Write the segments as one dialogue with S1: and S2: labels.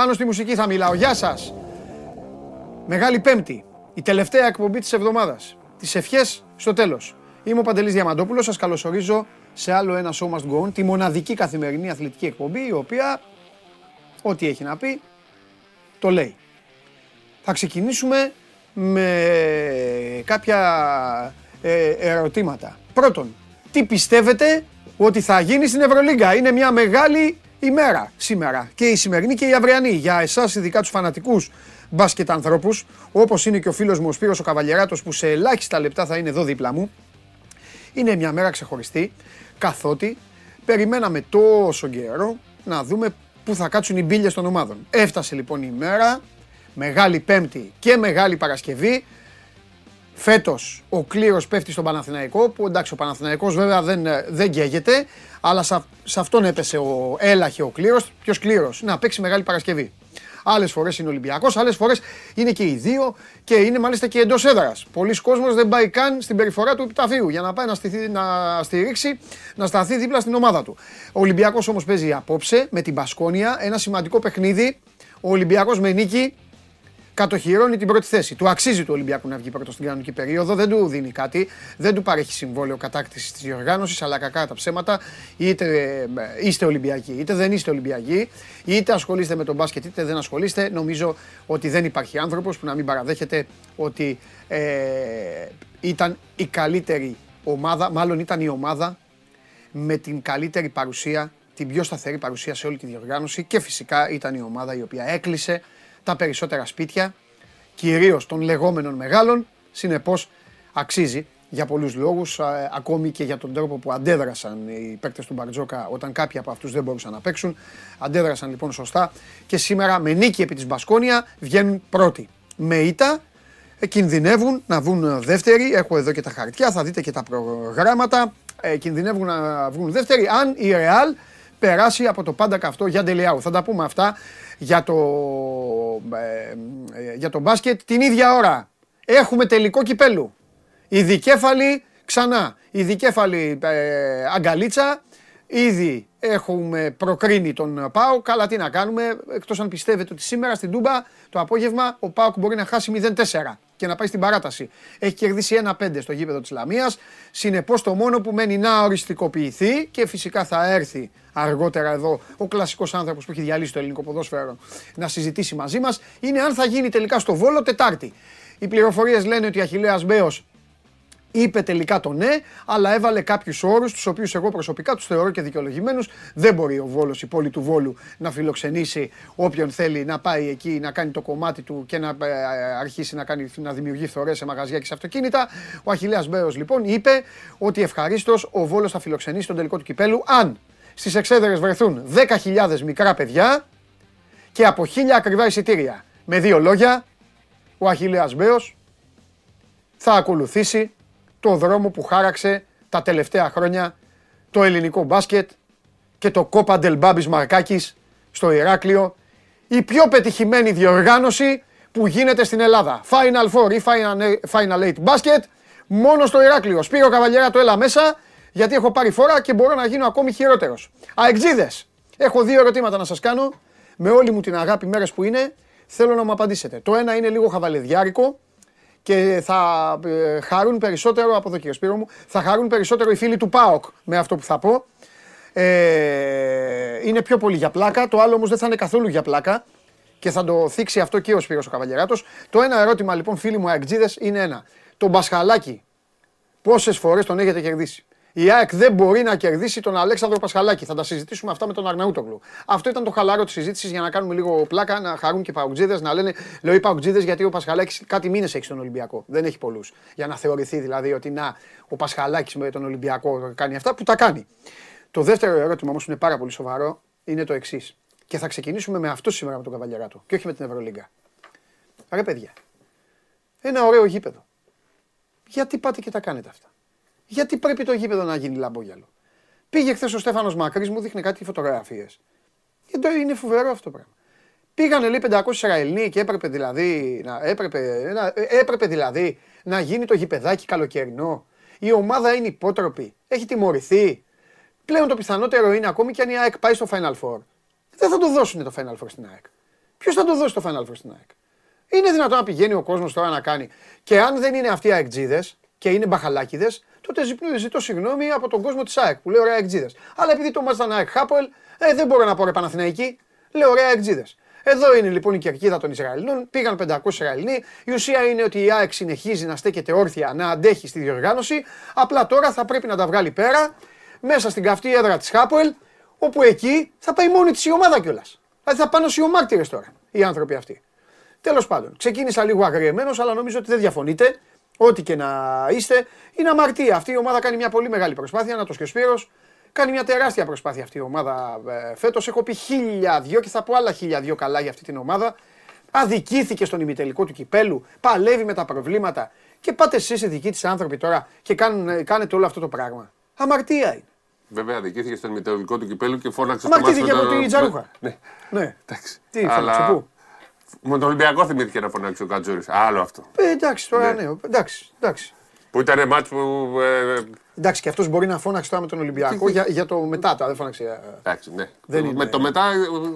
S1: Πάνω στη μουσική θα μιλάω. Γεια σας. Μεγάλη Πέμπτη. Η τελευταία εκπομπή της εβδομάδας. Τις ευχές στο τέλος. Είμαι ο Παντελής Διαμαντόπουλος, σας καλωσορίζω σε άλλο ένα Show Must Go On, τη μοναδική καθημερινή αθλητική εκπομπή, η οποία, ό,τι έχει να πει, το λέει. Θα ξεκινήσουμε με κάποια ε, ερωτήματα. Πρώτον, τι πιστεύετε ότι θα γίνει στην Ευρωλίγκα; Είναι μια μεγάλη ημέρα σήμερα. Και η σημερινή και η αυριανή. Για εσάς ειδικά τους φανατικούς μπάσκετ ανθρώπους, όπως είναι και ο φίλος μου ο Σπύρος ο Καβαλιεράτος που σε ελάχιστα λεπτά θα είναι εδώ δίπλα μου. Είναι μια μέρα ξεχωριστή, καθότι περιμέναμε τόσο καιρό να δούμε πού θα κάτσουν οι μπύλες των ομάδων. Έφτασε λοιπόν η μέρα, Μεγάλη Πέμπτη και Μεγάλη Παρασκευή. Φέτος ο κλήρος πέφτει στον Παναθηναϊκό, που εντάξει ο Παναθηναϊκός βέβαια δεν, δεν καίγεται, αλλά σε, σε αυτόν έπεσε ο έλαχε ο κλήρος. Ποιος κλήρος, να παίξει Μεγάλη Παρασκευή. Άλλες φορές είναι Ολυμπιακός, άλλες φορές είναι και οι δύο και είναι μάλιστα και εντός έδρας. Πολλοί κόσμος δεν πάει καν στην περιφορά του επιταφείου για να πάει να, στηθεί, να στηρίξει, να σταθεί δίπλα στην ομάδα του. Ο Ολυμπιακός όμως παίζει απόψε με την Πασκόνια ένα σημαντικό παιχνίδι. Ο Ολυμπιακός με νίκη κατοχυρώνει την πρώτη θέση. Του αξίζει του Ολυμπιακού να βγει πρώτος στην κανονική περίοδο, δεν του δίνει κάτι, δεν του παρέχει συμβόλαιο κατάκτησης της διοργάνωσης, αλλά κακά τα ψέματα. Είτε ε, είστε Ολυμπιακοί, είτε δεν είστε Ολυμπιακοί, είτε ασχολείστε με τον μπάσκετ, είτε δεν ασχολείστε. Νομίζω ότι δεν υπάρχει άνθρωπος που να μην παραδέχεται ότι ε, ήταν η καλύτερη ομάδα, μάλλον ήταν η ομάδα με την καλύτερη παρουσία, την πιο σταθερή παρουσία σε όλη τη διοργάνωση και φυσικά ήταν η ομάδα η οποία έκλεισε τα περισσότερα σπίτια, κυρίως των λεγόμενων μεγάλων, συνεπώς αξίζει για πολλούς λόγους, ακόμη και για τον τρόπο που αντέδρασαν οι παίκτες του Μπαρτζόκα όταν κάποιοι από αυτούς δεν μπορούσαν να παίξουν. Αντέδρασαν λοιπόν σωστά και σήμερα με νίκη επί της Μπασκόνια βγαίνουν πρώτοι. Με ήττα ε, κινδυνεύουν να βγουν δεύτεροι, έχω εδώ και τα χαρτιά, θα δείτε και τα προγράμματα, ε, κινδυνεύουν να βγουν δεύτεροι αν η Ρεάλ περάσει από το πάντα καυτό για Ντελιάου. Θα τα πούμε αυτά για το, ε, ε, για το μπάσκετ την ίδια ώρα. Έχουμε τελικό κυπέλου. Η δικέφαλη ξανά. Η δικέφαλη ε, αγκαλίτσα. Ήδη έχουμε προκρίνει τον ΠΑΟΚ. Καλά τι να κάνουμε. Εκτός αν πιστεύετε ότι σήμερα στην Τούμπα το απόγευμα ο ΠΑΟΚ μπορεί να χάσει 0-4 και να πάει στην παράταση. Έχει κερδίσει 1-5 στο γήπεδο της Λαμίας. Συνεπώς το μόνο που μένει να οριστικοποιηθεί και φυσικά θα έρθει αργότερα εδώ ο κλασικός άνθρωπος που έχει διαλύσει το ελληνικό ποδόσφαιρο να συζητήσει μαζί μας είναι αν θα γίνει τελικά στο Βόλο Τετάρτη. Οι πληροφορίες λένε ότι ο Αχιλέας Μπέος είπε τελικά το ναι, αλλά έβαλε κάποιους όρους, τους οποίους εγώ προσωπικά τους θεωρώ και δικαιολογημένους. Δεν μπορεί ο Βόλος, η πόλη του Βόλου, να φιλοξενήσει όποιον θέλει να πάει εκεί να κάνει το κομμάτι του και να ε, αρχίσει να, κάνει, να δημιουργεί φθορέ σε μαγαζιά και σε αυτοκίνητα. Ο Αχηλέα Μπέος λοιπόν είπε ότι ευχαρίστως ο Βόλος θα φιλοξενήσει τον τελικό του κυπέλου αν στις εξέδρες βρεθούν 10.000 μικρά παιδιά και από χίλια ακριβά εισιτήρια. Με δύο λόγια, ο Αχηλέας Μπέος θα ακολουθήσει το δρόμο που χάραξε τα τελευταία χρόνια το ελληνικό μπάσκετ και το Κόπα Ντελμπάμπης Μαρκάκης στο Ηράκλειο. Η πιο πετυχημένη διοργάνωση που γίνεται στην Ελλάδα. Final Four ή Final Eight μπάσκετ μόνο στο Ηράκλειο. Σπύρο Καβαλιέρα το έλα μέσα γιατί έχω πάρει φορά και μπορώ να γίνω ακόμη χειρότερος. Αεξίδες, έχω δύο ερωτήματα να σας κάνω με όλη μου την αγάπη μέρες που είναι. Θέλω να μου απαντήσετε. Το ένα είναι λίγο χαβαλεδιάρικο και θα ε, χαρούν περισσότερο, από εδώ κύριε Σπύρο μου, θα χαρούν περισσότερο οι φίλοι του ΠΑΟΚ με αυτό που θα πω. Ε, είναι πιο πολύ για πλάκα, το άλλο όμως δεν θα είναι καθόλου για πλάκα και θα το θίξει αυτό και ο Σπύρος ο Καβαλιεράτος. Το ένα ερώτημα λοιπόν φίλοι μου αεκτζίδες είναι ένα. Το Μπασχαλάκι πόσες φορές τον έχετε κερδίσει; Η ΑΕΚ δεν μπορεί να κερδίσει τον Αλέξανδρο Πασχαλάκη. Θα τα συζητήσουμε αυτά με τον Αρναούτογλου. Αυτό ήταν το χαλαρό της συζήτησης για να κάνουμε λίγο πλάκα, να χαρούν και παουτζίδε, να λένε Λέω οι παουτζίδε γιατί ο Πασχαλάκης κάτι μήνες έχει στον Ολυμπιακό. Δεν έχει πολλούς. Για να θεωρηθεί δηλαδή ότι να, ο Πασχαλάκης με τον Ολυμπιακό κάνει αυτά που τα κάνει. Το δεύτερο ερώτημα όμως είναι πάρα πολύ σοβαρό, είναι το εξής. Και θα ξεκινήσουμε με αυτό σήμερα με τον Καβαλιαράτο και όχι με την Ευρωλίγκα. Ρε παιδιά, ένα ωραίο γήπεδο. Γιατί πάτε και τα κάνετε αυτά. Γιατί πρέπει το γήπεδο να γίνει λαμπόγιαλο. Πήγε χθες ο Στέφανος Μακρύς, μου δείχνει κάτι φωτογραφίες. Είναι φοβερό αυτό το πράγμα. Πήγανε λέει 500 Ισραηλοί και έπρεπε δηλαδή, να, έπρεπε, να, έπρεπε δηλαδή να γίνει το γηπεδάκι καλοκαιρινό. Η ομάδα είναι υπότροπη. Έχει τιμωρηθεί. Πλέον το πιθανότερο είναι ακόμη και αν η ΑΕΚ πάει στο Final Four. Δεν θα το δώσουν το Final Four στην ΑΕΚ. Ποιος θα το δώσει το Final Four στην ΑΕΚ; Είναι δυνατόν να πηγαίνει ο κόσμος τώρα να κάνει. Και αν δεν είναι αυτοί οι αεκτζίδε και είναι μπαχαλάκιδες, τότε ζητώ συγγνώμη από τον κόσμο της ΑΕΚ που λέει ωραία αεκτζίδε. Αλλά επειδή το μάτσα ΑΕΚ Χάπολ, ε, δεν μπορώ να πω ρε Παναθηναϊκή, λέω ωραία αεκτζίδε. Εδώ είναι λοιπόν η κερκίδα των Ισραηλινών. Πήγαν 500 Ισραηλινοί. Η ουσία είναι ότι η ΑΕΚ συνεχίζει να στέκεται όρθια, να αντέχει στη διοργάνωση. Απλά τώρα θα πρέπει να τα βγάλει πέρα μέσα στην καυτή έδρα της Χάπολ, όπου εκεί θα πάει μόνη της η ομάδα κιόλας. Δηλαδή θα πάνε ω οι τώρα οι άνθρωποι αυτοί. Τέλος πάντων, ξεκίνησα λίγο αγριεμένος, αλλά νομίζω ότι δεν διαφωνείτε. Ό,τι και να είστε, είναι αμαρτία. Αυτή η ομάδα κάνει μια πολύ μεγάλη προσπάθεια. Να το σκεσπίρο. Κάνει μια τεράστια προσπάθεια αυτή η ομάδα ε, φέτος. Έχω πει χίλια δυο και θα πω άλλα χίλια δυο καλά για αυτή την ομάδα. Αδικήθηκε στον ημιτελικό του κυπέλου. Παλεύει με τα προβλήματα. Και πάτε εσείς οι δικοί της άνθρωποι τώρα και κάνουν, κάνετε όλο αυτό το πράγμα. Αμαρτία είναι.
S2: Βέβαια, αδικήθηκε στον ημιτελικό του κυπέλου και φώναξε
S1: στο Αμαρτήθηκε από την Τζαρούχα.
S2: Ναι.
S1: ναι.
S2: Εντάξει.
S1: Τι φώναξε, πού;
S2: Με τον Ολυμπιακό θυμήθηκε να φωνάξει ο Κατζούρη. Άλλο αυτό.
S1: Ε, εντάξει, τώρα ναι. ναι. Εντάξει, εντάξει.
S2: Που ήταν μάτς που. Ε,
S1: εντάξει, και αυτός μπορεί να φώναξε τώρα με τον Ολυμπιακό για, για το μετά. Δεν φώναξε. Ε,
S2: εντάξει, ναι. Δεν με το μετά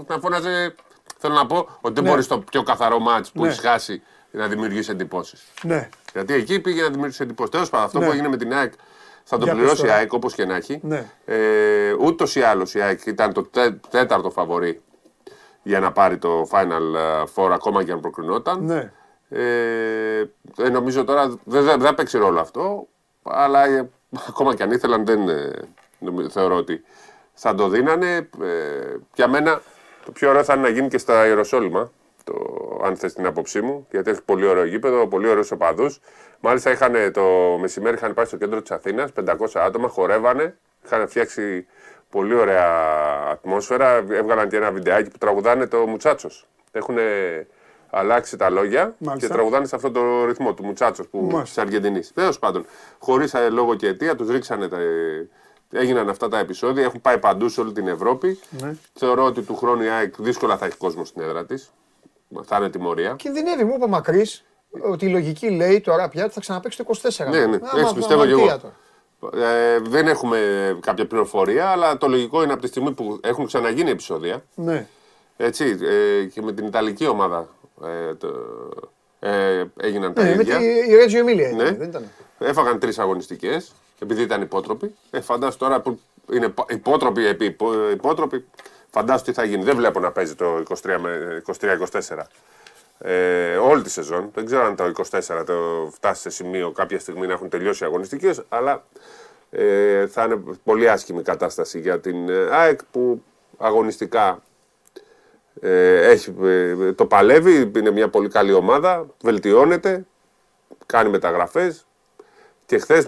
S2: να φώναζε. Θέλω να πω ότι δεν ναι. μπορείς το πιο καθαρό μάτς που ναι. έχεις χάσει να δημιουργήσει εντυπώσεις.
S1: Ναι.
S2: Γιατί εκεί πήγε να δημιουργήσει εντυπώσεις. Τέλος πάντων, αυτό ναι. που έγινε με την ΑΕΚ θα το πληρώσει η ΑΕΚ όπως και να έχει.
S1: Ναι.
S2: Ε, Ούτως ή άλλως η ΑΕΚ ήταν το τέταρτο φαβορή για να πάρει το Final Four ακόμα και αν προκρινόταν.
S1: Ναι.
S2: Ε, ε, νομίζω τώρα δεν θα, θα παίξει ρόλο αυτό, αλλά ε, ακόμα και αν ήθελαν δεν ε, θεωρώ ότι θα το δίνανε. Ε, για μένα το πιο ωραίο θα είναι να γίνει και στα Ιεροσόλυμα, το, αν θες την άποψή μου, γιατί έχει πολύ ωραίο γήπεδο, πολύ ωραίους οπαδούς. Μάλιστα είχαν, το μεσημέρι είχαν πάει στο κέντρο της Αθήνας, 500 άτομα, χορεύανε, είχαν φτιάξει πολύ ωραία ατμόσφαιρα, έβγαλαν και ένα βιντεάκι που τραγουδάνε το Μουτσάτσος. Έχουν αλλάξει τα λόγια Μάλιστα. και τραγουδάνε σε αυτό το ρυθμό του Μουτσάτσος της Αργεντινής. Τέλος πάντων, χωρίς λόγο και αιτία, τους ρίξανε τα. Έγιναν αυτά τα επεισόδια, έχουν πάει παντού σε όλη την Ευρώπη. Ναι. Θεωρώ ότι του χρόνου η ΑΕΚ δύσκολα θα έχει κόσμο στην έδρα της. Θα είναι τιμωρία.
S1: Κινδυνεύει, μου είπε μακρύς ότι η λογική λέει τώρα πια ότι θα ξαναπέξει το 24.
S2: Ναι, ναι, έτσι πιστεύω και εγώ. Ε, δεν έχουμε κάποια πληροφορία, αλλά το λογικό είναι από τη στιγμή που έχουν ξαναγίνει επεισόδια.
S1: Ναι.
S2: Έτσι, ε, και με την Ιταλική ομάδα ε, το, ε, έγιναν τα
S1: ναι,
S2: ίδια.
S1: Με τη, η Ρέτζιο Εμίλια ναι. δεν ήταν.
S2: Έφαγαν τρεις αγωνιστικές, επειδή ήταν υπότροποι. Ε, φαντάσου τώρα που είναι υπότροποι επί υπότροποι, φαντάσου τι θα γίνει. Δεν βλέπω να παίζει το 23-24. Ε, όλη τη σεζόν. Δεν ξέρω αν το 24 το φτάσει σε σημείο κάποια στιγμή να έχουν τελειώσει οι αγωνιστικές, αλλά ε, θα είναι πολύ άσχημη κατάσταση για την ε, ΑΕΚ που αγωνιστικά ε, έχει, ε, το παλεύει, είναι μια πολύ καλή ομάδα, βελτιώνεται, κάνει μεταγραφές και χθες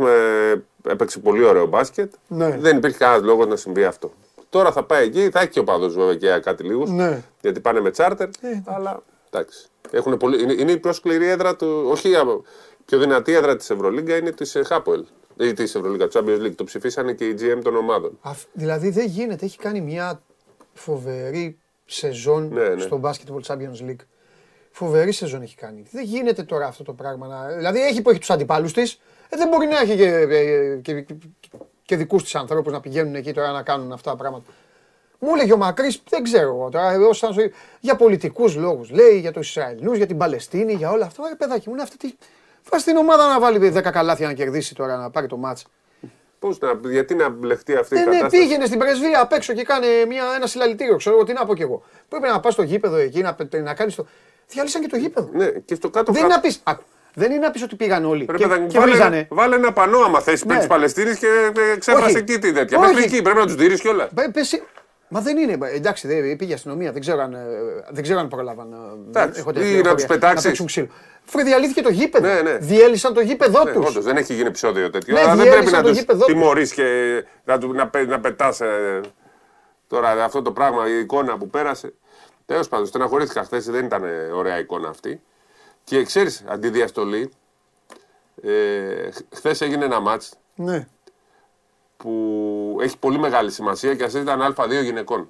S2: έπαιξε πολύ ωραίο μπάσκετ.
S1: Ναι.
S2: Δεν υπήρχε κανένας λόγος να συμβεί αυτό. Τώρα θα πάει εκεί, θα έχει και ο παδός βέβαια και κάτι λίγους.
S1: Ναι.
S2: Γιατί πάνε με τσάρτερ. Ε, αλλά εντάξει. Έχουν πολύ, είναι, είναι η πιο σκληρή έδρα του. Όχι, η πιο δυνατή έδρα της Ευρωλίγκα είναι της Χάπολ. Ή της Ευρωλίγκα, του Champions League. Το ψηφίσανε και οι GM των ομάδων.
S1: Α, δηλαδή δεν γίνεται, έχει κάνει μια φοβερή σεζόν ναι, ναι. στο Basketball Champions League. Φοβερή σεζόν έχει κάνει. Δεν γίνεται τώρα αυτό το πράγμα. Να... Δηλαδή έχει που έχει τους αντιπάλους της, ε, δεν μπορεί να έχει και, ε, και, και, και δικούς της ανθρώπους να πηγαίνουν εκεί τώρα να κάνουν αυτά τα πράγματα. Μου έλεγε ο Μακρύς, δεν ξέρω εγώ τώρα, εγώ για πολιτικούς λόγους. Λέει για τους Ισραηλινούς, για την Παλαιστίνη, για όλα αυτά. Ρε παιδάκι μου, είναι αυτή τη. Φά την ομάδα να βάλει 10 καλάθια να κερδίσει τώρα, να πάρει το μάτς.
S2: Πώς να, γιατί να μπλεχτεί αυτή η
S1: ε, ναι,
S2: κατάσταση;
S1: Ναι, πήγαινε στην πρεσβεία απ' έξω και κάνε μια, ένα συλλαλητήριο. Ξέρω εγώ τι να πω κι εγώ. Πρέπει να πας στο γήπεδο εκεί, να, να κάνεις το. Διάλυσαν και το γήπεδο.
S2: Ναι, και στο κάτω
S1: Δεν είναι να πει. Δεν είναι να πεις ότι πήγαν όλοι.
S2: Πρέπει και, να, και βάλε, βάλε, ένα πανό άμα θες ναι. της Παλαιστίνης και ξέφρασε εκεί την τέτοια. Μέχρι εκεί πρέπει να τους δει κιόλας.
S1: Μα δεν είναι. Εντάξει, δεν, πήγε αστυνομία. Δεν ξέρω αν, ε, δεν ξέρω αν προλάβαν.
S2: Ε, εντάξει, ή να τους πετάξεις.
S1: Αφού διαλύθηκε το γήπεδο.
S2: Ναι, ναι.
S1: Διέλυσαν το γήπεδό ναι, τους.
S2: Όντως δεν έχει γίνει επεισόδιο τέτοιο. Ναι, αλλά δεν πρέπει να τους τιμωρείς και να, να, να πετάς. Ε, τώρα αυτό το πράγμα, η εικόνα που πέρασε. Τέλος πάντων, στεναχωρήθηκα χθες, δεν ήταν ωραία εικόνα αυτή. Και ξέρεις, αντιδιαστολή, ε, χθες έγινε ένα μάτς.
S1: Ναι
S2: που έχει πολύ μεγάλη σημασία και ας ήταν Α2 γυναικών.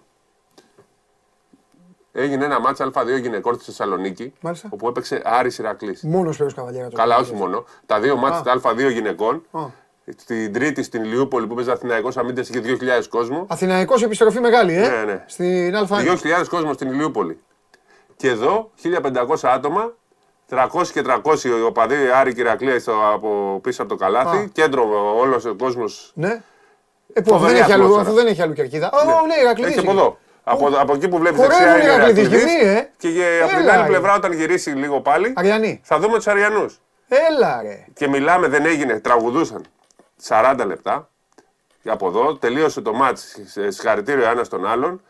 S2: Έγινε ένα μάτσα Α2 γυναικών στη Θεσσαλονίκη,
S1: Μάλιστα.
S2: όπου έπαιξε Άρη Ηρακλής.
S1: Μόνος Σπέρο Καβαλιέρα.
S2: Καλά, όχι μόνο. Τα δύο μάτσα Α2 γυναικών. Α. Στην Τρίτη στην Λιούπολη που παίζει Αθηναϊκός Αμήντε είχε 2.000 κόσμο.
S1: Αθηναϊκός επιστροφή μεγάλη, ε;
S2: Ναι, ναι.
S1: Στην Α2.
S2: 2.000 κόσμο στην Λιούπολη. Και Και εδώ 1500 άτομα, 300 και 300 οι οπαδοί Άρη Κυρακλία στο- από πίσω από το καλάθι.
S1: Α.
S2: Κέντρο όλος ο κόσμος.
S1: Ναι. Ε, που αφού δεν,
S2: Φοβερή
S1: έχει αλλού,
S2: ατμόσφαιρα.
S1: αφού δεν έχει αλλού κερκίδα. Ω, ναι, Ηρακλήδη.
S2: Έχει από εδώ. Από, από εκεί που βλέπεις
S1: Χορεύουν
S2: δεξιά είναι
S1: οι
S2: η
S1: Ηρακλήδης,
S2: Ηρακλήδης.
S1: γυμνοί, ε.
S2: Και για- από την
S1: Έλα,
S2: άλλη
S1: ρε.
S2: πλευρά, όταν γυρίσει λίγο πάλι,
S1: Αριανή.
S2: θα δούμε τους Αριανούς.
S1: Έλα ρε.
S2: Και μιλάμε, δεν έγινε, τραγουδούσαν 40 λεπτά. Και από εδώ τελείωσε το μάτς, σε- συγχαρητήριο ένας τον άλλον.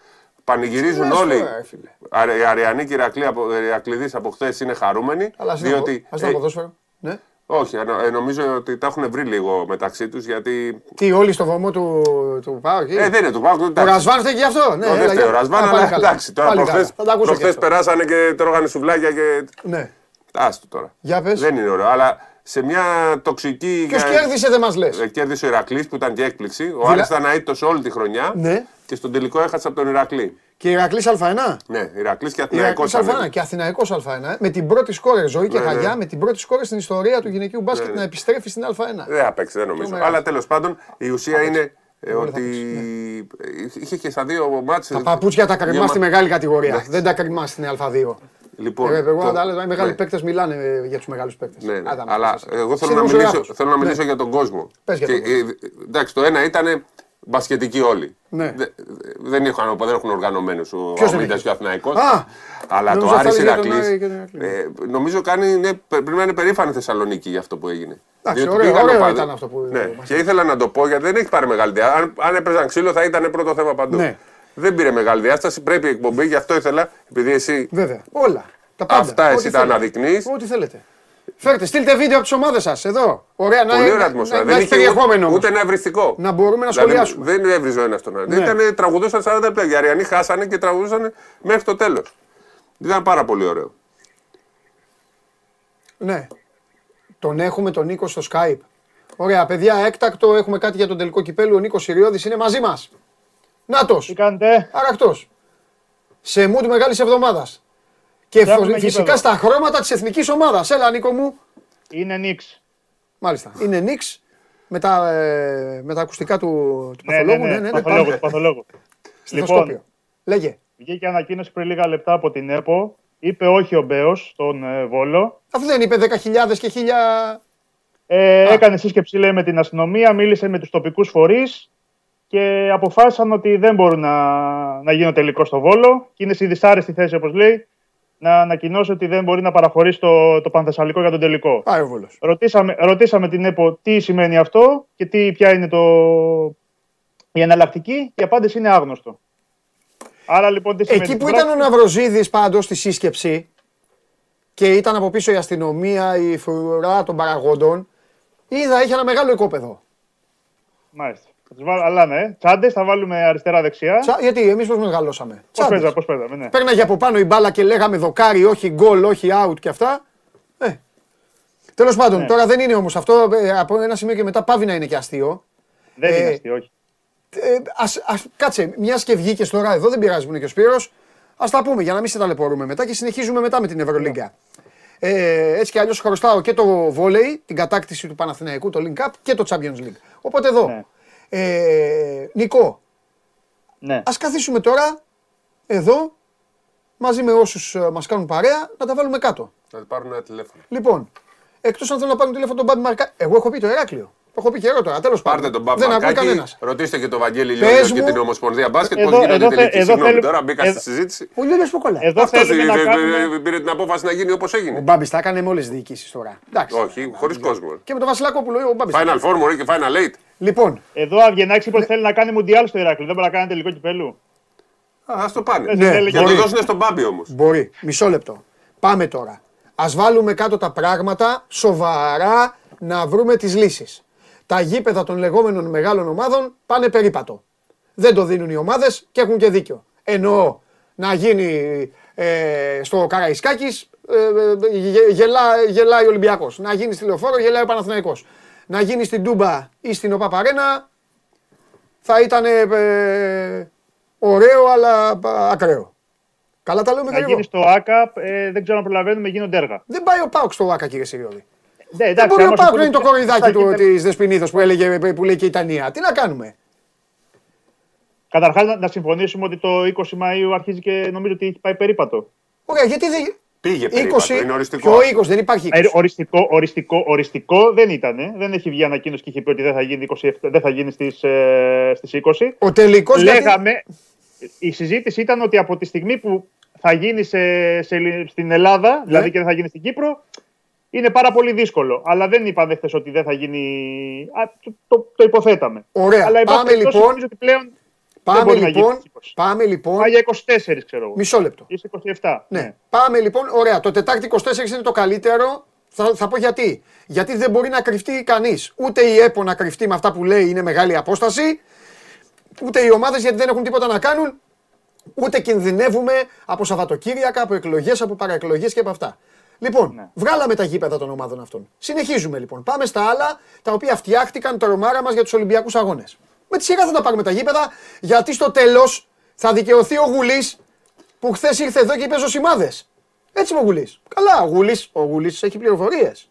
S2: Πανηγυρίζουν
S1: λες
S2: όλοι.
S1: τώρα, ρε φίλε.
S2: Αρε- Οι Αριανοί και οι Ηρακλή από, Ηρακλήδης από χθες είναι χαρούμενοι.
S1: Αλλά ας
S2: διότι,
S1: να
S2: ε,
S1: ποδόσφαιρο. Ναι.
S2: Όχι, ενο- ε, νομίζω ότι τα έχουν βρει λίγο μεταξύ τους γιατί.
S1: Τι, όλοι στο βωμό του, του Πάου εκεί.
S2: Ε, δεν είναι του Πάουκ.
S1: Ο Ρασβάν φταίει γι' αυτό. Ναι,
S2: Ο
S1: έλα,
S2: δεν φταίει ο
S1: για-
S2: Ρασβάν,
S1: Α, πάλι
S2: αλλά
S1: καλά.
S2: εντάξει. Τώρα
S1: Πάλι
S2: προχθές,
S1: καλά. Θα τα ακούσω και
S2: προχθές
S1: αυτό.
S2: περάσανε και τρώγανε σουβλάκια και.
S1: Ναι.
S2: Άστο τώρα.
S1: Για πες.
S2: Δεν είναι ωραίο. Αλλά σε μια τοξική.
S1: Ποιος κέρδισε δεν μας λες.
S2: Ε, Κέρδισε ο Ηρακλής που ήταν και έκπληξη. Ο
S1: Δηλα-
S2: Άρης ήταν αίτητος όλη τη χρονιά.
S1: Ναι.
S2: Και στον τελικό έχασε από τον Ηρακλή.
S1: Και Ηρακλής Α1.
S2: Ναι, Ηρακλής και Αθηναϊκός.
S1: Ηρακλής Α1 και Αθηναϊκός Α1. ε. Με την πρώτη σκόρε ζωή και
S2: Ναι, ναι.
S1: χαγιά, με την πρώτη σκόρε στην ιστορία του γυναικείου μπάσκετ
S2: Ναι,
S1: να
S2: ναι.
S1: επιστρέφει στην Α1.
S2: Δεν θα παίξει, δεν νομίζω.
S1: μεγάλο.
S2: Αλλά τέλος πάντων η ουσία είναι ε,
S1: Όλοι θα
S2: ότι
S1: παίξουν,
S2: είχε και στα δύο μάτσε.
S1: Τα παπούτσια τα κρυμά στη μεγάλη κατηγορία. Δεν τα κρυμά στην Α2.
S2: Λοιπόν,
S1: Ε, Εγώ
S2: το-
S1: να τα λέω, οι μεγάλοι
S2: ναι.
S1: παίκτες μιλάνε ε, για τους μεγάλους παίκτες.
S2: Ναι, ναι. Αλλά εγώ θέλω να μιλήσω, θέλω να μιλήσω για τον κόσμο.
S1: Πες για
S2: Και,
S1: τον κόσμο.
S2: ε, εντάξει, το ένα ήταν μπασκετικοί όλοι.
S1: Ναι.
S2: Δε- δεν, είχαν, δεν έχουν οργανωμένους ο
S1: Ποιος δεν
S2: Αμίντα
S1: έχει;
S2: και ο Αθηναϊκός.
S1: Α,
S2: Αλλά το
S1: νόμιζα θα
S2: Άρης
S1: έλεγε για τον
S2: Ηρακλής,
S1: Άρη και τον Ηρακλή.
S2: ε, νομίζω κάνει, είναι, πρέπει να είναι περήφανη Θεσσαλονίκη για αυτό που έγινε.
S1: Εντάξει,
S2: Διότι
S1: ωραίο-
S2: πήγαν
S1: ωραίο
S2: οπαδοί-
S1: ήταν αυτό που
S2: Ναι,
S1: μας
S2: και ήθελα να το πω γιατί δεν έχει πάρει μεγάλη διάσταση. Αν, αν έπαιζαν ξύλο θα ήταν πρώτο θέμα παντού.
S1: Ναι.
S2: Δεν πήρε μεγάλη διάσταση, πρέπει η εκπομπή, γι' αυτό ήθελα, επειδή εσύ
S1: Βέβαια. Όλα. Τα πάντα.
S2: Αυτά
S1: Ό,τι
S2: εσύ τα
S1: θέλετε.
S2: αναδεικνύεις.
S1: Ό,τι θέλετε. Φέρτε, στείλτε βίντεο από τις ομάδες σας εδώ. Ωραία, να,
S2: Πολύ ωραία
S1: να,
S2: ατμόσφαιρα.
S1: να,
S2: Δεν
S1: έχει
S2: είχε
S1: περιεχόμενο.
S2: ούτε,
S1: όμως.
S2: ούτε ένα ευριστικό.
S1: Να μπορούμε να
S2: Δηλαδή,
S1: σχολιάσουμε.
S2: δεν έβριζε ο ένας τον άλλον.
S1: Ναι.
S2: Ήτανε, τραγουδούσαν 40 λεπτά. Οι Αριανοί χάσανε και τραγουδούσαν μέχρι το τέλος. Ήταν πάρα πολύ ωραίο.
S1: Ναι. Τον έχουμε τον Νίκο στο Skype. Ωραία, παιδιά, έκτακτο έχουμε κάτι για τον τελικό κυπέλου. Ο Νίκος Ιριώδη είναι μαζί μας. Νάτος.
S3: Τι κάνετε,
S1: Αρακτό. Σε mood μεγάλης εβδομάδας. Και φω-
S3: Φτιάχνουμε
S1: φυσικά
S3: γήπεδο.
S1: στα χρώματα της εθνικής ομάδας. Έλα, Νίκο μου.
S3: είναι Νίξ.
S1: Μάλιστα. Είναι Νίξ με τα, ε, με τα ακουστικά του, του
S3: Ναι, ναι,
S1: παθολόγου.
S3: ναι,
S1: ναι, ναι,
S3: παθολόγου,
S1: πάμε.
S3: παθολόγου.
S1: Στεθοσκόπιο.
S3: Λοιπόν,
S1: Λέγε.
S3: βγήκε ανακοίνωση πριν λίγα λεπτά από την ΕΠΟ. Είπε όχι ο Μπέος στον ε, Βόλο.
S1: Αφού δεν είπε 10.000 και 1.000.
S3: Ε, έκανε σύσκεψη λέει, με την αστυνομία, μίλησε με τους τοπικούς φορείς και αποφάσισαν ότι δεν μπορούν να, να γίνουν τελικό στο Βόλο και είναι στη δυσάρεστη θέση όπως λέει να ανακοινώσει ότι δεν μπορεί να παραχωρήσει το, το Πανθεσσαλικό για τον τελικό.
S1: Πάει ο Βόλος.
S3: Ρωτήσαμε, ρωτήσαμε την ΕΠΟ τι σημαίνει αυτό και τι, ποια είναι το... η εναλλακτική. Η απάντηση είναι άγνωστο. Άρα λοιπόν τι σημαίνει.
S1: Εκεί που
S3: στην
S1: ήταν ο
S3: πράξη;
S1: Ναυροζίδης πάντως στη σύσκεψη και ήταν από πίσω η αστυνομία, η φρουρά των παραγόντων, είδα είχε ένα μεγάλο οικόπεδο.
S3: Μάλιστα. Θα τους βάλω, αλλά ναι, τσάντες θα βάλουμε αριστερά-δεξιά.
S1: Τσα- γιατί εμείς πώς μεγαλώσαμε.
S3: Πώς
S1: Τσάντες.
S3: παίζαμε, πώς παίζαμε, ναι.
S1: Πέρναγε από πάνω η μπάλα και λέγαμε δοκάρι, όχι γκολ, όχι out και αυτά. Ε. Τέλος πάντων,
S3: Ναι.
S1: τώρα δεν είναι όμως αυτό. ε, Από ένα σημείο και μετά πάβει να είναι και αστείο.
S3: Δεν
S1: Ε,
S3: είναι αστείο, όχι.
S1: Ε, ας, ας, κάτσε, μιας και βγήκες τώρα εδώ, δεν πειράζει που είναι και ο Σπύρος, ας τα πούμε για να μην σε ταλαιπωρούμε μετά και συνεχίζουμε μετά με την Ευρωλίγκα. Ε, έτσι κι αλλιώς χρωστάω και το βόλεϊ, την κατάκτηση του Παναθηναϊκού, το Link Cup και το Champions League. Οπότε εδώ,
S3: Ναι.
S1: Ε, Νικό,
S3: Ναι.
S1: ας καθίσουμε τώρα, εδώ, μαζί με όσους ε, μας κάνουν παρέα, να τα βάλουμε κάτω.
S2: Να πάρουν ένα τηλέφωνο.
S1: Λοιπόν, εκτός αν θέλουν να πάρουν τηλέφωνο τον Μπάμπη Μαρκά, εγώ έχω πει το Εράκλειο. Το έχω πει και εγώ τώρα, τέλος πάντων.
S2: Πάρτε τον Μπαμπ
S1: Δεν ακούει
S2: Μαρκάκη,
S1: κανένας.
S2: ρωτήστε και τον Βαγγέλη
S1: Πες
S2: Λιώργιο και
S1: μου-
S2: την Ομοσπονδία Μπάσκετ
S3: Εδώ-
S2: πώ γίνεται
S3: εδώ
S2: η
S3: θε-
S2: τελική.
S3: εδώ
S2: Συγγνώμη
S3: θέλουμε-
S2: τώρα, μπήκα
S3: εδώ-
S2: στη συζήτηση.
S1: Ο Λιόλιος που κολλάει.
S3: Εδώ
S2: Αυτό
S3: θέλουμε να κάνουμε...
S2: πήρε την απόφαση να γίνει όπως
S1: Ο
S2: έγινε.
S1: Μπάμπης τα έκανε με όλες τις διοικήσεις τώρα. Εντάξει.
S2: Όχι, χωρίς κόσμο.
S1: Και με τον Βασιλάκοπουλο ο Μπάμπης.
S2: Final Four μωρέ και Final Eight.
S1: Λοιπόν,
S3: Εδώ Αυγενάκη είπε ότι θέλει να κάνει μουντιάλ στο Ηράκλειο. Δεν μπορεί να κάνει τελικό κυπέλου.
S2: Α το πάνε.
S3: Ναι,
S2: Και να το
S1: μπορεί.
S2: δώσουν στον Μπάμπη όμως.
S1: μπορεί. Μισό λεπτό. Πάμε τώρα. Α βάλουμε κάτω τα πράγματα σοβαρά να βρούμε τις λύσεις. Τα γήπεδα των λεγόμενων μεγάλων ομάδων πάνε περίπατο. Δεν το δίνουν οι ομάδες και έχουν και δίκιο. Εννοώ να γίνει ε, στο Καραϊσκάκης ε, ε, γε- γελά, γελάει ο Ολυμπιακός. Να γίνει στη Λεωφόρο γελάει ο Παναθηναϊκός. Να γίνει στην Τούμπα ή στην ΟΠΑΠΑΡΕΝΑ θα ήταν ε, ωραίο αλλά α, ακραίο. Καλά τα λέω με
S3: Να γίνει
S1: γρήγορο.
S3: στο ΑΚΑΠ, ε, δεν ξέρω αν προλαβαίνουμε, γίνονται έργα.
S1: Δεν πάει ο Πάουκ στο Άκα κύριε Σιριώδη.
S3: Ναι,
S1: Δεν
S3: εντάξει,
S1: μπορεί ο
S3: άμα σου
S1: Πάουκ να
S3: πούνε
S1: είναι το
S3: ποια-
S1: κοροϊδάκι
S3: ποια
S1: του
S3: γήπεδα-
S1: της Δεσποινίδος που, έλεγε, που λέει και η Τανία. Τι να κάνουμε;
S3: Καταρχάς να, να συμφωνήσουμε ότι το 20 Μαΐου αρχίζει και νομίζω ότι έχει πάει περίπατο.
S1: Ωραία, γιατί δεν.
S2: Πήγε
S1: 20,
S2: περίπατο, είναι οριστικό.
S1: Ποιο 20, δεν υπάρχει 20.
S3: Ε, Οριστικό, οριστικό, οριστικό δεν ήταν. Δεν έχει βγει ανακοίνωση και είχε πει ότι δεν θα γίνει, 27, δεν θα γίνει στις, ε, στις 20.
S1: Ο τελικός
S3: Λέγαμε, η συζήτηση ήταν ότι από τη στιγμή που θα γίνει σε, σε, στην Ελλάδα, δηλαδή
S1: Ναι.
S3: και δεν θα γίνει στην Κύπρο, είναι πάρα πολύ δύσκολο. Αλλά δεν είπαμε χθες ότι δεν θα γίνει. Α, το, το, το υποθέταμε.
S1: Ωραία.
S3: Αλλά εν πάση
S1: Πάμε,
S3: περιπτώσει,
S1: λοιπόν.
S3: νομίζω ότι πλέον
S1: Πάμε
S3: μπορεί να
S1: λοιπόν,
S3: γίνει στις 20.
S1: πάμε λοιπόν.
S3: πάει για 24, ξέρω εγώ.
S1: Μισό λεπτό.
S3: Ή σε 27.
S1: Ναι. Πάμε λοιπόν. Ωραία. Το Τετάρτη 24 είναι το καλύτερο. Θα, θα πω γιατί. Γιατί δεν μπορεί να κρυφτεί κανείς. Ούτε η ΕΠΟ να κρυφτεί με αυτά που λέει είναι μεγάλη απόσταση. Ούτε οι ομάδες γιατί δεν έχουν τίποτα να κάνουν. Ούτε κινδυνεύουμε από Σαββατοκύριακα, από εκλογές, από παραεκλογές και από αυτά. Λοιπόν,
S3: Ναι.
S1: βγάλαμε τα γήπεδα των ομάδων αυτών. Συνεχίζουμε λοιπόν. Πάμε στα άλλα τα οποία φτιάχτηκαν το ρομάρα μας για τους Ολυμπιακούς Αγώνες. Με τη σειρά θα τα πάρουμε τα γήπεδα, γιατί στο τέλος θα δικαιωθεί ο Γουλής που χθες ήρθε εδώ και είπε ζωσιμάδε. Έτσι είμαι ο Γουλής. Καλά, ο Γουλής ο Γουλής έχει πληροφορίες.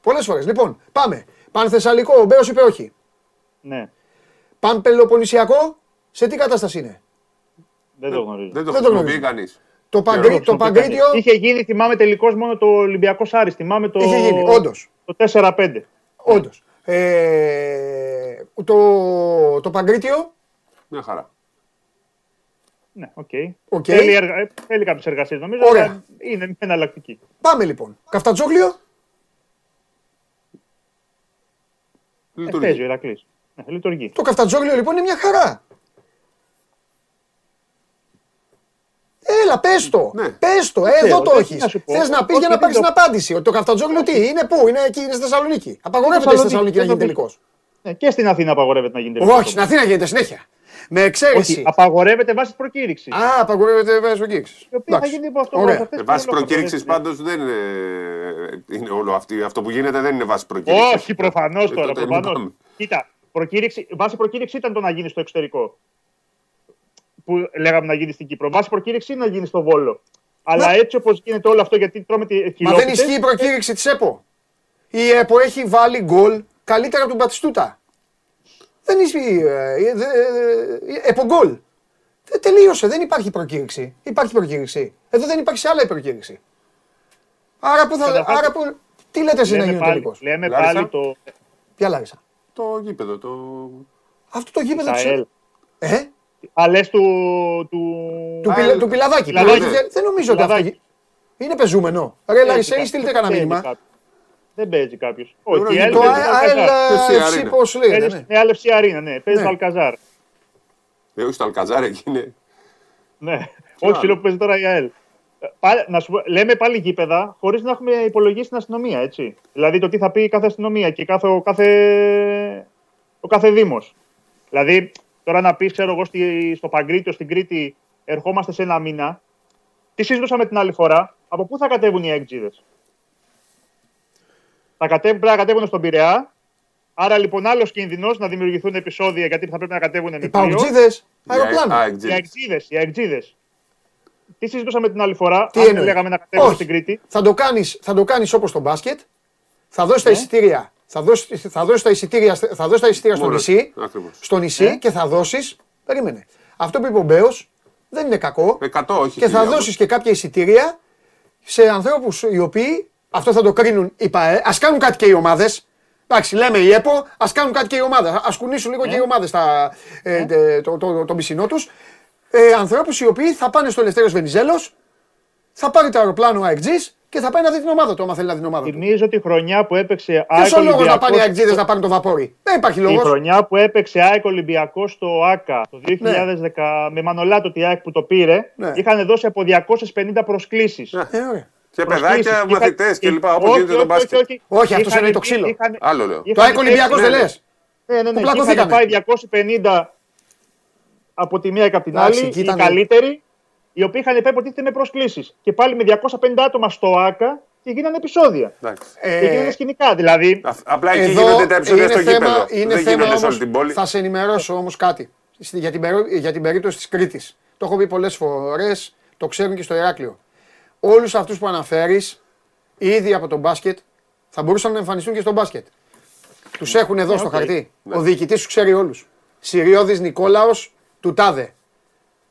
S1: Πολλές φορές. Λοιπόν, πάμε. Πανθεσσαλικό, ο Μπέος είπε όχι.
S3: ναι.
S1: Πανπελοποννησιακό, σε τι κατάσταση είναι;
S3: Δεν το γνωρίζω.
S2: Δεν το
S1: Δεν το
S2: χρησιμοποιεί
S1: γνωρίζω.
S2: κανείς.
S1: Το, Παγκρή, το Παγκρήτιο
S3: Είχε γίνει, θυμάμαι τελικώ μόνο το Ολυμπιακός Άρης. Θυμάμαι το.
S1: είχε γίνει, όντως.
S3: Το 4-5.
S1: Όντως. Ε, το, το Παγκρήτιο,
S2: Μια χαρά.
S3: Ναι, OK.
S1: OK.
S3: Θέλει, εργα... ε, θέλει κάποιες εργασίες νομίζω.
S1: Ωραία.
S3: αλλά Είναι μια εναλλακτική.
S1: πάμε λοιπόν. Καφτατζόγλιο,
S3: Ε, παίζει ο
S2: Λειτουργεί.
S3: Ηρακλής. Ναι, λειτουργεί.
S1: το Καφτατζόγλιο λοιπόν είναι μια χαρά. Έλα, πες το.
S2: Ναι.
S1: Πες το. Ε,
S3: ξέρω,
S1: εδώ το
S3: δεν-
S1: έχεις.
S3: τι να σου πω.
S1: Θες να πεις
S3: Όχι,
S1: για να
S3: δεν
S1: πάρεις
S3: το-
S1: την απάντηση. Ότι το Καφτατζόγλιο τι, είναι πού, είναι εκεί, είναι στη Θεσσαλονίκη. Απαγορεύεται στη
S3: Θεσσαλονίκη,
S1: Θεσσαλονίκη να
S3: δεν
S1: γίνει
S3: το
S1: τελικός.
S3: Ναι, και στην Αθήνα απαγορεύεται να γίνει τελικός.
S1: Όχι, στην Αθήνα γίνεται συνέχεια. Με
S3: Όχι,
S1: εξαίρεση.
S3: απαγορεύεται βάση προκήρυξης.
S1: Α, απαγορεύεται βάσει κήρυξη.
S3: η οποία θα γίνει από αυτό.
S1: Ωραία.
S3: από αυτές
S2: Ε,
S3: τις
S2: βάση
S3: δύο
S2: προκήρυξης
S3: απαγορεύεται.
S2: πάντως δεν είναι, είναι όλο αυτή. Αυτό που γίνεται δεν είναι βάση προκήρυξης.
S3: Όχι, προφανώς
S2: Ε,
S3: τώρα.
S2: τότε
S3: Προφανώς.
S2: λυπάμαι.
S3: Κοίτα, προκήρυξη, βάση προκήρυξη ήταν το να γίνει στο εξωτερικό. Που λέγαμε να γίνει στην Κύπρο. Βάση προκήρυξη είναι να γίνει στο Βόλο. Αλλά
S1: Μα-
S3: έτσι όπως γίνεται όλο αυτό, γιατί τρώμε τη
S1: Μα δεν
S3: χιλόπιτες,
S1: ισχύει η προκήρυξη της ΕΠΟ. Η ΕΠΟ έχει βάλει γκολ καλύτερα από τον Πατιστούτα. Δεν ισχύει. ε, ε, δε- ε, ΕΠΟ γκολ. Δεν τελείωσε, δεν υπάρχει προκήρυξη. Υπάρχει προκήρυξη. Εδώ δεν υπάρχει σε άλλα η προκήρυξη. Άρα που θα.
S3: Καταρχάς,
S1: Άρα που. Τι λέτε εσύ να
S3: λέμε
S1: γίνει ο
S3: πάλι,
S1: τελικό.
S3: λέμε
S2: Λάρισα;
S3: πάλι το
S1: Ποια Λάρισα;
S2: Το γήπεδο. Το...
S1: Αυτό το γήπεδο της
S3: ΑΕΛ.
S1: ΕΠΟ. Ε,
S3: Α, λες του. του...
S1: του,
S2: Α,
S1: πιλα,
S2: ε,
S1: του πιλαδάκι.
S3: Πιλαδάκι.
S1: που δεν- Δεν νομίζω ότι αυτό.
S3: Πιλαδάκι.
S1: Είναι πεζούμενο. Ρε
S3: Παίζει
S1: Λάρισα, ή
S3: κάποιος.
S1: στείλτε
S3: Δεν
S1: κανένα
S3: παίζει
S1: μήνυμα;
S3: κάποιος. Δεν παίζει κάποιος.
S2: Ωραία,
S3: Όχι, η ΑΕΛ
S1: Το
S3: παίζει
S1: ΑΕΛ
S3: Αλκαζάρ.
S2: FC
S1: FC,
S2: Arena.
S1: πώς λέγεται.
S3: Παίζει
S1: ναι.
S3: στην ΑΕΛ FC Arena, ναι. Παίζει
S1: Ναι.
S3: το Αλκαζάρ.
S2: Ε, όχι στο Αλκαζάρ εκεί είναι.
S3: Ναι. Όχι, φίλο που παίζει τώρα η ΑΕΛ. Ε, πάλι- να σου πω, λέμε πάλι γήπεδα χωρίς να έχουμε υπολογίσει την αστυνομία, έτσι. Δηλαδή το τι θα πει κάθε αστυνομία και κάθε, ο κάθε, ο κάθε Δήμος. Δηλαδή, τώρα να πεις, ξέρω εγώ, στη, στο Παγκρίτιο, στην Κρήτη, ερχόμαστε σε ένα μήνα. Τι συζητούσαμε την άλλη φορά, από πού θα κατέβουν οι έκτζιδε. Θα κατέβουν, πρέπει να κατέβουν στον Πειραιά. Άρα λοιπόν άλλος κίνδυνος να δημιουργηθούν επεισόδια γιατί θα πρέπει να κατέβουν με
S1: Οι
S3: πλοίο.
S1: παουτζίδες,
S2: Α,
S1: αεροπλάνο.
S2: εξ-
S3: Οι αεξίδε, οι αεξίδες. Τι συζητούσαμε την άλλη φορά,
S1: Τι
S3: αν
S1: εννοείς;
S3: λέγαμε να κατέβουμε
S1: Όχι.
S3: στην Κρήτη;
S1: Θα το κάνεις, θα το κάνεις όπως στο μπάσκετ. Θα δώσεις τα
S3: Ναι.
S1: εισιτήρια. Θα δώσεις, θα δώσεις τα εισιτήρια, θα δώσεις τα εισιτήρια στο
S2: Μόνο,
S1: νησί.
S2: ακριβώς.
S1: Στο νησί
S3: Ναι.
S1: και θα δώσεις. Περίμενε. Αυτό που είπε ο Μπέος δεν είναι κακό.
S2: 100, όχι.
S1: Και θα
S2: χίλια,
S1: δώσεις και κάποια εισιτήρια σε ανθρώπους οι οποίοι, αυτό θα το κρίνουν οι ΠΑΕ, ας κάνουν κάτι και οι ομάδες. Εντάξει, λέμε η ΕΠΟ, ας κάνουν κάτι και οι ομάδες. Ας κουνήσουν λίγο και οι ομάδες τα, ε, τε- το, το, το, το πισινό τους. Ε, ανθρώπους οι οποίοι θα πάνε στο Ελευθέριος Βενιζέλος, θα πάρει το αεροπλάνο ο ΑΕΚΤΖΙΣ και θα πάει να δει την ομάδα του, άμα θέλει να δει την ομάδα του.
S3: Θυμίζω τη χρονιά που έπαιξε
S1: Ποιος
S3: ΑΕΚ
S1: ο λόγος να
S3: Ολυμπιακός-
S1: πάνε οι αεκτζίδες να πάρουν το βαπόρι; Δεν υπάρχει
S3: Η
S1: λόγος.
S3: χρονιά που έπαιξε ΑΕΚ Ολυμπιακός στο ΑΚΑ το 2010 με Μανολάτο τη ΑΕΚ που το πήρε,
S1: Ναι.
S3: είχαν δώσει από 250 προσκλήσεις.
S2: Ναι.
S1: Ε, ωραία.
S2: Και παιδάκια, μαθητές κλπ. Όπως γίνεται το μπάσκετ.
S1: Όχι, αυτός εννοεί το ξύλο.
S2: Άλλο λέω.
S1: Το ΑΕΚ Ολυμπιακός δεν
S2: ναι.
S1: λες.
S3: Ναι, ναι, ναι.
S1: Που
S3: και Είχαν
S1: πλακωθήκανε.
S3: πάει 250 από τη μία και από την
S1: Εντάξει,
S3: άλλη,
S1: εκεί
S3: οι
S1: ήταν-
S3: καλύτεροι, οι οποίοι είχαν πάει υποτίθεται με προσκλήσεις. Και πάλι με 250 άτομα στο ΑΚΑ και γίνανε επεισόδια.
S2: Εντάξει.
S1: Ε,
S3: Και γίνανε σκηνικά. Δηλαδή,
S2: Α- Απλά εκεί
S1: Εδώ
S2: γίνονται τα επεισόδια
S1: είναι
S2: στο
S1: θέμα,
S2: γήπεδο.
S1: είναι
S2: Δεν
S1: θέμα
S2: γίνονται σε όλη
S1: όμως,
S2: την πόλη.
S1: θα σε ενημερώσω όμως κάτι Στη- για την, περί- για την περίπτωση της Κρήτης. Το έχω πει πολλές φορές, το ξέρουν και στο Ηράκλειο. Όλους αυτούς που αναφέρεις, ήδη από τον μπάσκετ, θα μπορούσαν να εμφανιστούν και στο μπάσκετ. Τους έχουν εδώ στο
S3: οκ.
S1: χαρτί.
S2: Ναι.
S1: Ο διοικητής τους ξέρει όλους. Συριώδης Νικόλαος του Τάδε.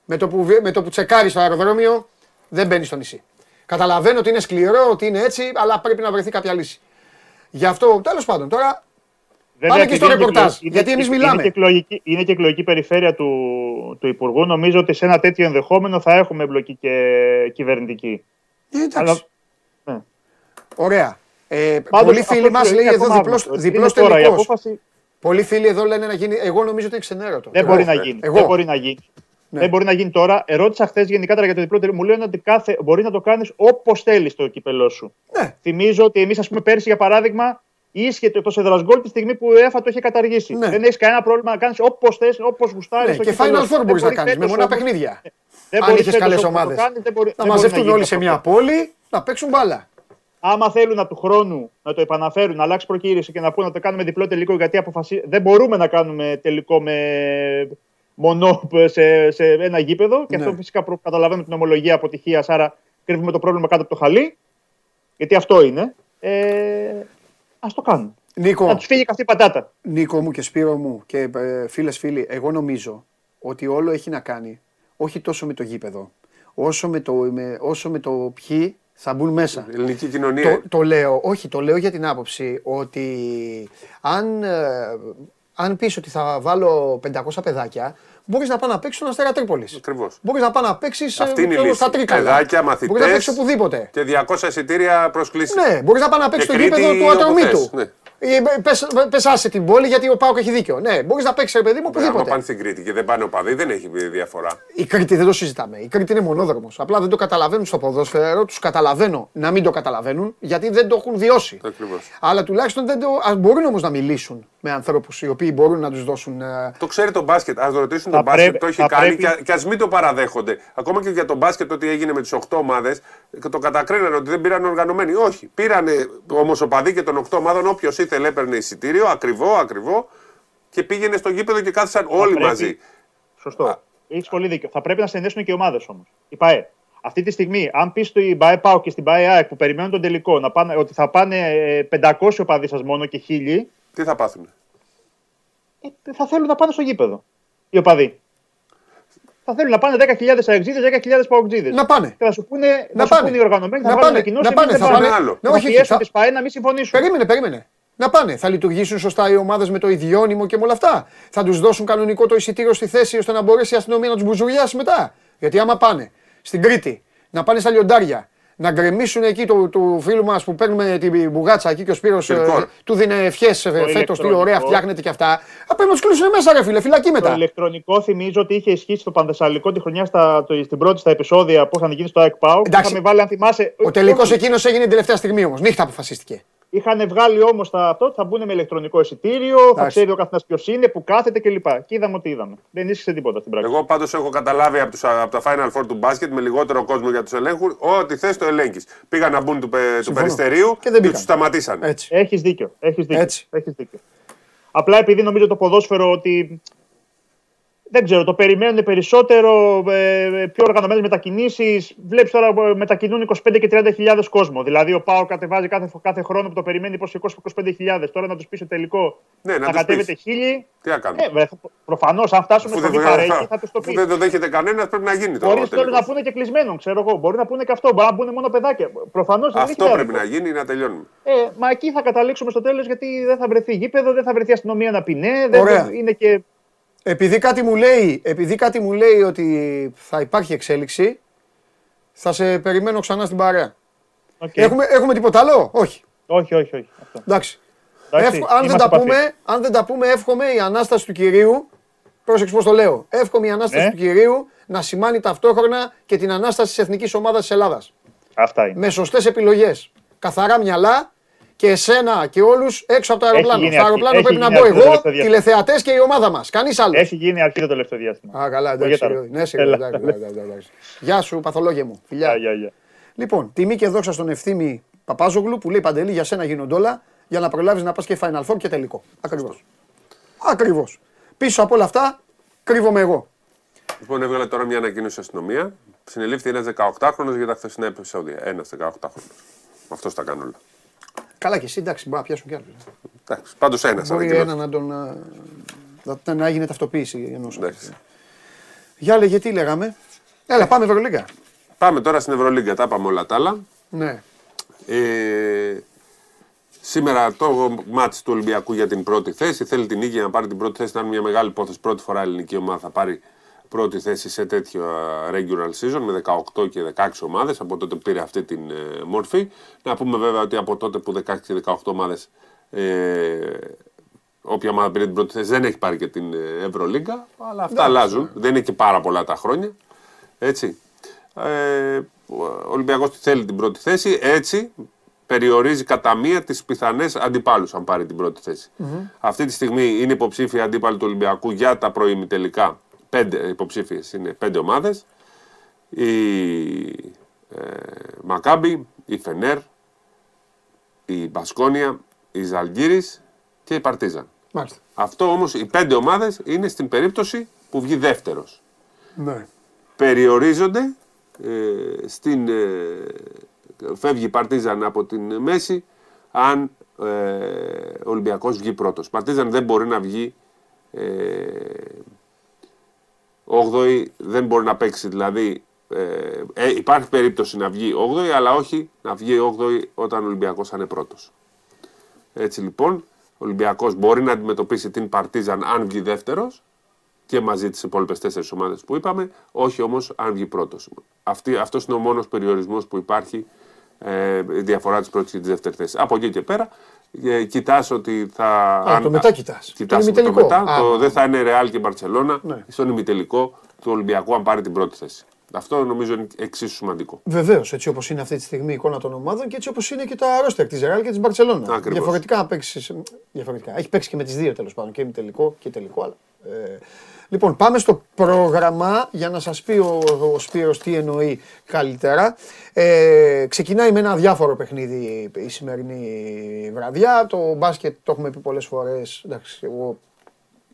S1: Με το που, βι- με το που τσεκάρεις στο αεροδρόμιο, δεν μπαίνεις στο νησί. Καταλαβαίνω ότι είναι σκληρό, ότι είναι έτσι, αλλά πρέπει να βρεθεί κάποια λύση. Γι' αυτό, τέλος πάντων, τώρα
S3: Βέβαια,
S1: Πάμε και στο
S3: επειδή είναι
S1: ρεπορτάζ,
S3: εκλογική-
S1: γιατί εμείς
S3: είναι-
S1: μιλάμε.
S3: Είναι και, εκλογική, είναι και εκλογική περιφέρεια του, του Υπουργού. Νομίζω ότι σε ένα τέτοιο ενδεχόμενο θα έχουμε εμπλοκή και κυβερνητική.
S1: Ε, εντάξει.
S3: Αλλά- ναι.
S1: Ωραία. Ε,
S3: Πάντως,
S1: πολλοί
S3: αυτό
S1: φίλοι
S3: που
S1: μας
S3: είναι
S1: λέει εδώ
S3: ακόμα
S1: διπλός,
S3: άβολο.
S1: διπλός
S3: Είναι τώρα η
S1: τελικός.
S3: απόφαση
S1: Πολλοί φίλοι εδώ λένε να γίνει. Εγώ νομίζω ότι είναι ξενέρωτο.
S3: δεν
S1: Εγώ.
S3: μπορεί να γίνει.
S1: Εγώ.
S3: Δεν μπορεί να γίνει.
S1: Ναι.
S3: Δεν μπορεί να γίνει τώρα. Ερώτησα χθες γενικά τώρα για το διπλό τελικό. Μου λένε ότι κάθε, μπορείς να το κάνεις όπως θέλεις το κύπελό σου.
S1: Ναι.
S3: Θυμίζω ότι εμείς, ας πούμε, πέρσι για παράδειγμα, ίσχυε το σεδρασγκόλ τη στιγμή που η ΕΦΑ το είχε καταργήσει.
S1: Ναι.
S3: Δεν έχεις κανένα πρόβλημα να κάνεις όπως θες, όπως γουστάρεις.
S1: Ναι, και Final Four μπορείς να κάνεις με μονά παιχνίδια. Αν είχες καλές ομάδες. Να μαζευτούν όλοι σε μια πόλη να παίξουν μπάλα.
S3: Άμα θέλουν από του χρόνου να το επαναφέρουν, να αλλάξει προκήρυξη και να πούνε να το κάνουμε διπλό τελικό, γιατί αποφασί... δεν μπορούμε να κάνουμε τελικό με μονό σε, σε ένα γήπεδο. Και
S1: Ναι.
S3: αυτό φυσικά προ- καταλαβαίνουμε την ομολογία αποτυχία, άρα κρύβουμε το πρόβλημα κάτω από το χαλί. Γιατί αυτό είναι. Ε, Α το κάνουν. Να
S1: Νίκο,
S3: τους φύγει καυτή πατάτα.
S1: Νίκο μου και Σπύρο μου και ε, φίλες φίλοι, εγώ νομίζω ότι όλο έχει να κάνει όχι τόσο με το γήπεδο, όσο με το, με, όσο με το ποιοι θα μπουν μέσα.
S2: Ελληνική κοινωνία.
S1: Το, το λέω, όχι, το λέω για την άποψη ότι αν, ε, αν πεις ότι θα βάλω 500 παιδάκια, μπορείς να πάω να παίξεις στον Αστέρα Τρίπολης.
S2: Ακριβώς.
S1: Μπορείς να πάω να παίξεις ε,
S2: Αυτή είναι η
S1: ξέρω,
S2: λύση.
S1: στα Τρίκαλα.
S2: Παιδάκια,
S1: Μπορείς να
S2: μαθητές.
S1: παίξεις οπουδήποτε.
S2: Και 200 εισιτήρια προσκλήσεις.
S1: Ναι, μπορείς να πάει να παίξει
S2: Και
S1: στο
S2: Κρήτη
S1: γήπεδο του
S2: όπου
S1: ατρωμίτου.
S2: Θες, ναι.
S1: Ή πες, πες άσε την πόλη γιατί ο Πάοκ έχει δίκιο. Ναι, μπορείς να παίξεις ρε παιδί μου
S2: Άμα
S1: οπουδήποτε.
S2: πάνε στην Κρήτη και δεν πάνε οπαδοί, δεν έχει διαφορά.
S1: Η Κρήτη δεν το συζητάμε. Η Κρήτη είναι μονόδρομος. Απλά δεν το καταλαβαίνουν στο ποδόσφαιρο. Τους καταλαβαίνω να μην το καταλαβαίνουν γιατί δεν το έχουν βιώσει.
S2: Ακριβώς.
S1: Αλλά τουλάχιστον δεν το. Ας μπορούν όμως να μιλήσουν με ανθρώπους οι οποίοι μπορούν να τους δώσουν. ε,
S2: Το ξέρει το μπάσκετ. Α ρωτήσουν
S3: Θα
S2: το μπάσκετ,
S3: πρέπει-
S2: το έχει
S3: θα
S2: κάνει
S3: πρέπει-
S2: και, α μην το παραδέχονται. Ακόμα και για το μπάσκετ, ότι έγινε με τις 8 ομάδες, το κατακρίνανε ότι δεν πήραν οργανωμένοι. Όχι. Πήρανε όμως ο παδί και των 8 ομάδων, όποιος ήθελε έπαιρνε εισιτήριο, ακριβό, ακριβό, και πήγαινε στο γήπεδο και κάθισαν όλοι
S3: πρέπει-
S2: μαζί.
S3: Σωστό. Έχεις πολύ δίκιο. Θα πρέπει να συνδέσουν και οι ομάδες όμως. Η ΠαΕ. Αυτή τη στιγμή, αν πεις στην ΠαΕ ΠΑΟ και στην ΠαΕ ΑΕΚ που περιμένουν τον τελικό να πάνε, ότι θα πάνε ε, 500 οπαδοί σας μόνο και 1000,
S2: Τι θα πάθουν.
S3: ε, θα θέλουν να πάνε στο γήπεδο. Οι οπαδοί. Θα θέλουν να πάνε 10.000 αεξίδες, 10.000 παοκτζίδε.
S1: Να πάνε.
S3: Και θα σου πούνε,
S1: Να
S3: να σου
S1: πάνε.
S3: πούνε οι οργανωμένοι,
S1: Να
S3: θα βγάλουν
S1: πάνε.
S3: ανακοινώσεις.
S1: Να πάνε, θα
S2: πάνε.
S3: πάνε.
S2: άλλο.
S1: Ναι,
S3: Θα
S1: όχι, όχι,
S3: πιέσουν
S1: θα-
S3: τις ΠαΕ να μην συμφωνήσουν.
S1: Περίμενε, περίμενε. Να πάνε. Θα λειτουργήσουν σωστά οι ομάδες με το ιδιώνυμο και με όλα αυτά. Θα τους δώσουν κανονικό το εισιτήριο στη θέση ώστε να μπορέσει η αστυνομία να τους μπουζουριάσει μετά. Γιατί άμα πάνε στην Κρήτη, να πάνε στα λιοντάρια, να γκρεμίσουν εκεί του, του φίλου μας που παίρνουμε την μπουγάτσα εκεί και ο Σπύρος ε,
S2: Κυρκόρ.
S1: του δίνει ευχές φέτος, τι
S3: ηλεκτρονικό.
S1: ωραία φτιάχνετε και αυτά. Α, πρέπει να τους κλείσουν μέσα, ρε φίλε, φυλακή
S3: Το
S1: μετά.
S3: ηλεκτρονικό θυμίζω ότι είχε ισχύσει στο Πανθεσσαλικό τη χρονιά στα, το, στην πρώτη στα επεισόδια που είχαν γίνει στο ΑΕΚ ΠΑΟ.
S1: Εντάξει.
S3: Είχαμε βάλει, αν θυμάσαι.
S1: Ο τελικός εκείνος έγινε την τελευταία στιγμή όμως. Νύχτα αποφασίστηκε.
S3: Είχαν βγάλει όμως αυτό ότι θα μπουν με ηλεκτρονικό εισιτήριο, θα
S1: Εντάξει.
S3: ξέρει ο καθένας ποιος είναι, που κάθεται κλπ. Και είδαμε ότι είδαμε. Δεν ίσχυσε τίποτα στην πράξη.
S2: Εγώ πάντως έχω καταλάβει από, τους, από τα Final Four του μπάσκετ με λιγότερο κόσμο για τους ελέγχους ότι θες το ελέγχεις. Πήγαν να μπουν του, πε- του
S1: Συμφωνώ.
S2: περιστερίου
S1: Και δεν
S2: και
S1: μπήκαν.
S2: τους σταματήσαν.
S1: Έτσι.
S3: Έχεις δίκιο. Έχεις δίκιο.
S1: Έτσι.
S3: Έχεις δίκιο. Απλά επειδή νομίζω το ποδόσφαιρο ότι. Δεν ξέρω, το περιμένουν περισσότερο, ε, πιο οργανωμένες μετακινήσεις. Βλέπεις τώρα ε, μετακινούν 25 και 30 χιλιάδες κόσμο. Δηλαδή, ο Πάο κατεβάζει κάθε, κάθε χρόνο που το περιμένει προ 25 χιλιάδες. Τώρα να τους πεις στο τελικό
S2: Ναι, να
S3: να
S2: τους
S3: κατέβετε
S2: πεις.
S3: χίλιοι.
S2: Τι να κάνουμε.
S3: Ε, Προφανώς, αν φτάσουμε
S2: Αφού
S3: στο
S2: δεν,
S3: μη παρέχει, θα τους το
S2: αφού
S3: πεις.
S2: δεν το δέχεται κανένας, πρέπει να γίνει το
S3: Μπορείς τώρα
S2: τελικός.
S3: να πούνε και κλεισμένο, ξέρω εγώ. Μπορεί να πούνε και αυτό. Μπορεί να πούνε μόνο παιδάκια. Προφανώς δεν έχει
S2: Αυτό πρέπει
S3: άδικο.
S2: να γίνει να τελειώνουμε.
S3: Ε, μα εκεί θα καταλήξουμε στο τέλος γιατί δεν θα βρεθεί γήπεδο, δεν θα βρεθεί αστυνομία να πει ναι. Δεν,
S1: Ωραία.
S3: δεν- είναι και.
S1: Επειδή κάτι μου λέει, επειδή κάτι μου λέει ότι θα υπάρχει εξέλιξη, θα σε περιμένω ξανά στην παρέα.
S3: Οκ.
S1: Έχουμε, έχουμε τίποτα άλλο, όχι.
S3: Όχι, όχι, όχι. Αυτό.
S1: Εντάξει.
S3: Εντάξει,
S1: Εύχο- αν, δεν
S3: είμαστε
S1: τα
S3: επαφή.
S1: πούμε, αν δεν τα πούμε, εύχομαι η Ανάσταση του Κυρίου, πρόσεξε πώς το λέω, εύχομαι η Ανάσταση
S3: Ναι.
S1: του Κυρίου να σημάνει ταυτόχρονα και την Ανάσταση της Εθνικής Ομάδας της Ελλάδας.
S3: Αυτά είναι.
S1: Με σωστές επιλογές, καθαρά μυαλά και εσένα και όλους έξω από το αεροπλάνο.
S3: γίνει
S1: Στο
S3: αρχή-
S1: αεροπλάνο
S3: έχει
S1: πρέπει να
S3: γίνει
S1: μπω
S3: αρχή το
S1: εγώ,
S3: τελευταίο διάστημα.
S1: τηλεθεατές και η ομάδα μας. Κανείς άλλος.
S3: Έχει γίνει αρχή το τελευταίο διάστημα.
S1: Α, καλά, εντάξει.
S3: Γέταρο.
S1: συγγνώμη. Ναι, συγγνώμη,
S3: Έλα.
S1: εντάξει, εντάξει, εντάξει, εντάξει. Γεια σου, παθολόγια μου. Φιλιά.
S3: Γεια, γεια, γεια.
S1: Λοιπόν, τιμή και δόξα στον ευθύμη Παπάζογλου που λέει Παντελή για σένα γίνονται όλα για να προλάβεις να πας και Final Four και τελικό. Ακριβώς. Ακριβώς. Πίσω από όλα αυτά κρύβομαι εγώ.
S2: Λοιπόν, έβγαλε τώρα μια ανακοίνωση η αστυνομία. Συνελήφθη ένας 18χρονο για τα χθεσινά επεισόδια. Ένας 18χρονο. Αυτός τα κάνει όλα.
S1: Καλά και εσύ, εντάξει, μπορεί να πιάσουν κι άλλους.
S2: Εντάξει, πάντως ένας
S1: Μπορεί
S2: ανακοίνωση.
S1: ένα να τον. α, να- να έγινε ταυτοποίηση ενό.
S2: Εντάξει.
S1: Για λέγε τι λέγαμε. Έλα, πάμε Ευρωλίγκα.
S2: Πάμε τώρα στην Ευρωλίγκα. Τα είπαμε όλα τα άλλα.
S1: Ναι.
S2: Ε, σήμερα το μάτς του Ολυμπιακού για την πρώτη θέση. Θέλει την νίκη για να πάρει την πρώτη θέση. Να είναι μια μεγάλη υπόθεση. Πρώτη φορά η ελληνική ομάδα θα πάρει πρώτη θέση σε τέτοιο regular season με 18 και 16 ομάδες από τότε που πήρε αυτή την ε, μορφή. Να πούμε βέβαια ότι από τότε που 16 και 18 ομάδες ε, όποια ομάδα πήρε την πρώτη θέση δεν έχει πάρει και την ε, Ευρωλίγκα, αλλά αυτά αλλάζουν. Δεν είναι και πάρα πολλά τα χρόνια. Έτσι. Ε, ο Ολυμπιακός θέλει την πρώτη θέση, έτσι περιορίζει κατά μία τις πιθανές αντιπάλους αν πάρει την πρώτη Αυτή τη στιγμή είναι υποψήφια αντίπαλοι του Ολυμπιακού για τα προημιτελικά πέντε υποψήφιες είναι πέντε ομάδες. Η ε, Μακάμπι, η Φενέρ, η Μπασκόνια, η Ζαλγκύρης και η Παρτίζαν.
S1: Μάλιστα.
S2: Αυτό όμως οι πέντε ομάδες είναι στην περίπτωση που βγει δεύτερος.
S1: Ναι.
S2: Περιορίζονται ε, στην, ε, φεύγει η Παρτίζαν από την μέση αν ε, ο Ολυμπιακός βγει πρώτος. Παρτίζαν δεν μπορεί να βγει ε, 8η δεν μπορεί να παίξει. Δηλαδή ε, ε, υπάρχει περίπτωση να βγει 8η, αλλά όχι να βγει 8η όταν ο Ολυμπιακός θα είναι πρώτος. Έτσι λοιπόν, ο Ολυμπιακός μπορεί να αντιμετωπίσει την Παρτίζαν αν βγει δεύτερος και μαζί τις υπόλοιπες τέσσερις ομάδες που είπαμε, όχι όμως αν βγει πρώτος. Αυτός είναι ο μόνος περιορισμός που υπάρχει ε, η διαφορά της πρώτης και της δεύτερης θέσης. Από εκεί και πέρα, ε, κοιτάς ότι θα.
S1: Α, το μετά κοιτάς.
S2: Κοιτάς το, το μετά. το, δεν θα είναι Ρεάλ και Μπαρσελόνα ναι. στον ημιτελικό του Ολυμπιακού, αν πάρει την πρώτη θέση. Αυτό νομίζω είναι εξίσου σημαντικό.
S1: Βεβαίως, έτσι όπως είναι αυτή τη στιγμή η εικόνα των ομάδων και έτσι όπως είναι και τα ρόστερ της Ρεάλ και της Μπαρσελόνα. Διαφορετικά να παίξει. Διαφορετικά. Έχει παίξει και με τις δύο τέλος πάντων. Και ημιτελικό και τελικό. Αλλά, ε, Λοιπόν, πάμε στο πρόγραμμα για να σας πει ο, ο Σπύρος τι εννοεί καλύτερα. Ε, ξεκινάει με ένα διάφορο παιχνίδι η σημερινή βραδιά. Το μπάσκετ το έχουμε πει πολλές φορές. Εντάξει, εγώ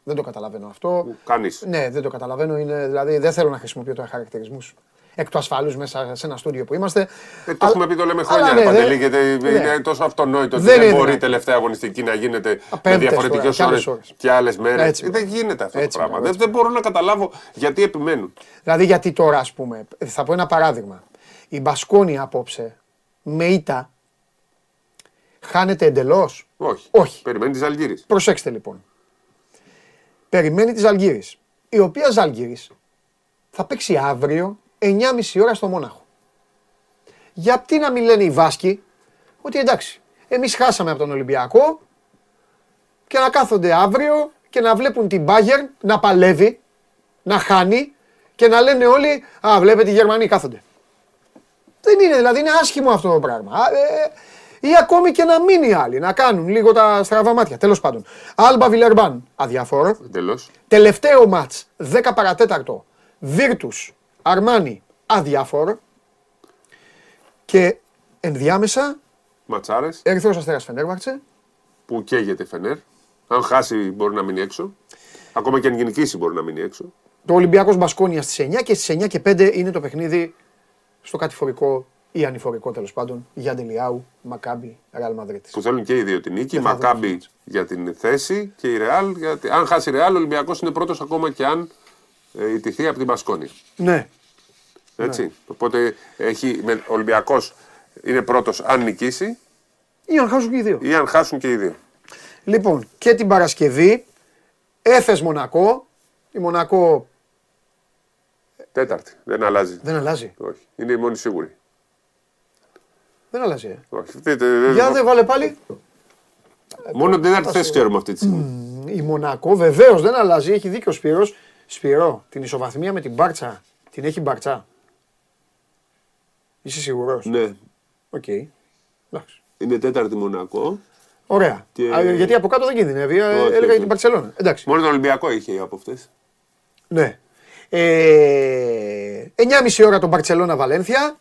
S1: δεν το καταλαβαίνω αυτό.
S2: Κανείς.
S1: Ναι, δεν το καταλαβαίνω. Είναι, δηλαδή δεν θέλω να χρησιμοποιώ τώρα χαρακτηρισμούς εκ του ασφαλούς μέσα σε ένα στούντιο που είμαστε.
S2: Ε, το έχουμε πει, το λέμε χρόνια, ναι, Παντελή, γιατί ναι. είναι τόσο αυτονόητο ότι δεν, μπορεί η τελευταία αγωνιστική να γίνεται με διαφορετικές ώρες και άλλες μέρες. Ε, δεν γίνεται αυτό το πράγμα. Δεν, δεν μπορώ να καταλάβω γιατί επιμένουν.
S1: Δηλαδή, γιατί τώρα, ας πούμε, θα πω ένα παράδειγμα. Η Μπασκόνη απόψε με ήττα χάνεται εντελώς;
S2: Όχι.
S1: Όχι.
S2: Περιμένει της Αλγύρης.
S1: Προσέξτε λοιπόν. Περιμένει της Αλγύρης. Η οποία Ζαλγύρης θα παίξει αύριο 9,5 ώρα στο Μόναχο. Γιατί να μην λένε οι Βάσκοι ότι εντάξει, εμείς χάσαμε από τον Ολυμπιακό και να κάθονται αύριο και να βλέπουν την Bayern να παλεύει, να χάνει και να λένε όλοι «Α, βλέπετε οι Γερμανοί κάθονται». Δεν είναι, δηλαδή είναι άσχημο αυτό το πράγμα. Ε, ή ακόμη και να μείνει άλλοι, να κάνουν λίγο τα στραβά μάτια. Τέλος πάντων. Άλμπα Βιλερμπάν, αδιάφορο.
S2: Τέλος.
S1: Τελευταίο μάτς, 10 παρατέταρτο. Βίρτου Αρμάνι αδιάφορο. Και ενδιάμεσα.
S2: Ματσάρες.
S1: Ερυθρός Αστέρας Φενέρβαρτσε.
S2: Που καίγεται Φενέρ. Αν χάσει μπορεί να μείνει έξω. Ακόμα και αν γενικήσει μπορεί να μείνει έξω.
S1: Το Ολυμπιακός Μπασκόνια στις 9 και στις 9 και 5 είναι το παιχνίδι στο κατηφορικό ή ανηφορικό τέλος πάντων για Ντελιάου, Μακάμπι, Ρεάλ Μαδρίτη.
S2: Που θέλουν και οι δύο την νίκη. Μακάμπι για την θέση και η Ρεάλ. Γιατί αν χάσει η Ρεάλ, ο Ολυμπιακός είναι πρώτος ακόμα και αν ε, ιτηθεί από την Μπασκόνη.
S1: Ναι.
S2: Έτσι. Ναι. Οπότε έχει, ο Ολυμπιακός είναι πρώτος αν νικήσει.
S1: Ή αν χάσουν και οι δύο.
S2: Ή αν χάσουν και οι δύο.
S1: Λοιπόν, και την Παρασκευή έφες Μονακό. Η Μονακό.
S2: Τέταρτη. Δεν αλλάζει.
S1: Δεν αλλάζει.
S2: Όχι. Είναι η μόνη σίγουρη.
S1: Δεν αλλάζει. Ε.
S2: Όχι.
S1: Για δεν βάλε πάλι.
S2: Μόνο την τέταρτη θέση ξέρουμε αυτή τη στιγμή.
S1: Η Μονακό βεβαίως δεν αλλάζει. Έχει δίκιο ο Σπύρος. Σπυρό, την ισοβαθμία με την Μπάρτσα την έχει Μπάρτσα. Είσαι σίγουρος;
S2: Ναι.
S1: Οκ. Εντάξει.
S2: Είναι τέταρτη Μονακό.
S1: Ωραία. Και... Α, γιατί από κάτω δεν κινδυνεύει. Όχι, έλεγα για την Μπαρσελόνα. Εντάξει.
S2: Μόνο το Ολυμπιακό είχε από αυτές.
S1: Ναι. Ε, 9.30 ώρα τον Μπαρσελόνα Βαλένθια.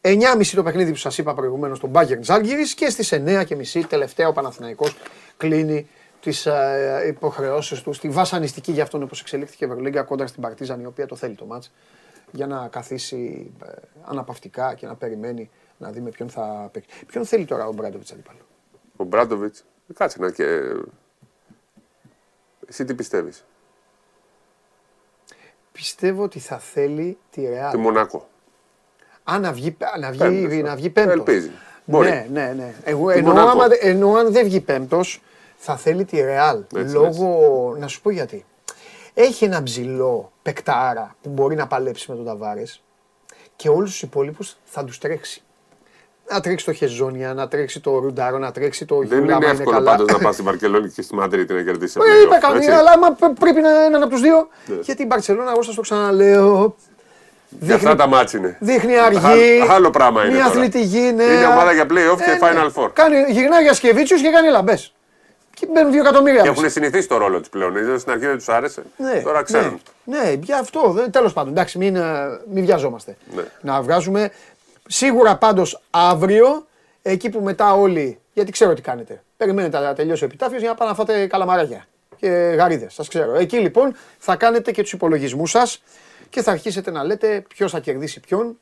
S1: 9.30 το παιχνίδι που σας είπα προηγουμένως στον Μπάγερν Ζάλγκιρις και στις 9.30 τελευταία ο Παναθηναϊκός κλείνει τις ε, υποχρεώσεις του, στη βασανιστική για αυτόν όπως εξελίχθηκε η Ευρωλίγκα κόντρα στην Παρτίζαν, η οποία το θέλει το ματς, για να καθίσει ε, αναπαυτικά και να περιμένει να δει με ποιον θα παίξει. Ποιον θέλει τώρα ο Μπράντοβιτς αντίπαλο.
S2: Ο Μπράντοβιτς, κάτσε να και. Εσύ τι πιστεύεις;
S1: Πιστεύω ότι θα θέλει τη Ρεάλ.
S2: Τη Μονακό.
S1: Α, να βγει, να βγει,
S2: Πέμπτος.
S1: να βγει πέμπτος.
S2: Ελπίζει. Μπορεί.
S1: Ναι, ναι, ναι. Εγώ,
S2: Τη
S1: εννοώ,
S2: Μονακό.
S1: άμα, εννοώ αν δεν βγει πέμπτος, θα θέλει τη Ρεάλ.
S2: Έτσι,
S1: Λόγω, να σου πω γιατί. Έχει ένα ψηλό πεκτάρα που μπορεί να παλέψει με τον Ταβάρες και όλους τους υπόλοιπους θα τους τρέξει. Να τρέξει το Χεζόνια, να τρέξει το Ρουντάρο, να τρέξει το
S2: Δεν
S1: Γιούλα,
S2: είναι
S1: άμα
S2: εύκολο
S1: καλά.
S2: πάντως να πας στη Βαρκελόνη και στη Μαδρίτη να κερδίσεις.
S1: Ε, είπα κανεί, αλλά άμα π- πρέπει να έναν από τους δύο. Γιατί η Μπαρσελόνα, εγώ σας το ξαναλέω.
S2: Για αυτά τα μάτς είναι.
S1: Δείχνει αργή.
S2: Άλλο- άλλο πράγμα είναι
S1: Μια
S2: τώρα.
S1: αθλητική είναι.
S2: Είναι ομάδα για play-off και Final Four.
S1: Κάνει, γυρνάει για Σκεβίτσιου και κάνει λαμπές. Και μπαίνουν δύο εκατομμύρια.
S2: Και
S1: μέσα.
S2: έχουν συνηθίσει το ρόλο τους πλέον. Είδες, Στην αρχή δεν τους άρεσε.
S1: Ναι,
S2: Τώρα ξέρουν.
S1: Ναι, ναι για αυτό. Τέλος πάντων, εντάξει, μην, ε, μην βιαζόμαστε.
S2: Ναι.
S1: Να βγάζουμε. Σίγουρα πάντως αύριο, εκεί που μετά όλοι. Γιατί ξέρω τι κάνετε. Περιμένετε να τελειώσει ο επιτάφιος για να πάτε να φάτε καλαμαράκια και γαρίδες. Σας ξέρω. Εκεί λοιπόν θα κάνετε και τους υπολογισμούς σας και θα αρχίσετε να λέτε ποιος θα κερδίσει ποιον,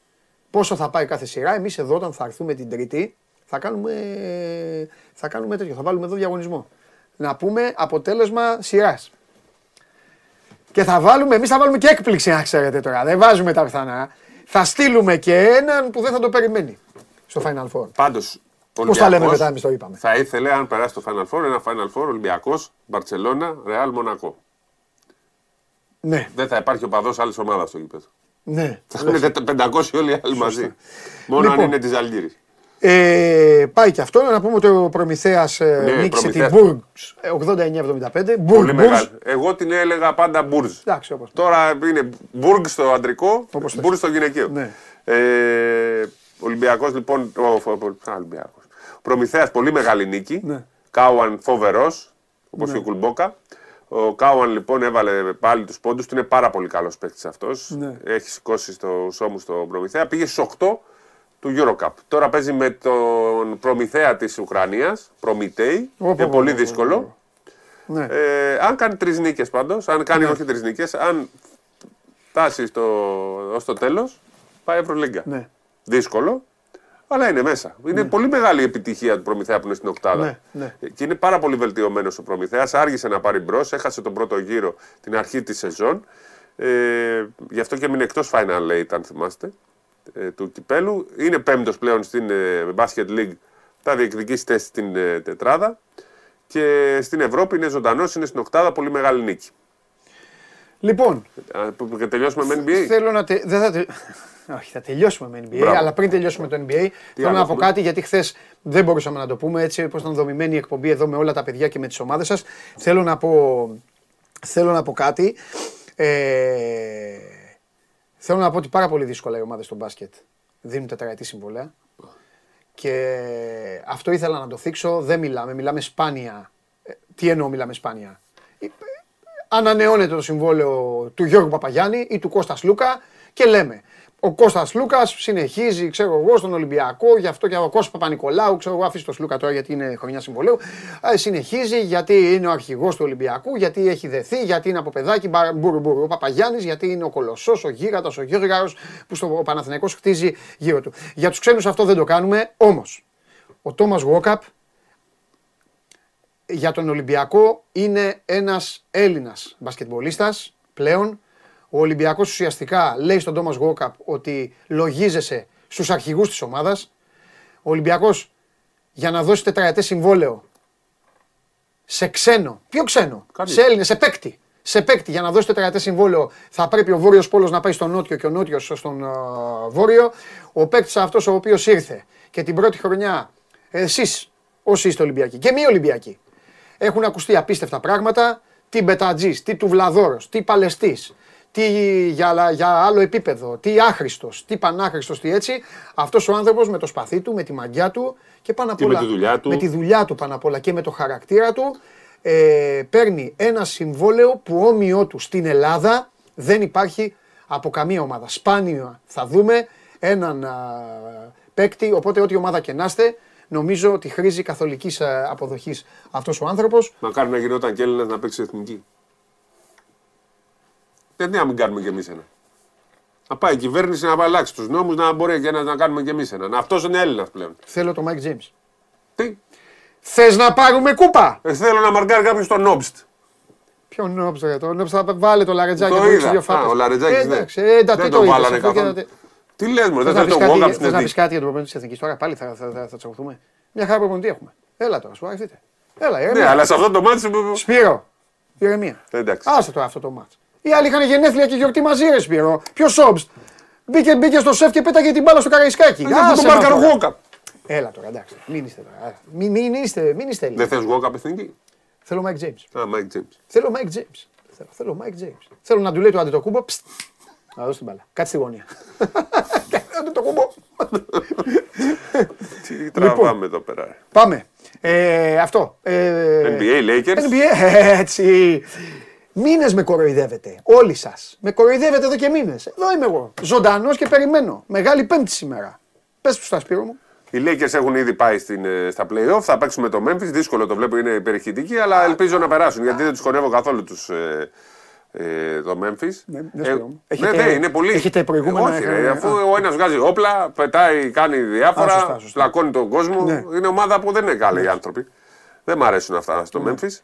S1: πόσο θα πάει κάθε σειρά. Εμείς εδώ, όταν θα έρθουμε την Τρίτη, θα κάνουμε, θα κάνουμε τέτοιο. Θα βάλουμε εδώ διαγωνισμό. Να πούμε αποτέλεσμα σειράς. Και θα βάλουμε, εμείς θα βάλουμε και έκπληξη, να ξέρετε τώρα. Δεν βάζουμε τα πιθανά. Θα στείλουμε και έναν που δεν θα το περιμένει στο Final Four.
S2: Πάντως.
S1: Πώς τα λέμε μετά, εμείς το είπαμε.
S2: Θα ήθελε, αν περάσει το Final Four, ένα Final Four Ολυμπιακός, Μπαρσελόνα, Ρεάλ, Μονακό.
S1: Ναι,
S2: Δεν θα υπάρχει οπαδό άλλης ομάδας στο γήπεδο.
S1: ναι.
S2: Θα είναι 500 όλοι οι άλλοι μαζί. Μόνο
S1: Λοιπόν.
S2: αν είναι της Ζαλγκίρις.
S1: Ε, πάει και αυτό. Να πούμε ότι ο Προμηθέας
S2: Ναι,
S1: νίκησε την
S2: Προμηθέας.
S1: Bourg 89-75.
S2: Πολύ
S1: Bourg,
S2: μεγάλη. Εγώ την έλεγα πάντα Μπούρζ.
S1: Εντάξει, όπως.
S2: Τώρα είναι Μπουργκ στο αντρικό,
S1: Όπως θες.
S2: Μπούργκ στο γυναικείο.
S1: Ναι.
S2: Ε, Ολυμπιακός λοιπόν. Ο, ο, ο, Ολυμπιακός. Προμηθέας πολύ μεγάλη νίκη.
S1: Ναι.
S2: Κάουαν φοβερός, όπως και ο Κουλμπόκα. Ο Κάουαν λοιπόν έβαλε πάλι τους πόντους του. Είναι πάρα πολύ καλός παίκτης αυτός.
S1: Ναι.
S2: Έχει σηκώσει στους ώμους τον Προμηθέα. Πήγε στους 8 του Eurocup. Τώρα παίζει με τον Προμηθέα της Ουκρανίας, Προμητέη.
S1: Ω, πω,
S2: Είναι
S1: πω,
S2: πολύ
S1: πω, πω,
S2: δύσκολο.
S1: Ναι.
S2: Ε, αν κάνει τρεις νίκες πάντως, αν κάνει όχι τρεις νίκες, αν φτάσει στο, ως το τέλος, πάει Ευρωλίγκα.
S1: Ναι.
S2: Δύσκολο, αλλά είναι μέσα. Είναι πολύ μεγάλη η επιτυχία του Προμηθέα που είναι στην Οκτάδα.
S1: Ναι, ναι.
S2: Και είναι πάρα πολύ βελτιωμένος ο Προμηθέας. Άργησε να πάρει μπρος, έχασε τον πρώτο γύρο την αρχή της σεζόν. Ε, γι' αυτό και έμεινε εκτός Final Eight, αν θυμάστε, ε, του κυπέλου. Είναι πέμπτος πλέον στην ε, Basket League. Θα διεκδικήσει θέση στην ε, τετράδα. Και στην Ευρώπη είναι ζωντανός, είναι στην Οκτάδα, πολύ μεγάλη νίκη.
S1: Λοιπόν,
S2: Α, που- που- Και τελειώσουμε με NBA.
S1: θέλω να. τε- Δεν θα τε... Όχι, θα τελειώσουμε με NBA,
S2: Μπράβο.
S1: αλλά πριν τελειώσουμε το NBA, θέλω
S2: άλλο
S1: να πω
S2: έχουμε;
S1: κάτι γιατί χθες δεν μπορούσαμε να το πούμε έτσι όπως ήταν δομημένη η εκπομπή εδώ με όλα τα παιδιά και με τις ομάδες σας. Θέλω να πω, θέλω να πω κάτι. Ε, θέλω να πω ότι πάρα πολύ δύσκολα οι ομάδες στο μπάσκετ δίνουν τετραετή συμβολέα. Και αυτό ήθελα να το θίξω. Δεν μιλάμε, μιλάμε σπάνια. Ε, Τι εννοώ μιλάμε σπάνια; Ε, Ανανεώνεται το συμβόλαιο του Γιώργου Παπαγιάννη ή του Κώστας Λούκα και λέμε. Ο Κώστας Λούκας συνεχίζει, ξέρω εγώ, στον Ολυμπιακό, γι' αυτό και ο Κώστας Παπα-Νικολάου, ξέρω εγώ, αφήσει το Σλούκα τώρα γιατί είναι χρονιά συμβολέου. Ε, συνεχίζει γιατί είναι ο αρχηγός του Ολυμπιακού, γιατί έχει δεθεί, γιατί είναι από παιδάκι, μπα- μπουρου μπουρου, ο Παπαγιάννης, γιατί είναι ο Κολοσσός, ο Γίγαντα, ο Γιώργαρο που στο Παναθηναϊκός χτίζει γύρω του. Για τους ξένους αυτό δεν το κάνουμε, όμως ο Τόμας Γουόκαπ για τον Ολυμπιακό είναι ένας Έλληνας μπασκετμπολίστας πλέον. Ο Ολυμπιακός ουσιαστικά λέει στον Τόμας Γουόκαπ ότι λογίζεσαι στους αρχηγούς της ομάδας. Ο Ολυμπιακός για να δώσει τετραετές συμβόλαιο σε ξένο, ποιο ξένο,
S2: Κανείς.
S1: σε Έλληνες, σε παίκτη. Σε παίκτη για να δώσει τετραετές συμβόλαιο θα πρέπει ο Βόρειος Πόλος να πάει στον Νότιο και ο Νότιος στον α, Βόρειο. Ο παίκτης αυτός ο οποίος ήρθε και την πρώτη χρονιά εσείς όσοι είστε Ολυμπιακοί και μη Ολυμπιακοί έχουν ακουστεί απίστευτα πράγματα. Τι Μπετατζής, τι Τουβλαδόρος, τι Παλαιστής, τι για, για άλλο επίπεδο, τι άχρηστος, τι πανάχρηστος, τι έτσι. Αυτός ο άνθρωπος με το σπαθί του, με τη μαγιά του και πάνω απ'
S2: Και με
S1: όλα
S2: τη δουλειά του.
S1: με τη δουλειά του πάνω απ' όλα και με το χαρακτήρα του ε, παίρνει ένα συμβόλαιο που όμοιό του στην Ελλάδα δεν υπάρχει από καμία ομάδα. Σπάνια θα δούμε έναν α, παίκτη, οπότε ό,τι ομάδα και να είστε, νομίζω ότι χρήζει καθολικής α, αποδοχής αυτός ο άνθρωπος.
S2: Μακάρι να γινόταν και Έλληνας να παίξει εθνική. Γιατί να μην κάνουμε κι εμείς ένα. Να πάει η κυβέρνηση να αλλάξει τους νόμους, να μπορεί και να, να κάνουμε κι εμείς ένα. Αυτός είναι Έλληνας πλέον.
S1: Θέλω το Mike James.
S2: Τι;
S1: Θες να πάρουμε κούπα!
S2: Ε, θέλω να μαρκάρει κάποιος τον Νόμπστ.
S1: Ποιο νόψε, το νόψε θα βάλε το λαρετζάκι
S2: Το
S1: να ρίξει
S2: είδα.
S1: δύο
S2: Α,
S1: φάπες.
S2: ο Λαρετζάκης
S1: Ε,
S2: δεν.
S1: εντάξει, ε, εντάξει,
S2: Δεν
S1: το
S2: τον
S1: είδες,
S2: βάλανε
S1: αυτό και
S2: καθόλου.
S1: να τε-
S2: Τι λες, μου, δεν
S1: Θες να
S2: θέλει
S1: πεις
S2: το
S1: κάτι-
S2: walk-up
S1: θες
S2: στην
S1: να πεις
S2: εθνική.
S1: κάτι για τον προπονητή της Εθνικής τώρα, πάλι θα, θα, θα, θα τσακωθούμε. Μια χαρά προπονητή έχουμε. Έλα τώρα, σου αρεθείτε. Έλα,
S2: Ναι,
S1: ηρεμία.
S2: αλλά σε αυτό το μάτι.
S1: Σπύρο, ηρεμία.
S2: Εντάξει.
S1: Άσε τώρα αυτό το μάτς. Οι άλλοι είχαν γενέθλια και γιορτή μαζί, ρε Σπύρο. Ποιος Σόμπστ. Μπήκε, μπήκε στο σεφ και πέταγε την μπάλα στο καραϊσκάκι.
S2: Αυτό
S1: Άσε
S2: το
S1: με
S2: μάρκαρο
S1: αυτό.
S2: walk-up.
S1: Έλα τώρα, εντάξει. Μην είστε τώρα. Μην, μην είστε, μην είστε
S2: Δεν
S1: Έλληνες.
S2: θες walk-up εθνική.
S1: Θέλω Mike James.
S2: Α, Mike James.
S1: Θέλω Mike James. Θέλω, θέλω Mike James. Θέλω να του λέει το αντιτοκούμπο. Πστ. Να δώσει την μπάλα. Κάτσε στη γωνία. Αντιτοκούμπο.
S2: Τι
S1: Λοιπόν.
S2: τραβάμε εδώ πέρα. ρε.
S1: Πάμε. Ε, αυτό. Ε,
S2: NBA Lakers.
S1: NBA, έτσι. Μήνες με κοροϊδεύετε. Όλοι σας. Με κοροϊδεύετε εδώ και μήνες. Εδώ είμαι εγώ. Ζωντανός και περιμένω. Μεγάλη Πέμπτη σήμερα. Πες του στα Σπύρο μου.
S2: Οι Lakers έχουν ήδη πάει στην, ε, στα playoff. Θα παίξουν με το Memphis. Δύσκολο το βλέπω, είναι υπερηχητική, αλλά ελπίζω να περάσουν γιατί δεν τους χωνεύω καθόλου τους, ε, ε, το Memphis.
S1: Ναι, ναι,
S2: ε,
S1: Σπύρο μου.
S2: ναι,
S1: Έχετε-
S2: ναι, είναι πολύ.
S1: έχετε προηγούμενα
S2: Όχι,
S1: είχα-
S2: ρε, αφού ο ένας βγάζει όπλα, πετάει, κάνει διάφορα,
S1: Α, σωστά, σωστά.
S2: πλακώνει τον κόσμο.
S1: Ναι.
S2: Είναι ομάδα που δεν είναι καλοί οι άνθρωποι. Δεν μ' αρέσουν αυτά στο
S1: Ναι.
S2: Memphis.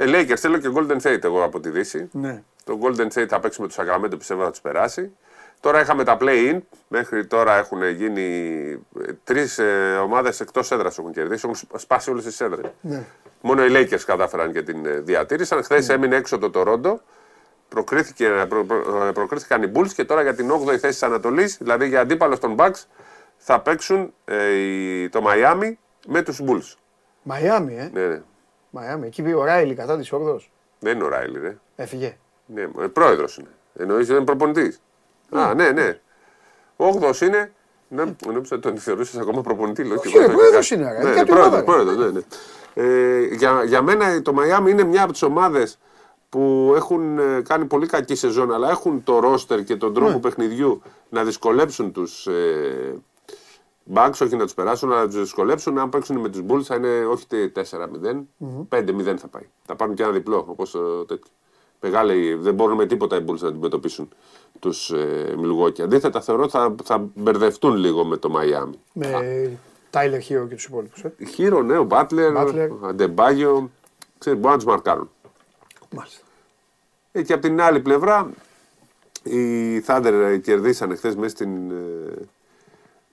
S2: Ε, Lakers θέλω και Golden State εγώ από τη Δύση.
S1: Ναι.
S2: Το Golden State θα παίξει με του Sacramento, πιστεύω θα τους περάσει. Τώρα είχαμε τα play-in. Μέχρι τώρα έχουν γίνει τρεις ομάδες εκτός έδρας έχουν κερδίσει. Έχουν σπ- σπάσει όλες τις έδρες.
S1: Ναι.
S2: Μόνο οι Lakers κατάφεραν και την ε, διατήρησαν. Χθες έμεινε έξω το Toronto. Προκρίθηκε, προ, προ- ε, προκρίθηκαν οι Bulls και τώρα για την 8η θέση της Ανατολής, δηλαδή για αντίπαλο των Bucks, θα παίξουν ε, οι- το Miami με τους Bulls.
S1: Μαϊάμι, ε.
S2: Ναι, ναι.
S1: Μαϊάμι. Εκεί πήγε ο Ράιλι κατά της όρδος.
S2: Δεν είναι ο Ράιλι, ρε.
S1: Έφυγε.
S2: Ναι, πρόεδρος είναι. Εννοείς δεν είναι προπονητής. Α, ναι, ναι. Όγδος είναι. Ναι, νόμιζα ότι τον θεωρούσες ακόμα προπονητή. λέω, και
S1: Όχι,
S2: εγώ
S1: ρε,
S2: θα-
S1: πρόεδρος είναι, ρε.
S2: Ναι,
S1: Είναι από την
S2: πρόεδρος,
S1: ομάδα,
S2: πρόεδρος, ναι, ναι. Ε, για, για μένα το Μαϊάμι είναι μια από τις ομάδες που έχουν ε, κάνει πολύ κακή σεζόν, αλλά έχουν το ρόστερ και τον
S1: Ναι.
S2: τρόπο παιχνιδιού να δυσκολέψουν τους ε, Bucks, όχι να τους περάσουν, αλλά να τους δυσκολέψουν. Αν παίξουν με του Bulls θα είναι όχι 4-0, 5-0 θα πάει. Θα πάρουν και ένα διπλό, όπως τέτοιο. Μεγάλη, δεν μπορούν με τίποτα οι Bulls να αντιμετωπίσουν τους ε, Milwaukee. Αντίθετα, θεωρώ ότι θα, θα μπερδευτούν λίγο με το Miami.
S1: Με Τάιλερ Χίρο και τους υπόλοιπους. Ε.
S2: Χείρο, ναι, ο Μπάτλερ,
S1: Butler.
S2: ο Αντεμπάγιο, ξέρεις, μπορεί να τους μαρκάρουν.
S1: Μάλιστα.
S2: Ε, και από την άλλη πλευρά, οι Thunder κερδίσανε χθες μέσα στην ε,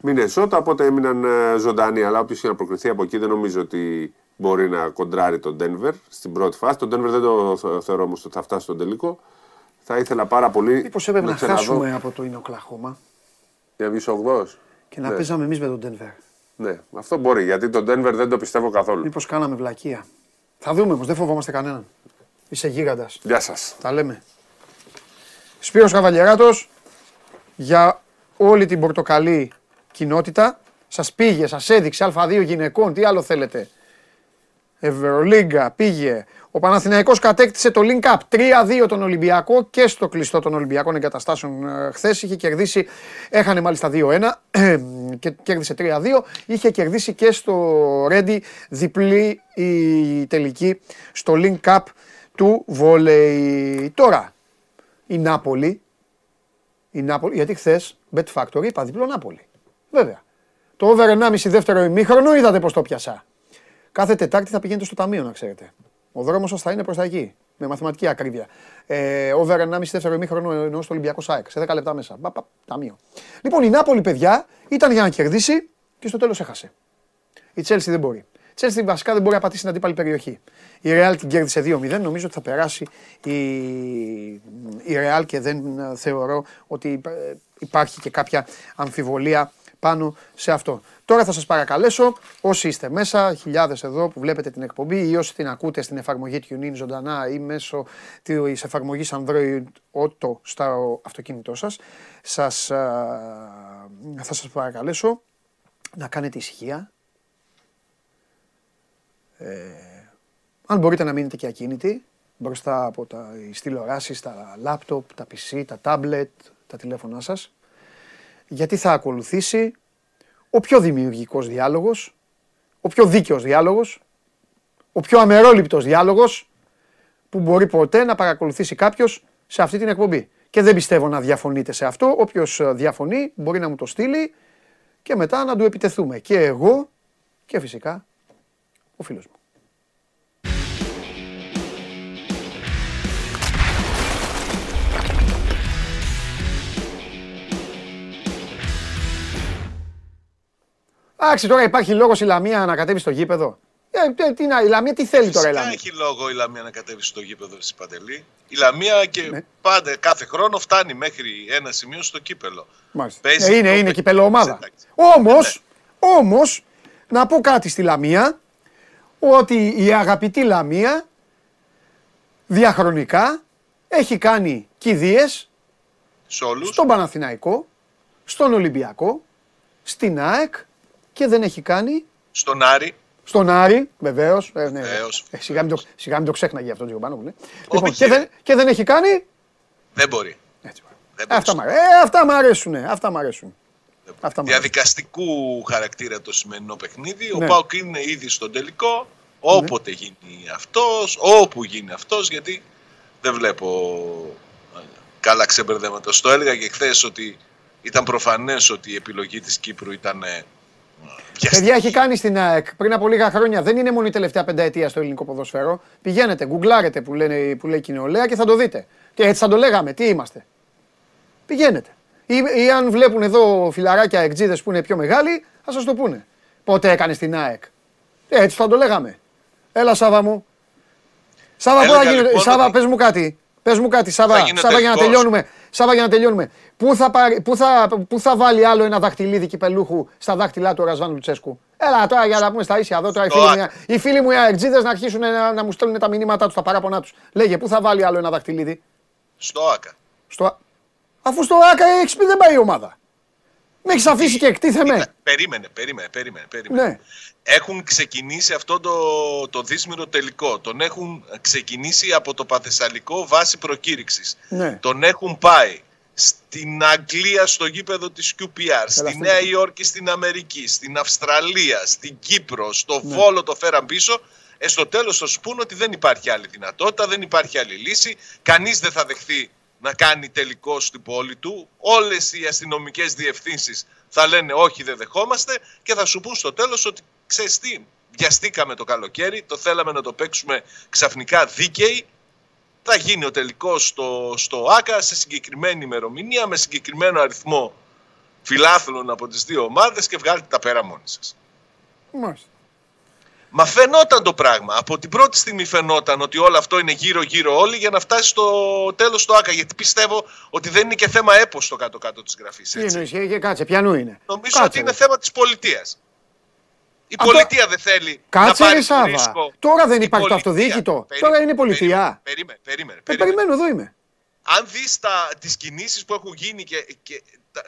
S2: Μινεσότα, οπότε έμειναν ε, ζωντανοί. Αλλά όποιος είχε να προκριθεί από εκεί δεν νομίζω ότι μπορεί να κοντράρει τον Denver στην πρώτη φάση. Τον Denver δεν το θε- θεωρώ όμως ότι θα φτάσει στον τελικό. Θα ήθελα πάρα πολύ
S1: Μήπως έπρεπε να
S2: ξαναδώ-
S1: χάσουμε από το Ινοκλαχώμα
S2: Για να βγεις ο
S1: και να
S2: Ναι.
S1: παίζαμε εμείς με τον Denver.
S2: Ναι, αυτό μπορεί γιατί τον Denver δεν το πιστεύω καθόλου.
S1: Μήπως κάναμε βλακεία. Θα δούμε όμως, δεν φοβόμαστε κανέναν. Είσαι γίγαντας.
S2: Γεια σας.
S1: Τα λέμε. Σπύρος Καβαλιεράτος για όλη την πορτοκαλί κοινότητα. Σας πήγε, σας έδειξε Α2 γυναικών, τι άλλο θέλετε. Ευρωλίγκα πήγε. Ο Παναθηναϊκός κατέκτησε το link up 3-2 τον Ολυμπιακό και στο κλειστό των Ολυμπιακών εγκαταστάσεων χθες. Είχε κερδίσει, έχανε μάλιστα 2-1 και κέρδισε 3-2. Είχε κερδίσει και στο Ρέντι διπλή η τελική στο link up του βόλεϊ. Τώρα, η Νάπολη, η Νάπολη, γιατί χθες Bet Factory είπα διπλό Νάπολη. Βέβαια. Το over 1,5 δεύτερο ημίχρονο είδατε πώ το πιάσα. Κάθε Τετάρτη θα πηγαίνετε στο ταμείο, να ξέρετε. Ο δρόμος σας θα είναι προς τα εκεί. Με μαθηματική ακρίβεια. Ε, over 1,5 δεύτερο ημίχρονο εννοώ στο Ολυμπιακό ΣΑΕΚ. Σε 10 λεπτά μέσα. Πα, πα, ταμείο. Λοιπόν, η Νάπολη, παιδιά, ήταν για να κερδίσει και στο τέλος έχασε. Η Τσέλσι δεν μπορεί. Η Τσέλσι βασικά δεν μπορεί να πατήσει την αντίπαλη περιοχή. Η Real την κέρδισε 2-0. Νομίζω ότι θα περάσει η, η Real και δεν ε, θεωρώ ότι ε, υπάρχει και κάποια αμφιβολία πάνω σε αυτό. Τώρα θα σας παρακαλέσω, όσοι είστε μέσα, χιλιάδες εδώ που βλέπετε την εκπομπή ή όσοι την ακούτε στην εφαρμογή TuneIn ζωντανά ή μέσω της εφαρμογής Android Auto στο αυτοκίνητό σας, σας α, θα σας παρακαλέσω να κάνετε ησυχία, αν μπορείτε να μείνετε και ακίνητοι μπροστά από τα τις τηλεοράσεις, τα λάπτοπ, τα PC, τα τάμπλετ, τα τηλέφωνά σας. Γιατί θα ακολουθήσει ο πιο δημιουργικός διάλογος, ο πιο δίκαιος διάλογος, ο πιο αμερόληπτος διάλογος που μπορεί ποτέ να παρακολουθήσει κάποιος σε αυτή την εκπομπή. Και δεν πιστεύω να διαφωνείτε σε αυτό. Όποιος ε, διαφωνεί μπορεί να μου το στείλει και μετά να του επιτεθούμε. Και εγώ και φυσικά ο φίλος μου. Άξι τώρα υπάρχει λόγος η Λαμία να κατέβει στο γήπεδο. Ε, ε, τι να, η Λαμία τι θέλει τώρα η
S4: Φυσικά
S1: Λαμία;
S4: έχει λόγο η Λαμία να κατέβει στο γήπεδο τη Παντελή. Η Λαμία και
S1: Ναι.
S4: πάντα κάθε χρόνο φτάνει μέχρι ένα σημείο στο κύπελο.
S1: Μάλιστα.
S4: Παίζει
S1: Ε, είναι,
S4: το
S1: είναι
S4: παι-
S1: κυπελοομάδα.
S4: Εντάξει.
S1: Όμως, όμως, να πω κάτι στη Λαμία, ότι η αγαπητή Λαμία διαχρονικά έχει κάνει κηδείες
S4: Σε όλους.
S1: στον Παναθηναϊκό, στον Ολυμπιακό, στην ΑΕΚ και δεν έχει κάνει
S4: Στον Άρη.
S1: στον Άρη, βεβαίως. Ε, ναι,
S4: Βεβαίως.
S1: Ε, σιγά, μην το, σιγά μην το ξέχναγε αυτό Τζιομπάνο μου. Ναι. Λοιπόν,
S4: Όχι,
S1: και,
S4: ρε.
S1: δεν, και δεν έχει κάνει.
S4: Δεν μπορεί.
S1: Έτσι,
S4: Δεν μπορεί.
S1: αυτά, μ' αρέ- ε, αυτά μ' αρέσουν. Αυτά μ' αρέσουν. Αυτά μ' αρέσουν.
S4: Διαδικαστικού χαρακτήρα το σημερινό παιχνίδι.
S1: Ναι.
S4: Ο Πάουκ είναι ήδη στον τελικό. Όποτε γίνει αυτός, όπου γίνει αυτός, γιατί δεν βλέπω ε, καλά ξεμπερδέματα. Στο έλεγα και χθες ότι ήταν προφανές ότι η επιλογή της Κύπρου ήταν ε, βιαστική.
S1: Παιδιά έχει κάνει στην ΑΕΚ πριν από λίγα χρόνια. Δεν είναι μόνο η τελευταία πενταετία στο ελληνικό ποδόσφαιρο. Πηγαίνετε, γκουγκλάρετε που, λένε, που λέει η νεολαία και θα το δείτε. Και έτσι θα το λέγαμε. Τι είμαστε. Πηγαίνετε. Ή, ή αν βλέπουν εδώ φιλαράκια εκτζίδες που είναι πιο μεγάλοι, θα σας το πούνε. Πότε έκανε στην ΑΕΚ. Ε, έτσι θα το λέγαμε. Έλα, Σάβα μου. Σάβα, πού θα
S4: Έλεγα
S1: γίνεται.
S4: λοιπόν
S1: Σάβα,
S4: ότι-
S1: πες μου κάτι. Πες μου κάτι, Σάβα,
S4: Θα γίνει ο
S1: Σάβα για να
S4: τελικός.
S1: τελειώνουμε. Σάβα για να τελειώνουμε. Πού θα, πάρει, πού, θα, πού θα βάλει άλλο ένα δαχτυλίδι κυπελούχου στα δάχτυλά του Ρασβάν Λουτσέσκου; Έλα τώρα για να πούμε στα ίσια εδώ. Τώρα οι
S4: Στο
S1: φίλοι, μου,
S4: Άκα.
S1: οι φίλοι μου οι αεξίδες να αρχίσουν να, να μου στέλνουν τα μηνύματά τους, τα παράπονά τους. Λέγε, πού θα βάλει άλλο ένα δαχτυλίδι.
S4: Στο ΆΚΑ.
S1: Στο... Αφού στο ΑΚΑ έχει πει δεν πάει η ομάδα. Με έχεις αφήσει και εκτίθεμαι.
S4: Κοίτα, Περίμενε, περίμενε, περίμενε. περίμενε.
S1: Ναι.
S4: Έχουν ξεκινήσει αυτό το, το δύσμηρο τελικό. Τον έχουν ξεκινήσει από το Παθεσσαλικό βάση προκήρυξης.
S1: Ναι.
S4: Τον έχουν πάει στην Αγγλία στο γήπεδο της QPR, στη
S1: στην
S4: Νέα
S1: Κύπρο.
S4: Υόρκη στην Αμερική, στην Αυστραλία, στην Κύπρο, στο
S1: Ναι.
S4: Βόλο το φέραν πίσω. Ε, στο τέλος θα σου πούνε ότι δεν υπάρχει άλλη δυνατότητα, δεν υπάρχει άλλη λύση. Κανείς δεν θα δεχθεί να κάνει τελικό στην πόλη του. Όλες οι αστυνομικές διευθύνσεις θα λένε όχι δεν δεχόμαστε και θα σου πούν στο τέλος ότι ξέρεις τι, βιαστήκαμε το καλοκαίρι, το θέλαμε να το παίξουμε ξαφνικά δίκαιοι θα γίνει ο τελικός στο, στο ΆΚΑ σε συγκεκριμένη ημερομηνία με συγκεκριμένο αριθμό φιλάθλων από τις δύο ομάδες και βγάλετε τα πέρα μόνοι σας.
S1: Μάλιστα.
S4: Μα φαινόταν το πράγμα. Από την πρώτη στιγμή φαινόταν ότι όλο αυτό είναι γύρω-γύρω όλοι για να φτάσει στο τέλος του ΆΚΑ. Γιατί πιστεύω ότι δεν είναι και θέμα έπος στο κάτω-κάτω της γραφής.
S1: Τι
S4: Έτσι.
S1: εννοείς, και κάτσε, πιανού είναι;
S4: Νομίζω
S1: Κάτσε,
S4: ότι είναι
S1: ρε.
S4: θέμα της πολιτείας. Η
S1: Αυτό-
S4: πολιτεία δεν θέλει
S1: Κάτσε,
S4: να
S1: ρε,
S4: πάρει το
S1: Σάβα.
S4: ρίσκο.
S1: Τώρα δεν
S4: Η
S1: υπάρχει το
S4: πολιτεία-
S1: αυτοδιοίκητο.
S4: Περί-
S1: Τώρα είναι πολιτεία.
S4: Περίμενε, περίμενε, περίμενε.
S1: Ε,
S4: περίμενε.
S1: περιμένω, εδώ είμαι.
S4: αν δεις τα, τις κινήσεις που έχουν γίνει και, και τα,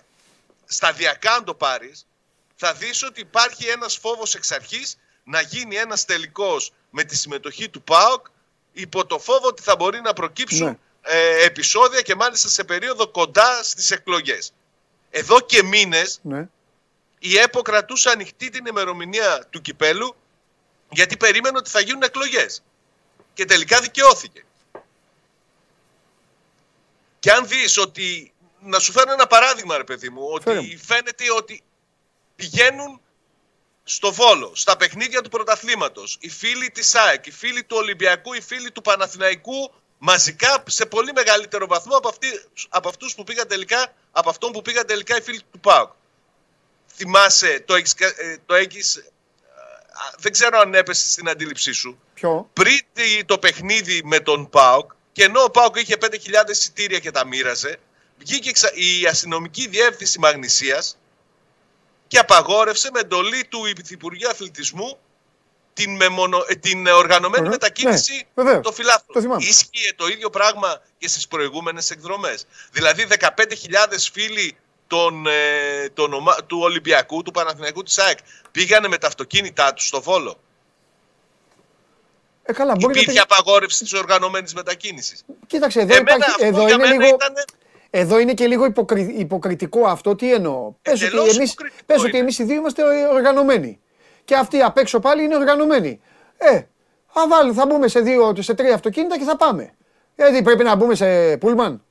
S4: σταδιακά αν το πάρεις, θα δεις ότι υπάρχει ένας φόβος εξ αρχής να γίνει ένας τελικός με τη συμμετοχή του ΠΑΟΚ υπό το φόβο ότι θα μπορεί να προκύψουν
S1: Ναι.
S4: ε, επεισόδια και μάλιστα σε περίοδο κοντά στις εκλογές. Εδώ και μήνες
S1: Ναι.
S4: η ΕΠΟ κρατούσε ανοιχτή την ημερομηνία του κυπέλου γιατί περίμενε ότι θα γίνουν εκλογές. Και τελικά δικαιώθηκε. Και αν δεις ότι, να σου φέρω ένα παράδειγμα ρε παιδί μου,
S1: Φέρε
S4: ότι
S1: μου.
S4: φαίνεται ότι πηγαίνουν στο Βόλο, στα παιχνίδια του πρωταθλήματος, οι φίλοι της ΑΕΚ, οι φίλοι του Ολυμπιακού, οι φίλοι του Παναθηναϊκού, μαζικά σε πολύ μεγαλύτερο βαθμό από, αυτοί, από αυτούς που πήγαν τελικά, από αυτόν που πήγαν τελικά οι φίλοι του ΠΑΟΚ. Θυμάσαι, το έχεις, κα- ε, το έχεις ε, α, δεν ξέρω αν έπεσε στην αντίληψή σου,
S1: Ποιο;
S4: πριν τη- το παιχνίδι με τον ΠΑΟΚ και ενώ ο ΠΑΟΚ είχε 5.000 εισιτήρια και τα μοίραζε, βγήκε ξα- η αστυνομική διεύθυνση Μαγνησίας και απαγόρευσε με εντολή του Υπουργείου Αθλητισμού την, μεμονω... ε, την οργανωμένη
S1: Ωραία.
S4: μετακίνηση
S1: Ναι, βεβαίως.
S4: των φιλάθλων.
S1: Το θυμάμαι.
S4: Ίσχυε το ίδιο πράγμα και στις προηγούμενες εκδρομές. Δηλαδή 15.000 φίλοι των, ε, των ομα- του Ολυμπιακού, του Παναθηναϊκού, της ΑΕΚ πήγανε με τα αυτοκίνητά τους στο Βόλο.
S1: Ε, καλά, μπορεί να
S4: Υπήρχε
S1: πει-
S4: απαγόρευση της οργανωμένης μετακίνησης.
S1: Κοίταξε, εδώ,
S4: Εμένα
S1: υπάρχει,
S4: αυτό
S1: εδώ,
S4: για
S1: είναι
S4: μένα
S1: λίγο,
S4: ήταν
S1: εδώ είναι και λίγο υποκρι- υποκριτικό αυτό. Τι εννοώ; Πες ότι,
S4: Εντελώς
S1: εμείς,
S4: υποκριτικό
S1: πες ότι
S4: είναι.
S1: εμείς οι δύο είμαστε οργανωμένοι. Και αυτοί απ' έξω πάλι είναι οργανωμένοι. Ε, θα, βάλω, θα μπούμε σε, δύο, σε τρία αυτοκίνητα και θα πάμε. Γιατί πρέπει να μπούμε σε πούλμαν.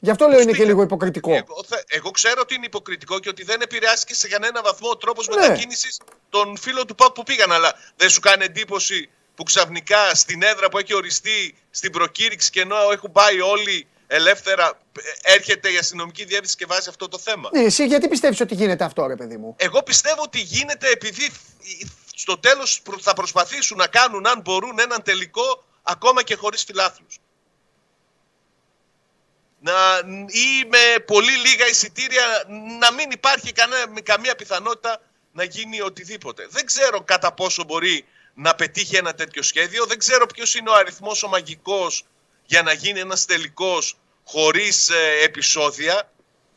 S1: Γι' αυτό λέω είναι και
S4: πήγα.
S1: λίγο υποκριτικό.
S4: Εγώ, θε- εγώ ξέρω ότι είναι υποκριτικό και ότι δεν επηρεάστηκε σε κανένα βαθμό ο τρόπος
S1: Ναι.
S4: μετακίνησης των φίλων του ΠΑΟΚ που πήγαν. Αλλά δεν σου κάνει εντύπωση που ξαφνικά στην έδρα που έχει οριστεί στην προκήρυξη και ενώ έχουν πάει όλοι ελεύθερα ε, έρχεται η αστυνομική διεύθυνση και βάζει αυτό το θέμα.
S1: Ναι, εσύ γιατί πιστεύεις ότι γίνεται αυτό, ρε παιδί μου;
S4: Εγώ πιστεύω ότι γίνεται επειδή στο τέλος θα προσπαθήσουν να κάνουν αν μπορούν έναν τελικό ακόμα και χωρίς φιλάθλους. Να, ή με πολύ λίγα εισιτήρια να μην υπάρχει κανένα, καμία πιθανότητα να γίνει οτιδήποτε. Δεν ξέρω κατά πόσο μπορεί να πετύχει ένα τέτοιο σχέδιο. Δεν ξέρω ποιος είναι ο αριθμός ο μαγικός για να γίνει ένας τελικός χωρίς ε, επεισόδια.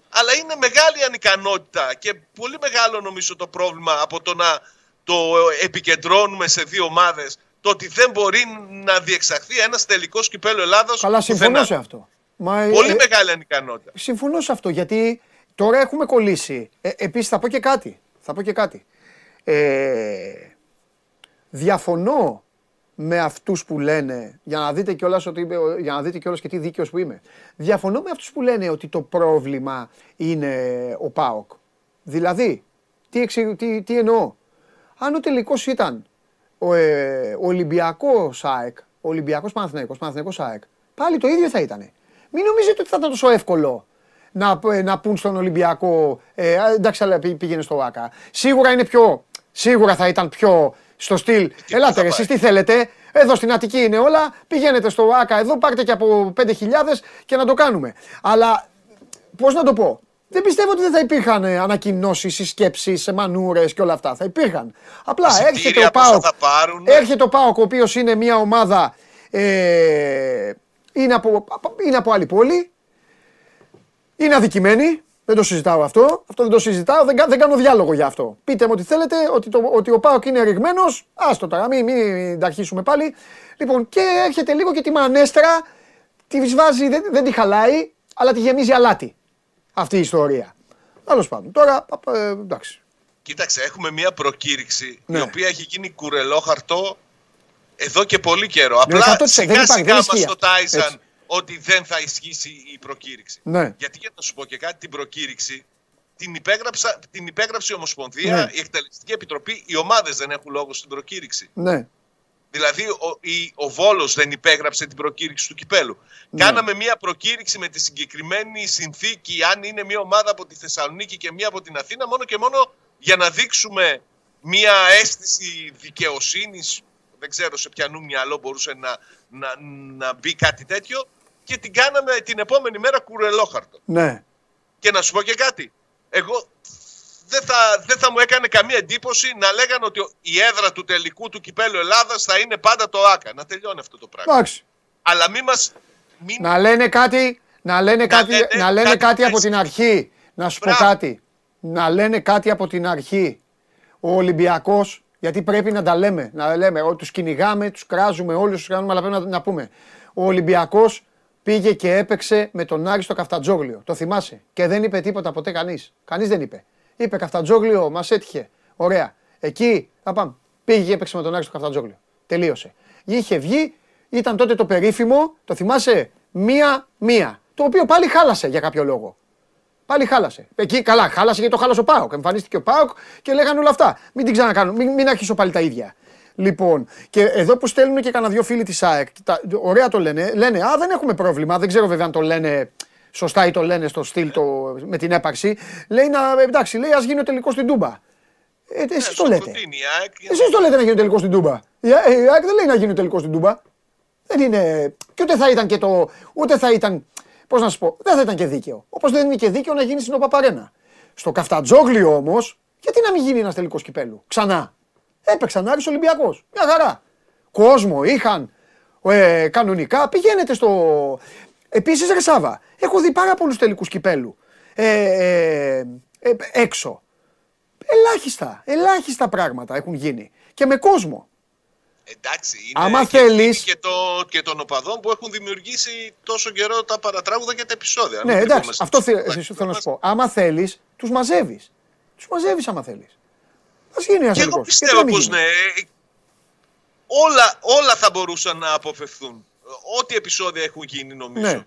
S4: Αλλά είναι μεγάλη ανικανότητα και πολύ μεγάλο νομίζω το πρόβλημα από το να το επικεντρώνουμε σε δύο ομάδες το ότι δεν μπορεί να διεξαχθεί ένας τελικός κυπέλο Ελλάδος
S1: Καλά, συμφωνώ σε αυτό.
S4: Μα, πολύ ε, μεγάλη ανικανότητα.
S1: Συμφωνώ σε αυτό γιατί τώρα έχουμε κολλήσει. Ε, επίσης θα πω και κάτι. Θα πω και κάτι. Ε, διαφωνώ με αυτούς που λένε, για να δείτε κιόλας για να δείτε κιόλας και τι δίκαιος που είμαι. Διαφωνώ με αυτούς που λένε ότι το πρόβλημα είναι ο ΠΑΟΚ. Δηλαδή, τι, τι, τι εννοώ; Αν ο τελικός ήταν ο, ε, ο Ολυμπιακός ΑΕΚ, ο Ολυμπιακός Παναθηναϊκός, Παναθηναϊκός ΑΕΚ, πάλι το ίδιο θα ήταν. Μην νομίζετε ότι θα ήταν τόσο εύκολο να, ε, να πούν στον Ολυμπιακό, ε, εντάξει, αλλά πήγαινε στο ΆΚΑ. Σίγουρα είναι πιο, σίγουρα θα ήταν πιο στο στυλ. Ελάτε, εσείς τι θέλετε; Εδώ στην Αττική είναι όλα. Πηγαίνετε στο ΆΚΑ εδώ, πάρτε και από 5.000 και να το κάνουμε. Αλλά πώς να το πω; Δεν πιστεύω ότι δεν θα υπήρχαν ε, ανακοινώσεις, συσκέψει, μανούρες και όλα αυτά. Θα υπήρχαν. Απλά έρχεται ο Πάοκ. Έρχεται ο Πάοκ, ο οποίος είναι μια ομάδα. Ε, είναι, από, είναι από άλλη πόλη. Είναι αδικημένη. Δεν το συζητάω αυτό. Αυτό δεν το συζητάω. Δεν, δεν κάνω διάλογο για αυτό. Πείτε μου ότι θέλετε, ότι, το, ότι ο Πάοκ είναι ρηγμένος. Άστο τώρα, μην, μην τα αρχίσουμε πάλι. Λοιπόν, και έρχεται λίγο και τη μανέστρα. Τη βάζει, δεν, δεν τη χαλάει, αλλά τη γεμίζει αλάτι. Αυτή η ιστορία. Τέλο πάντων. Τώρα, ε, εντάξει.
S4: Κοίταξε, έχουμε μια προκήρυξη ναι. η οποία έχει γίνει κουρελόχαρτο εδώ και πολύ καιρό. Ναι, Απλά σιγά σιγά μας το τάιζαν ότι δεν θα ισχύσει η προκήρυξη.
S1: Ναι.
S4: Γιατί για να σου πω και κάτι, την προκήρυξη την, υπέγραψα, την υπέγραψε η Ομοσπονδία, ναι. η Εκτελεστική Επιτροπή, οι ομάδες δεν έχουν λόγο στην προκήρυξη.
S1: Ναι.
S4: Δηλαδή ο, η, ο Βόλος δεν υπέγραψε την προκήρυξη του Κυπέλου. Ναι. Κάναμε μια προκήρυξη με τη συγκεκριμένη συνθήκη αν είναι μια ομάδα από τη Θεσσαλονίκη και μια από την Αθήνα μόνο και μόνο για να δείξουμε μια αίσθηση δικαιοσύνης δεν ξέρω σε ποιανού μυαλό μπορούσε να, να, να μπει κάτι τέτοιο και την κάναμε την επόμενη μέρα κουρελόχαρτο.
S1: Ναι.
S4: Και να σου πω και κάτι. Εγώ δεν θα, δεν θα μου έκανε καμία εντύπωση να λέγανε ότι η έδρα του τελικού του κυπέλου Ελλάδας θα είναι πάντα το ΆΚΑ. Να τελειώνει αυτό το πράγμα.
S1: Εντάξει.
S4: Αλλά μη μας... Μην...
S1: Να λένε κάτι, να λένε κάτι, να λένε κάτι, από την αρχή. Να σου πω κάτι. Να λένε κάτι από την αρχή. Ο Ολυμπιακός, γιατί πρέπει να τα λέμε. Να λέμε, τους κυνηγάμε, τους κράζουμε, όλου του κάνουμε, αλλά πρέπει να, να πούμε. Ο Ολυμπιακός πήγε και έπαιξε με τον Άρη στο Καφτατζόγλιο. Το θυμάσαι; Και δεν είπε τίποτα ποτέ κανείς. Κανείς δεν είπε. Είπε Καφτατζόγλιο, μας έτυχε. Ωραία. Εκεί θα πάμε. Πήγε και έπαιξε με τον Άρη στο Καφτατζόγλιο. Τελείωσε. Είχε βγει, ήταν τότε το περίφημο, το θυμάσαι, μία-μία. Το οποίο πάλι χάλασε για κάποιο λόγο. Πάλι χάλασε. Εκεί καλά, χάλασε γιατί το χάλασε ο Πάοκ. Εμφανίστηκε ο Πάοκ και λέγανε όλα αυτά. Μην την ξανακάνω, μην, μην αρχίσω πάλι τα ίδια. Λοιπόν, και εδώ που στέλνουν και κανένα δυο φίλοι της ΑΕΚ, τα, ωραία το λένε, λένε Α, δεν έχουμε πρόβλημα. Δεν ξέρω βέβαια αν το λένε σωστά ή το λένε στο στυλ το, με την έπαρξη. Λέει να, εντάξει, λέει ας γίνει ο τελικός στην Τούμπα. Ε, εσείς ναι, το λέτε. Εσείς το λέτε να γίνει ο τελικός στην Τούμπα. Η ΑΕΚ δεν λέει να γίνει ο τελικός στην Τούμπα. Δεν είναι. Και ούτε θα ήταν και το. Ούτε θα ήταν. Πώς να σου πω, δεν θα ήταν και δίκαιο. Όπως δεν είναι και δίκαιο να γίνεις στην Οπαπαρένα. Στο Καφτατζόγλιο όμως, γιατί να μην γίνει ένας τελικός κυπέλου. Ξανά. Έπαιξαν Άρης Ολυμπιακός. Μια χαρά. Κόσμο είχαν ε, κανονικά. Πηγαίνετε στο... Επίσης ρε Σάβα, έχω δει πάρα πολλούς τελικούς κυπέλου ε, ε, ε, έξω. Ελάχιστα, ελάχιστα πράγματα έχουν γίνει. Και με κόσμο.
S4: Εντάξει, είναι Άμα και, θέλεις... και, το, και των οπαδών που έχουν δημιουργήσει τόσο καιρό τα παρατράγουδα και τα επεισόδια.
S1: Ναι, εντάξει, αυτό θέλω να σου πω. Άμα θέλεις, τους μαζεύεις. Τους μαζεύεις άμα θέλεις. Ας γίνει ένας
S4: Και εγώ πιστεύω πως ναι. Όλα, όλα θα μπορούσαν να αποφευθούν. Ό,τι επεισόδια έχουν γίνει νομίζω. Ναι.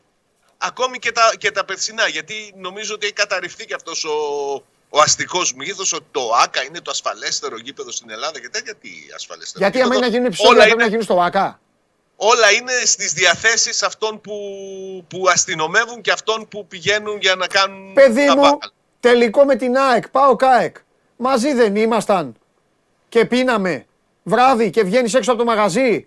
S4: Ακόμη και τα, και τα περσινά. Γιατί νομίζω ότι έχει καταρριφθεί και αυτός ο, ο αστικός μύθος ότι το ΑΚΑ είναι το ασφαλέστερο γήπεδο στην Ελλάδα και τέτοια. Τι ασφαλέστερο.
S1: Γιατί άμα είναι να γίνουν επεισόδια, πρέπει να γίνουν στο ΑΚΑ.
S4: όλα είναι στις διαθέσεις αυτών που, που αστυνομεύουν και αυτών που πηγαίνουν για να κάνουν
S1: Παιδί
S4: τα
S1: μου,
S4: μπάλα.
S1: τελικό με την ΑΕΚ, πάω ΚΑΕΚ. Μαζί δεν ήμασταν και πίναμε βράδυ και βγαίνεις έξω από το μαγαζί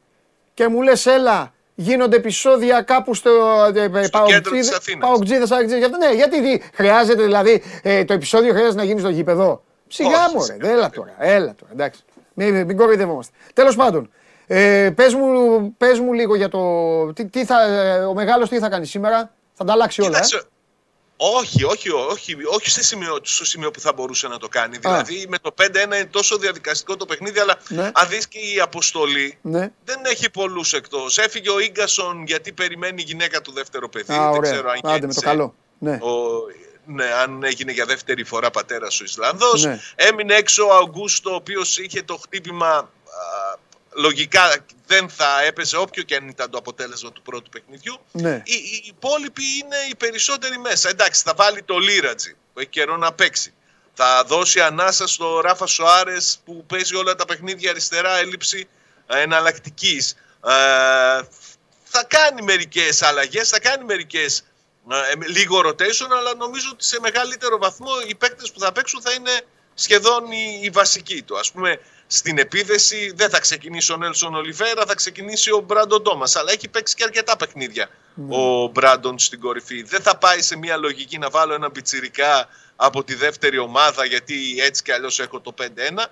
S1: και μου λες έλα, γίνονται επεισόδια κάπου στο ε,
S4: Στο κέντρο της Αθήνας.
S1: Παοκτζίδες, Αεκτζίδες, γι' αυτό, ναι, γιατί δι- χρειάζεται δηλαδή, ε, το επεισόδιο χρειάζεται να γίνει στο γήπεδο. Σιγά
S4: Όχι,
S1: μωρέ,
S4: σιγά,
S1: έλα
S4: βέβαια.
S1: τώρα, έλα τώρα, εντάξει. Μην, μην κοροϊδευόμαστε. Τέλος πάντων, ε, πες, μου, πες μου λίγο για το, τι, τι θα, ε, ο μεγάλος τι θα κάνει σήμερα, θα τα αλλάξει όλα, ε;
S4: Κοίταξε, όχι, όχι, όχι, όχι σε σημείο, στο σημείο που θα μπορούσε να το κάνει. Δηλαδή με το 5-1 είναι τόσο διαδικαστικό το παιχνίδι, αλλά
S1: Ναι.
S4: αν δεις και η αποστολή
S1: Ναι.
S4: δεν έχει πολλούς εκτός. Έφυγε ο Ίγκασον γιατί περιμένει η γυναίκα του δεύτερο παιδί.
S1: Α,
S4: δεν
S1: ωραία.
S4: ξέρω αν
S1: Άντε με το
S4: γέννησε.
S1: καλό. Ναι.
S4: Ο, ναι, αν έγινε για δεύτερη φορά πατέρας ο Ισλανδός.
S1: Ναι.
S4: Έμεινε έξω ο Αυγούστο, ο οποίος είχε το χτύπημα α, λογικά δεν θα έπαιζε όποιο και αν ήταν το αποτέλεσμα του πρώτου παιχνιδιού.
S1: Ναι.
S4: Οι, οι υπόλοιποι είναι οι περισσότεροι μέσα. Εντάξει, θα βάλει το Λίρατζι που έχει καιρό να παίξει. Θα δώσει ανάσα στο Ράφα Σοάρε που παίζει όλα τα παιχνίδια αριστερά, έλλειψη εναλλακτικής. θα κάνει μερικές αλλαγές, θα κάνει μερικές λίγο rotation, αλλά νομίζω ότι σε μεγαλύτερο βαθμό οι παίκτες που θα παίξουν θα είναι σχεδόν οι, οι βασικοί του. Ας πούμε, στην επίθεση δεν θα ξεκινήσει ο Νέλσον Ολιβέρα, θα ξεκινήσει ο Μπράντον Τόμας. Αλλά έχει παίξει και αρκετά παιχνίδια ο Μπράντον στην κορυφή. Δεν θα πάει σε μια λογική να βάλω ένα πιτσιρικά από τη δεύτερη ομάδα, γιατί έτσι κι αλλιώς έχω το 5-1.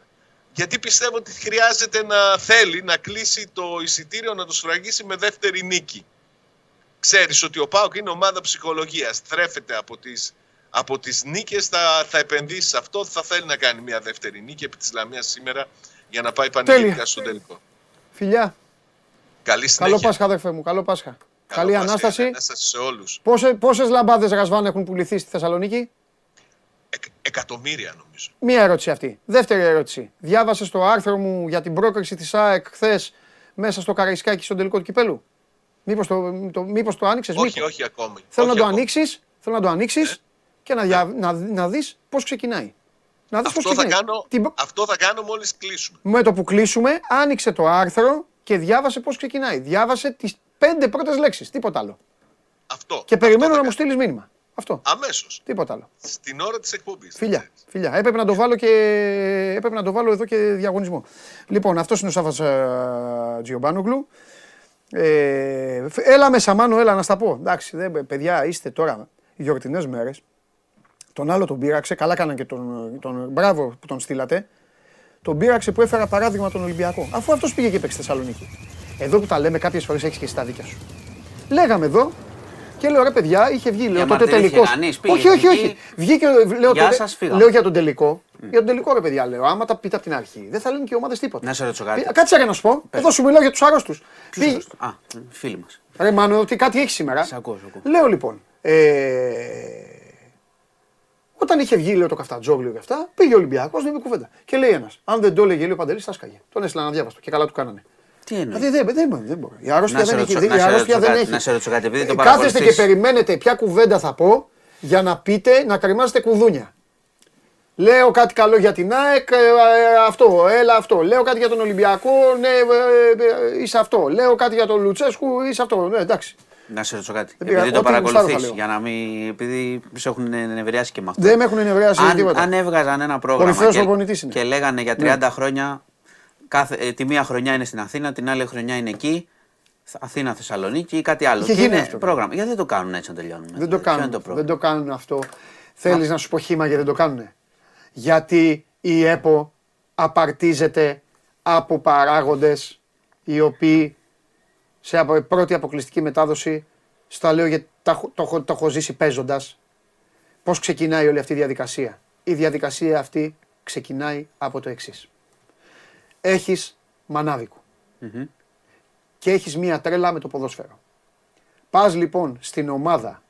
S4: Γιατί πιστεύω ότι χρειάζεται να θέλει να κλείσει το εισιτήριο, να το σφραγίσει με δεύτερη νίκη. Ξέρεις ότι ο Πάοκ είναι ομάδα ψυχολογίας. Θρέφεται από τις, από τις νίκες, θα, θα επενδύσει σε αυτό, θα θέλει να κάνει μια δεύτερη νίκη επί της Λαμίας σήμερα για να πάει πανηγυρικά
S1: Τέλεια.
S4: στο τελικό.
S1: Φιλιά,
S4: Καλή συνέχεια.
S1: καλό Πάσχα αδερφέ μου, καλό Πάσχα.
S4: Καλό
S1: Καλή
S4: Πάσχα,
S1: Ανάσταση.
S4: Ανάσταση σε όλους.
S1: Πόσες, πόσες λαμπάδες γασβάν έχουν πουληθεί στη Θεσσαλονίκη;
S4: Εκ, εκατομμύρια νομίζω.
S1: Μία ερώτηση αυτή. Δεύτερη ερώτηση. Διάβασες το άρθρο μου για την πρόκριση της ΑΕΚ χθες μέσα στο Καραϊσκάκι στον τελικό του κυπέλου; Μήπως το, το, μήπως το άνοιξες,
S4: όχι,
S1: μήπως;
S4: όχι ακόμη.
S1: Θέλω
S4: όχι
S1: να το
S4: ακόμη.
S1: ανοίξεις, θέλω να το ανοίξεις και να, δια, να, να δεις πώς ξεκινάει. Να δεις πώς
S4: Αυτό θα,
S1: ξεκινάει.
S4: κάνω,
S1: Την προ-
S4: αυτό θα κάνω μόλις κλείσουμε.
S1: Με το που κλείσουμε, άνοιξε το άρθρο και διάβασε πώς ξεκινάει. Διάβασε τις πέντε πρώτες λέξεις, τίποτα άλλο.
S4: Αυτό.
S1: Και περιμένω
S4: αυτό
S1: να
S4: θα
S1: μου στείλεις μήνυμα. Αυτό,
S4: κάνω. Αμέσως.
S1: τίποτα άλλο.
S4: Στην ώρα της εκπομπής.
S1: Φιλιά, φιλιά. Έπρεπε να το βάλω και έπρεπε να το βάλω εδώ και διαγωνισμό. Λοιπόν, αυτός είναι ο Σάββας ε, Τζιομπάνογλου. Ε, φ- έλα μέσα, Μάνο, έλα να στα πω. Εντάξει, δεν, παιδιά, είστε τώρα γιορτινές μέρες. Τον άλλο τον πείραξε, καλά κάναν και τον, τον μπράβο που τον στείλατε. Τον πείραξε που έφερα παράδειγμα τον Ολυμπιακό. Αφού αυτός πήγε και παίξει στη Θεσσαλονίκη. Εδώ που τα λέμε κάποιες φορές έχεις και εσύ τα δίκια σου. Λέγαμε εδώ και λέω ρε παιδιά, είχε βγει, λέω τότε
S5: μαρτυρία είχε
S1: τελικό.
S5: κανείς, πήγε
S1: Όχι, όχι,
S5: εκεί.
S1: όχι. Βγήκε, λέω,
S5: Γεια
S1: τότε-
S5: σας, φύγαμε.
S1: λέω για τον τελικό. Για τον τελικό ρε παιδιά λέω. Άμα τα πείτε από την αρχή, δεν θα λένε και οι ομάδες τίποτα.
S5: Να σε ρωτήσω κάτι.
S1: Πη- Κάτσε ρε να σου πω. Εδώ σου μιλάω για τους άρρωστους.
S5: Ποιος
S1: Πήγε-
S5: είναι αυτό; Α, φίλοι μας.
S1: Ρε Μάνο, ότι κάτι έχει σήμερα.
S5: Σε ακούω, σε ακούω.
S1: Λέω λοιπόν. Ε, όταν είχε βγει λέω, το καφτατζόγλιο και αυτά, πήγε ο Ολυμπιακός, δεν είπε κουβέντα. Και λέει ένας, αν δεν το έλεγε λέει ο Παντελής, θα σκάγε. Τον έστειλα να διάβαστο και καλά του κάνανε.
S5: Τι εννοείς;
S1: Δηλαδή δεν, δεν, δεν μπορεί. Η αρρώστια
S5: Να σε
S1: δεν έχει.
S5: ρωτήσω-
S1: δει- Η
S5: να σε
S1: αρρώστια
S5: ρωτήσω
S1: δεν
S5: κάτι,
S1: έχει.
S5: να σε ρωτήσω κάτι, επειδή το
S1: Ε, Κάθεστε και
S5: παρακολουθείς.
S1: περιμένετε ποια κουβέντα θα πω για να πείτε να κρεμάζετε κουδούνια. Λέω κάτι καλό για την ΑΕΚ, ε, ε, αυτό, έλα αυτό. Λέω κάτι για τον Ολυμπιακό, ναι, ε, ε, είσαι αυτό. Λέω κάτι για τον Λουτσέσκου, είσαι αυτό. Ναι, εντάξει.
S5: Να σε ρωτήσω κάτι.
S1: Δεν πειρά,
S5: Επειδή το
S1: ό,τι γουστάρω θα
S5: παρακολουθείς,
S1: λέω.
S5: για να μην. επειδή σε έχουν ενευριάσει και με αυτό.
S1: Δεν με έχουν ενευριάσει
S5: αν,
S1: τίποτα.
S5: αν έβγαζαν ένα πρόγραμμα
S1: Κορυφαίος
S5: και,
S1: προπονητής είναι.
S5: και λέγανε για 30 χρόνια, κάθε, ε, τη μία χρονιά είναι στην Αθήνα, την άλλη χρονιά είναι εκεί, Αθήνα, Θεσσαλονίκη ή κάτι άλλο.
S1: Είχε
S5: Και
S1: γίνει
S5: είναι
S1: αυτό.
S5: πρόγραμμα. Γιατί δεν το κάνουν έτσι να τελειώνουν.
S1: Δεν το
S5: Ποιο είναι
S1: κάνουν.
S5: το
S1: δεν
S5: πρόβλημα.
S1: το κάνουν αυτό. Θέλεις να σου πω χήμα γιατί δεν το κάνουν. Γιατί η ΕΠΟ απαρτίζεται από παράγοντες οι οποίοι σε απο- πρώτη αποκλειστική μετάδοση, στα λέω γιατί τα έχω- το, έχω- το έχω ζήσει παίζοντας. Πώς ξεκινάει όλη αυτή η διαδικασία. Η διαδικασία αυτή ξεκινάει από το εξής. Έχεις μανάδικο και έχεις μία τρέλα με το ποδόσφαιρο. Πας λοιπόν στην ομάδα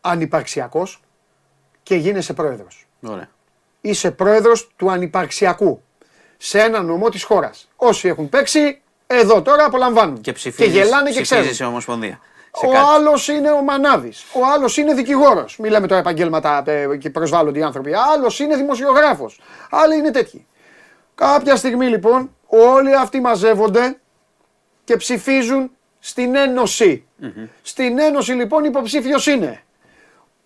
S1: ανυπαρξιακός και γίνεσαι πρόεδρος.
S5: Ωραία.
S1: Είσαι πρόεδρος του ανυπαρξιακού σε ένα νομό της χώρας. Όσοι έχουν παίξει, εδώ τώρα απολαμβάνουν.
S5: Και ψηφίζεις,
S1: γελάνε και ξέρουν.
S5: ψηφίζεις σε Ομοσπονδία. Σε
S1: Ο
S5: κάτι.
S1: άλλος είναι ο Μανάβη. Ο άλλος είναι δικηγόρος. Μιλάμε τώρα επαγγέλματα ε, και προσβάλλονται οι άνθρωποι. Άλλος είναι δημοσιογράφος. Άλλοι είναι τέτοιοι. Κάποια στιγμή λοιπόν Όλοι αυτοί μαζεύονται και ψηφίζουν στην ενωση Στην Ένωση λοιπόν υποψήφιος είναι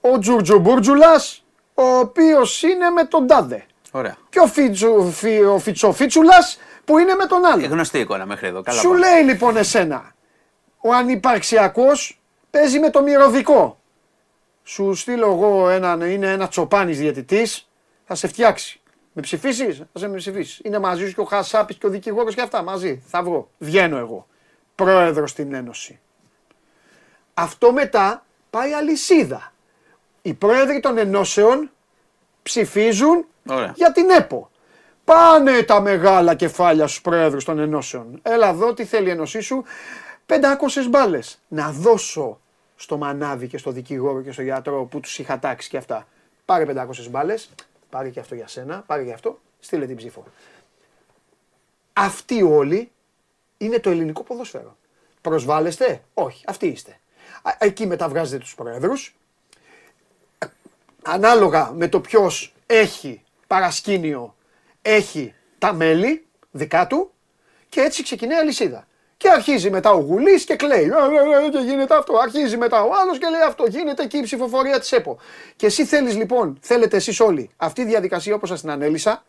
S1: ο Τζουρτζουμπούρτζουλας, ο οποίος είναι με τον Τάδε.
S5: Ωραία.
S1: Και ο, Φίτσου, Φι, ο Φιτσοφίτσουλας που είναι με τον
S5: Ε,
S1: άλλο.
S5: Γνωστή εικόνα μέχρι εδώ. Καλά
S1: Σου
S5: πάμε.
S1: λέει λοιπόν εσένα, ο ανυπαρξιακός παίζει με το μυρωδικό. Σου στείλω εγώ έναν, είναι ένας τσοπάνης διαιτητής, θα σε φτιάξει. Με ψηφίσεις, θα σε με ψηφίσεις. Είναι μαζί σου και ο Χασάπης και ο δικηγόρος και αυτά μαζί. Θα βγω. Βγαίνω εγώ. Πρόεδρος στην Ένωση. Αυτό μετά πάει αλυσίδα. Οι πρόεδροι των ενώσεων ψηφίζουν
S5: Ωραία.
S1: για την ΕΠΟ. Πάνε τα μεγάλα κεφάλια στους πρόεδρους των ενώσεων. Έλα εδώ τι θέλει η ενωσή σου. 500 μπάλες. Να δώσω στο μανάβι και στο δικηγόρο και στο γιατρό που τους είχα τάξει και αυτά. Πάρε 500 μπάλες. Πάρε και αυτό για σένα. Πάρε και αυτό. Στείλε την ψήφο. Αυτοί όλοι είναι το ελληνικό ποδόσφαιρο. Προσβάλλεστε; Όχι. Αυτοί είστε. Α, Εκεί μεταβγάζετε τους πρόεδρους ανάλογα με το ποιος έχει παρασκήνιο, έχει τα μέλη δικά του και έτσι ξεκινάει η αλυσίδα. Και αρχίζει μετά ο Γουλής και κλαίει. «Ε, ε, ε, Και γίνεται αυτό. Αρχίζει μετά ο άλλος και λέει αυτό. Γίνεται εκεί η ψηφοφορία της ΕΠΟ. Και εσύ θέλεις λοιπόν, θέλετε εσείς όλοι αυτή η διαδικασία όπως σας την ανέλησα,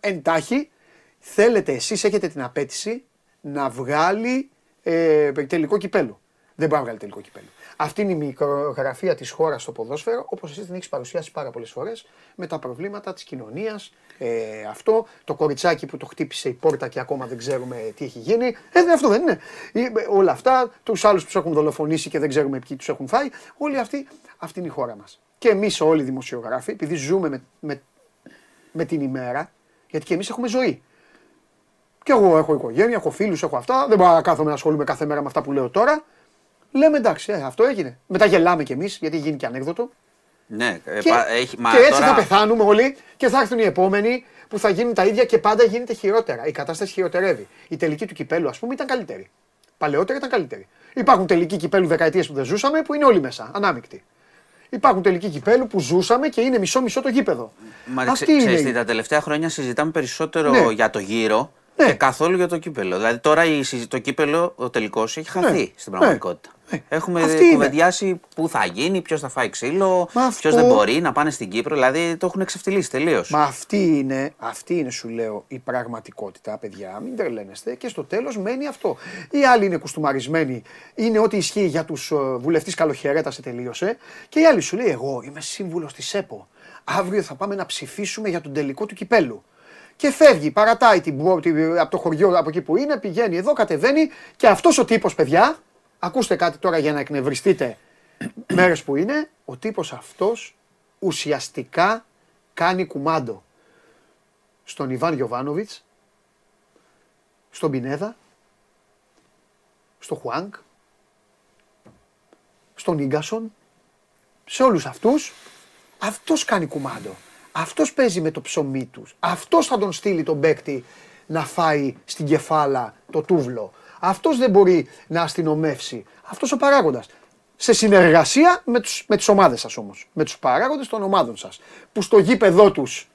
S1: εντάχει, θέλετε εσείς, έχετε την απέτηση να βγάλει ε, τελικό κυπέλο. Δεν μπορεί να βγάλει τελικό κυπέλο. Αυτή είναι η μικρογραφία της χώρας στο ποδόσφαιρο, όπως εσύ την έχεις παρουσιάσει πάρα πολλές φορές, με τα προβλήματα της κοινωνίας. Ε, αυτό, το κοριτσάκι που το χτύπησε η πόρτα και ακόμα δεν ξέρουμε τι έχει γίνει. Ε, αυτό δεν είναι. Ε, ε, όλα αυτά, τους άλλους που τους έχουν δολοφονήσει και δεν ξέρουμε ποιοι τους έχουν φάει. Όλοι αυτοί, αυτή είναι η χώρα μας. Και εμείς όλοι οι δημοσιογράφοι, επειδή ζούμε με, με, με την ημέρα, γιατί και εμείς έχουμε ζωή. Και εγώ έχω οικογένεια, έχω φίλους, έχω αυτά. Δεν μπορώ να κάθομαι να ασχολούμαι κάθε μέρα με αυτά που λέω τώρα. Λέμε εντάξει, ε, αυτό έγινε. Μετά γελάμε κι εμείς, γιατί γίνει και ανέκδοτο.
S5: Ναι, ε,
S1: Και,
S5: πα- έχει, μα
S1: και έτσι
S5: τώρα-
S1: θα πεθάνουμε όλοι και θα έρθουν οι επόμενοι που θα γίνουν τα ίδια και πάντα γίνεται χειρότερα. Η κατάσταση χειροτερεύει. Η τελική του κυπέλου, ας πούμε, ήταν καλύτερη. Παλαιότερα ήταν καλύτερη. Υπάρχουν τελικοί κυπέλου δεκαετίες που δεν ζούσαμε που είναι όλοι μέσα, ανάμεικτοι. Υπάρχουν τελικοί κυπέλου που ζούσαμε και είναι μισό-μισό το γήπεδο.
S5: Μα
S1: Αυτή
S5: ξε,
S1: είναι.
S5: ξέρεις
S1: η-
S5: τι, τα τελευταία χρόνια συζητάμε περισσότερο
S1: Ναι.
S5: για το γύρο
S1: Ναι.
S5: και καθόλου για το κύπελο. Δηλαδή τώρα η, συζη- το κύπελο, ο τελικός έχει χαθεί
S1: Ναι.
S5: στην
S1: Ναι.
S5: πραγματικότητα.
S1: Ναι.
S5: Έχουμε
S1: Αυτή είναι.
S5: κουβεντιάσει πού θα γίνει, ποιος θα φάει ξύλο,
S1: Μα αυτό-
S5: ποιο δεν μπορεί να πάνε στην Κύπρο. Δηλαδή το έχουν εξευτελίσει τελείως.
S1: Μα αυτή είναι, αυτή είναι σου λέω η πραγματικότητα, παιδιά. Μην τρελαίνεστε. Και στο τέλος μένει αυτό. Οι άλλοι είναι κουστούμαρισμένοι. Είναι ό,τι ισχύει για τους βουλευτή καλοχαιρέτα σε τελείωσε. Και οι άλλοι σου λέει: Εγώ είμαι σύμβουλος της ΕΠΟ. Αύριο θα πάμε να ψηφίσουμε για τον τελικό του κυπέλου. Και φεύγει, παρατάει την, πο- την- από το χωριό από εκεί που είναι, πηγαίνει εδώ, κατεβαίνει και αυτός ο τύπος, παιδιά, ακούστε κάτι τώρα για να εκνευριστείτε μέρες που είναι, ο τύπος αυτός ουσιαστικά κάνει κουμάντο στον Ιβάν Γιοβάνοβιτς, στον Πινέδα, στο Χουάνκ, στον Ίγκασον, σε όλους αυτούς, αυτός κάνει κουμάντο. Αυτός παίζει με το ψωμί τους. Αυτός θα τον στείλει τον παίκτη να φάει στην κεφάλα το τούβλο. Αυτός δεν μπορεί να αστυνομεύσει. Αυτός ο παράγοντας. Σε συνεργασία με, τους, με τις ομάδες σας όμως. Με τους παράγοντες των ομάδων σας. Που στο γήπεδό τους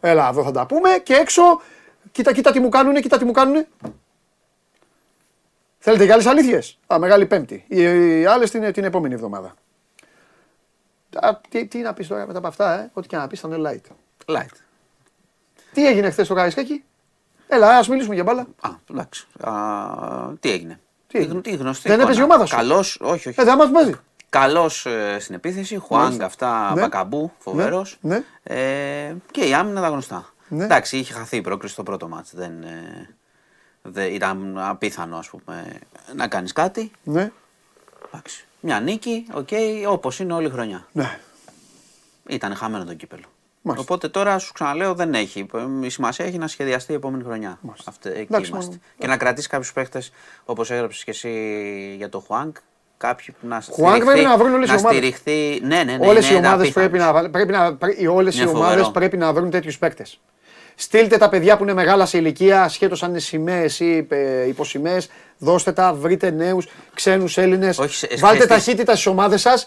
S1: Έλα, εδώ θα τα πούμε. Και έξω, κοίτα, κοίτα τι μου κάνουνε, κοίτα τι μου κάνουνε. Θέλετε και άλλες αλήθειες; Α, Μεγάλη Πέμπτη. Οι, οι άλλες την, την επόμενη εβδομάδα. Α, τι, τι να πεις τώρα μετά από αυτά, ε; Ό,τι και να πεις θα είναι light.
S5: Light.
S1: Τι έγινε χθες στο Καραϊσκάκι; Έλα, ας μιλήσουμε για μπάλα.
S5: Α, εντάξει. Α, τι έγινε;
S1: Τι έγινε;
S5: Τι γνωστή.
S1: Δεν έπαιζε η ομάδα σου;
S5: Καλός, όχι, όχι.
S1: Ε, δεν μας παίζει.
S5: Καλός στην επίθεση. Χουάνγκ,
S1: Μάλιστα.
S5: αυτά,
S1: Ναι.
S5: Μπακαμπού, φοβερός.
S1: Ναι.
S5: Ε, και η άμυνα τα γνωστά.
S1: Ναι.
S5: Εντάξει, είχε χαθεί η πρόκριση στο πρώτο ματς. Δεν, ε, δεν, ήταν απίθανο, ας πούμε, να κάνεις κάτι.
S1: Ναι,
S5: Εντάξει. Μια νίκη, οκ, όπως είναι όλη η χρονιά.
S1: ναι.
S5: Ήταν χαμένο το κύπελο.
S1: Μάλιστα.
S5: Οπότε τώρα σου ξαναλέω δεν έχει. Η σημασία έχει να σχεδιαστεί η επόμενη χρονιά.
S1: Μάλιστα.
S5: Αυτή, εκεί
S1: Εντάξει,
S5: είμαστε.
S1: μόνο-
S5: Και να κρατήσει κάποιους παίχτες όπως έγραψες και εσύ για το Χουάνκ. Κάποιοι που να
S1: Χουάνκ πρέπει να βρουν όλες οι
S5: να
S1: ομάδες.
S5: στηριχθεί. Ναι, ναι, ναι.
S1: όλες οι
S5: είναι
S1: ομάδες
S5: απίθανος.
S1: πρέπει να, βάλ- πρέπει να, πρέ- οι- όλες οι
S5: Είναι
S1: ομάδες
S5: φοβερό.
S1: πρέπει να βρουν τέτοιους παίκτες. Στείλτε τα παιδιά που είναι μεγάλα σε ηλικία, ασχέτως αν είναι σημαίες ή ε, υποσημαίες, δώστε τα, βρείτε νέους, ξένους Έλληνες,
S5: Όχι, σε-
S1: βάλτε
S5: σε-
S1: ταχύτητα στις ομάδες σας.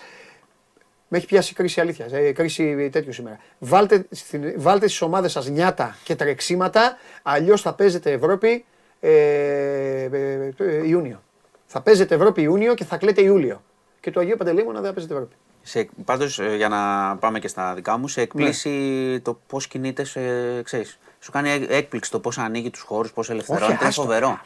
S1: Με έχει πιάσει κρίση αλήθειας. Ε, κρίση τέτοιο σήμερα. Βάλτε, στην, βάλτε στις ομάδες σας νιάτα και τρεξίματα, αλλιώς θα παίζετε Ευρώπη ε, ε, ε, Ιούνιο. Θα παίζετε Ευρώπη Ιούνιο και θα κλαίτε Ιούλιο. Και το Αγίο Παντελήμωνα δεν θα παίζετε Ευρώπη.
S5: Σε, πάντως, ε, για να πάμε και στα δικά μου, σε εκπλήσει
S1: Ναι.
S5: το πώς κινείται, σε, ξέρεις, σου κάνει έκ- έκπληξη το πώς ανοίγει τους χώρους, πώς ελευθερώνεται. Είναι
S1: άστο.
S5: φοβερό.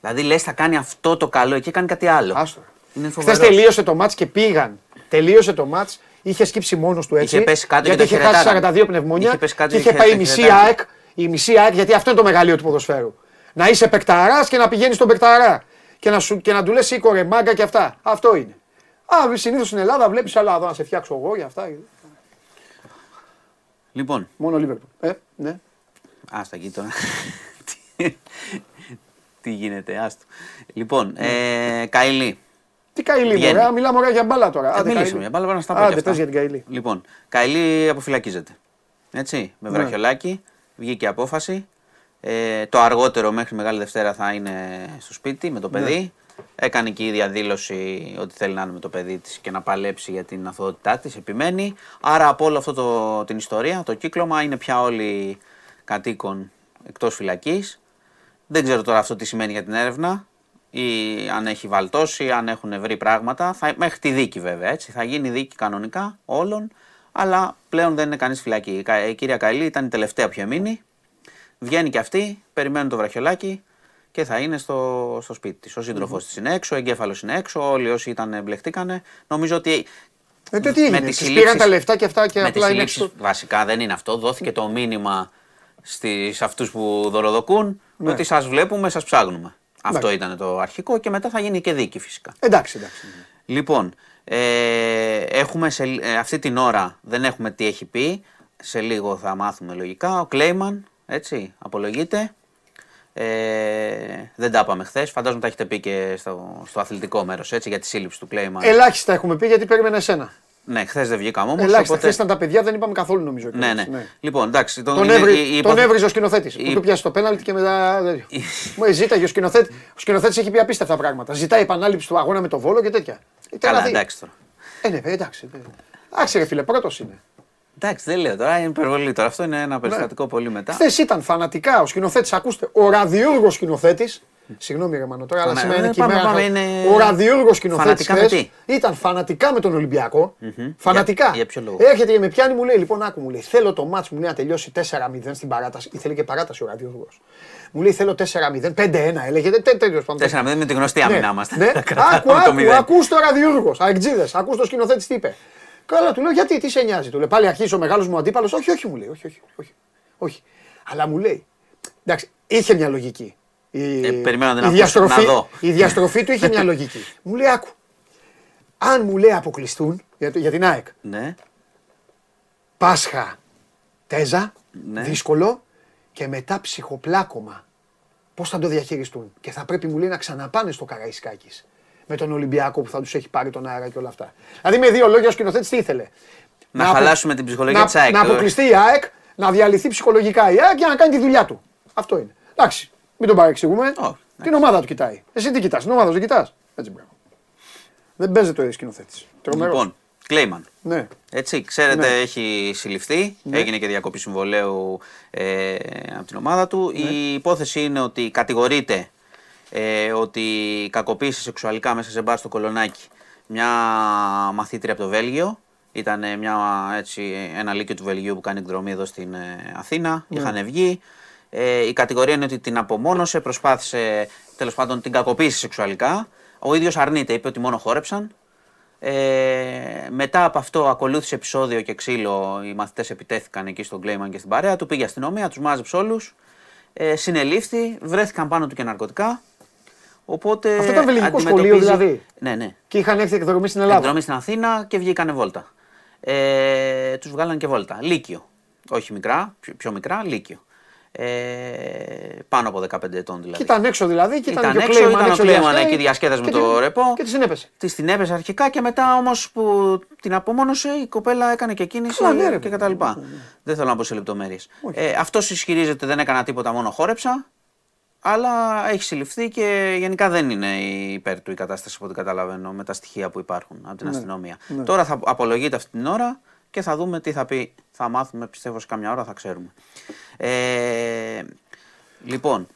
S5: Δηλαδή λες, θα κάνει αυτό το καλό και κάνει κάτι άλλο.
S1: Άστο.
S5: Είναι
S1: Χθες
S5: φοβερός.
S1: τελείωσε το μάτς και πήγαν. Τελείωσε το μάτς, είχε σκύψει μόνος του έτσι.
S5: Είχε πέσει κάτω
S1: γιατί
S5: και
S1: είχε
S5: τα
S1: χάσει
S5: χαιρετάγανε.
S1: 42 πνευμόνια
S5: Είχε πέσει κάτω
S1: και
S5: και
S1: είχε
S5: τα
S1: πάει η μισή
S5: χαιρετάγανε.
S1: ΑΕΚ. Η μισή ΑΕΚ, γιατί αυτό είναι το μεγαλείο του ποδοσφαίρου. Να είσαι παικταράς και να πηγαίνεις στον παικταρά. Και να, σου, και να του λες σήκω ρε μάγκα και αυτά. Αυτό είναι. Α, συνήθως στην Ελλάδα βλέπεις άλλα εδώ να σε φτιάξω εγώ για αυτά.
S5: Λοιπόν,
S1: Μόνο Λίβερπουλ. Ε, ναι.
S5: άστα εκεί τώρα. Τι- Τι γίνεται, άστο. Λοιπόν, ε, Καηλή.
S1: Τι καηλή,
S5: Βγαίνει.
S1: μωρέ, μιλάμε ωραία για μπάλα τώρα.
S5: Θα
S1: Άντε,
S5: μιλήσουμε
S1: Καηλή.
S5: για μπάλα, πρέπει να στα πω
S1: Άντε,
S5: και αυτά.
S1: πες για την Καηλή.
S5: Λοιπόν, Καηλή αποφυλακίζεται. Έτσι, με
S1: Ναι.
S5: βραχιολάκι, βγήκε η απόφαση. Ε, το αργότερο μέχρι Μεγάλη Δευτέρα θα είναι στο σπίτι με το
S1: Ναι.
S5: παιδί. Έκανε και η ίδια δήλωση ότι θέλει να είναι με το παιδί της και να παλέψει για την αθωότητά της, επιμένει. Άρα από όλο αυτό το, την ιστορία, το κύκλωμα είναι πια όλοι κατοίκον εκτός φυλακής. Δεν ξέρω τώρα αυτό τι σημαίνει για την έρευνα ή αν έχει βαλτώσει, αν έχουν βρει πράγματα. Θα, μέχρι τη δίκη βέβαια έτσι. Θα γίνει δίκη κανονικά όλων, αλλά πλέον δεν είναι κανείς φυλακή. Η Κα- Η κυρία Καηλή ήταν η τελευταία που είχε μείνει. Βγαίνει και αυτή, περιμένουν το βραχιολάκι και θα είναι στο, στο σπίτι της. Ο σύντροφος της είναι έξω, ο εγκέφαλος είναι έξω, όλοι όσοι ήταν μπλεχτήκανε. Νομίζω ότι
S1: Ε, τότε τι έγινε,
S5: τις
S1: τις
S5: συλλήψεις-
S1: πήραν τα λεφτά και αυτά και
S5: με
S1: απλά
S5: τις
S1: είναι
S5: συλλήψεις,
S1: έξω.
S5: βασικά δεν είναι αυτό. Δόθηκε το μήνυμα στις αυτούς που δωροδοκούν
S1: Ναι.
S5: ότι σας βλέπουμε, σας ψάχνουμε. Αυτό
S1: Εντάξει.
S5: ήταν το αρχικό και μετά θα γίνει και δίκη φυσικά.
S1: Εντάξει, εντάξει.
S5: Λοιπόν, ε, έχουμε σε, ε, αυτή την ώρα, δεν έχουμε τι έχει πει, σε λίγο θα μάθουμε λογικά. Ο Κλέιμαν, έτσι, απολογείται. Ε, δεν τα είπαμε χθες. Φαντάζομαι τα έχετε πει και στο, στο αθλητικό μέρος για τη σύλληψη του Κλέιμαν.
S1: Ελάχιστα έχουμε πει γιατί περίμενα εσένα.
S5: Ναι, χθες δεν βγήκαμε όμως.
S1: Ελάχιστα. Χθες ήταν τα παιδιά, δεν είπαμε καθόλου νομίζω.
S5: Ναι,
S1: κιόλας.
S5: ναι, Λοιπόν, εντάξει.
S1: Τον,
S5: είναι-
S1: έβρι,
S5: η- η
S1: τον
S5: υποθε-
S1: έβριζε ο σκηνοθέτης.
S5: η-
S1: Που του πιάσει το πέναλτι και μετά. Μου ζήταγε ο σκηνοθέτη. Ο σκηνοθέτης έχει πει απίστευτα πράγματα. Ζητάει επανάληψη του αγώνα με το βόλο και τέτοια. Ε,
S5: Καλά,
S1: τρελαθεί.
S5: εντάξει τώρα.
S1: Ε, ναι, εντάξει. ε, Εντάξει, ρε φίλε, πρώτος είναι.
S5: Εντάξει, δεν λέω τώρα, είναι υπερβολή τώρα. Αυτό είναι ένα περιστατικό
S1: Ναι.
S5: πολύ μετά.
S1: Χθες ήταν φανατικά ο σκηνοθέτης. Ακούστε, ο ραδιούργος σκηνοθέτης. Συγγνώμη, ρε Μανώ, τώρα, αλλά
S5: Φανα-
S1: σήμερα είναι
S5: ε,
S1: και η
S5: πάμε,
S1: μέρα.
S5: πάμε,
S1: χα-
S5: είναι-
S1: Ο ραδιούργος σκηνοθέτη
S5: Φανατικά με τι;
S1: ήταν φανατικά με τον ολυμπιακο Φανατικά.
S5: Για- για ποιο λόγο;
S1: Έρχεται και με πιάνει, μου λέει: Λοιπόν, άκου μου λέει: Θέλω το μάτς μου λέει, να τελειώσει 4-0 στην παράταση. Ήθελε και παράταση ο ραδιούργος. Μου λέει: Θέλω 4-0, 5-1 έλεγε. Τε- Τέλος πάντων.
S5: 4-0 με τη γνωστή άμυνα είμαστε.
S1: Ναι.
S5: Να κρατάμε
S1: Άκου,
S5: το
S1: άκου,
S5: μηδέν.
S1: ακούς το ραδιούργος. Αεκτζίδε, ακούς το σκηνοθέτης τι είπε. Καλά, του λέω γιατί, τι σε νοιάζει. Του λέει πάλι αρχίζει ο μεγάλος μου αντίπαλος. Όχι, όχι, μου λέει. Όχι, όχι, όχι, όχι. Αλλά μου λέει. Εντάξει, είχε μια λογική. Η,
S5: Ε, περιμένω να την
S1: η
S5: ακούσω,
S1: διαστροφή,
S5: να δω.
S1: η διαστροφή του είχε μια λογική. μου λέει, άκου. Αν μου λέει αποκλειστούν για, το- για την ΑΕΚ,
S5: Ναι.
S1: Πάσχα, Τέζα,
S5: Ναι.
S1: δύσκολο και μετά ψυχοπλάκωμα. Πώς θα το διαχειριστούν; Και θα πρέπει, μου λέει, να ξαναπάνε στο Καραϊσκάκης. Με τον Ολυμπιακό που θα τους έχει πάρει τον αέρα και όλα αυτά. Δηλαδή, με δύο λόγια, ο σκηνοθέτης τι ήθελε;
S5: Να
S1: απο-
S5: χαλάσουμε την ψυχολογία
S1: να-
S5: της ΑΕΚ.
S1: Να αποκλειστεί η ΑΕΚ, να διαλυθεί ψυχολογικά η ΑΕΚ και να κάνει τη δουλειά του. Αυτό είναι. Εντάξει, μην τον παρεξηγούμε.
S5: Όχι,
S1: την ομάδα του κοιτάει. Εσύ τι κοιτάς, την ομάδα του κοιτάς. Έτσι μπράβο. Δεν παίζεται ο σκηνοθέτης. Τρομερό.
S5: Λοιπόν, Κλέιμαν.
S1: Ναι.
S5: Έτσι, ξέρετε,
S1: Ναι.
S5: έχει συλληφθεί.
S1: Ναι.
S5: Έγινε και διακοπή συμβολέου ε, από την ομάδα του.
S1: Ναι.
S5: Η υπόθεση είναι ότι κατηγορείται ε, ότι κακοποίησε σεξουαλικά μέσα σε μπαρ στο Κολονάκι μια μαθήτρια από το Βέλγιο. Ήταν μια, έτσι, ένα λύκειο του Βελγίου που κάνει εκδρομή εδώ στην ε, Αθήνα.
S1: Ναι.
S5: Είχαν βγει. Ε, η κατηγορία είναι ότι την απομόνωσε, προσπάθησε, τέλος πάντων την κακοποίησε σεξουαλικά. Ο ίδιος αρνείται, είπε ότι μόνο χόρεψαν. Ε, μετά από αυτό ακολούθησε επεισόδιο και ξύλο. Οι μαθητές επιτέθηκαν εκεί στον Κλέιμαν και στην παρέα του. Πήγε η αστυνομία, τους μάζεψε όλους. Ε, συνελήφθη, βρέθηκαν πάνω του και ναρκωτικά. Οπότε.
S1: Αυτό ήταν βελγικό
S5: αντιμετωπίζει-
S1: σχολείο, δηλαδή;
S5: Ναι, ναι.
S1: Και είχαν έρθει εκδρομή στην Ελλάδα.
S5: Εκδρομή στην Αθήνα και βγήκανε βόλτα. Ε, τους βγάλανε και βόλτα. Λύκειο. Όχι μικρά, πιο, πιο μικρά, Λύκειο. Ε, πάνω από 15 ετών δηλαδή.
S1: Και ήταν έξω δηλαδή και ήταν,
S5: Ήταν
S1: και ο
S5: έξω,
S1: Κλέιμαν
S5: ήταν ο
S1: έξω
S5: Κλέιμαν
S1: διασκέδαση
S5: εκεί διασκέδασε με
S1: και
S5: το
S1: την-
S5: ρεπό.
S1: Και τη συνέπεσε.
S5: Τη την έπεσε αρχικά και μετά όμως που την απομόνωσε η κοπέλα έκανε και κίνηση
S1: Καλά, ναι, ρε,
S5: και
S1: παιδί.
S5: κτλ. Δεν θέλω να πω σε λεπτομέρειες. Ε, Αυτός ισχυρίζεται δεν έκανα τίποτα, μόνο χόρεψα. Αλλά έχει συλληφθεί και γενικά δεν είναι υπέρ του η κατάσταση από ό,τι καταλαβαίνω με τα στοιχεία που υπάρχουν από την αστυνομία. Τώρα θα απολογείται αυτή την ώρα και θα δούμε τι θα πει. Θα μάθουμε, πιστεύω, σε κάμια ώρα θα ξέρουμε. Ε, λοιπόν,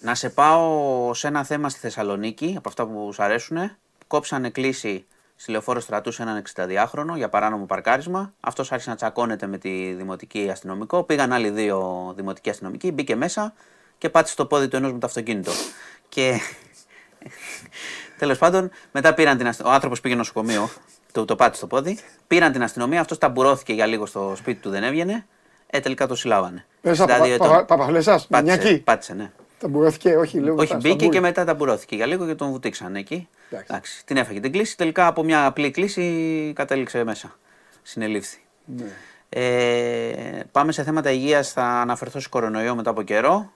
S5: να σε πάω σε ένα θέμα στη Θεσσαλονίκη, από αυτά που σου αρέσουν. Κόψανε κλίση στη λεωφόρο στρατού σε έναν 62χρονο για παράνομο παρκάρισμα. Αυτός άρχισε να τσακώνεται με τη δημοτική αστυνομικό. Πήγαν άλλοι δύο δημοτικοί αστυνομικοί, μπήκε μέσα και πάτησε το πόδι του ενός με το αυτοκίνητο. Και τέλος πάντων, μετά πήραν την αστυνομία. Ο άνθρωπος πήγε νοσοκομείο, το, το πάτησε το πόδι. Πήραν την αστυνομία, αυτός ταμπουρώθηκε για λίγο στο σπίτι του, δεν έβγαινε. Ε, τελικά το συλλάβανε.
S1: Πέσα
S5: Δηλαδή, ετών.
S1: παπαχλεσάς,
S5: Πάτησε,
S1: μανιακή.
S5: πάτησε, ναι.
S1: Ταμπουρώθηκε, όχι λίγο
S5: Όχι,
S1: μετά,
S5: μπήκε
S1: σταμπούλη.
S5: και μετά ταμπουρώθηκε για λίγο και τον βουτήξαν εκεί.
S1: Εντάξει.
S5: Εντάξει. Την έφαγε την κλίση. Τελικά από μια απλή κλίση κατέληξε μέσα. Συνελήφθη.
S1: Ναι.
S5: Ε, πάμε σε θέματα υγείας, θα αναφερθώ σε κορονοϊό μετά από καιρό.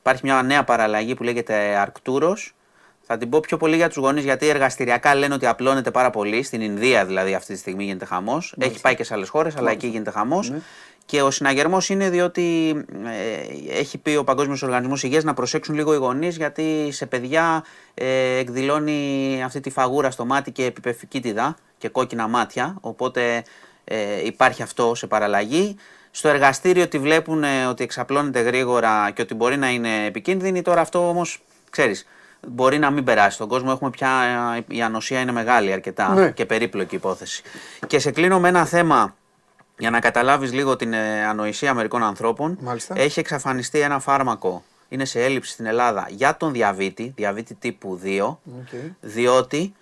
S5: Υπάρχει μια νέα παραλλαγή που λέγεται Αρκτούρος. Θα την πω πιο πολύ για τους γονείς γιατί εργαστηριακά λένε ότι απλώνεται πάρα πολύ. Στην Ινδία δηλαδή αυτή τη στιγμή γίνεται χαμός. Έχει πάει και σε άλλες χώρες, αλλά εκεί γίνεται χαμός. Και ο συναγερμός είναι διότι ε, έχει πει ο Παγκόσμιος Οργανισμός Υγείας να προσέξουν λίγο οι γονείς γιατί σε παιδιά ε, εκδηλώνει αυτή τη φαγούρα στο μάτι και επιπεφικίτιδα και κόκκινα μάτια. Οπότε ε, υπάρχει αυτό σε παραλλαγή. Στο εργαστήριο τη βλέπουν ε, ότι εξαπλώνεται γρήγορα και ότι μπορεί να είναι επικίνδυνη. Τώρα αυτό όμως, ξέρεις, μπορεί να μην περάσει στον κόσμο. Έχουμε πια, ε, η ανοσία είναι μεγάλη αρκετά
S1: Ναι.
S5: και περίπλοκη υπόθεση. Και σε κλείνω με ένα θέμα για να καταλάβεις λίγο την ε, ανοησία μερικών ανθρώπων.
S1: Μάλιστα.
S5: Έχει εξαφανιστεί ένα φάρμακο, είναι σε έλλειψη στην Ελλάδα για τον διαβήτη, διαβήτη τύπου 2,
S1: Οκ.
S5: διότι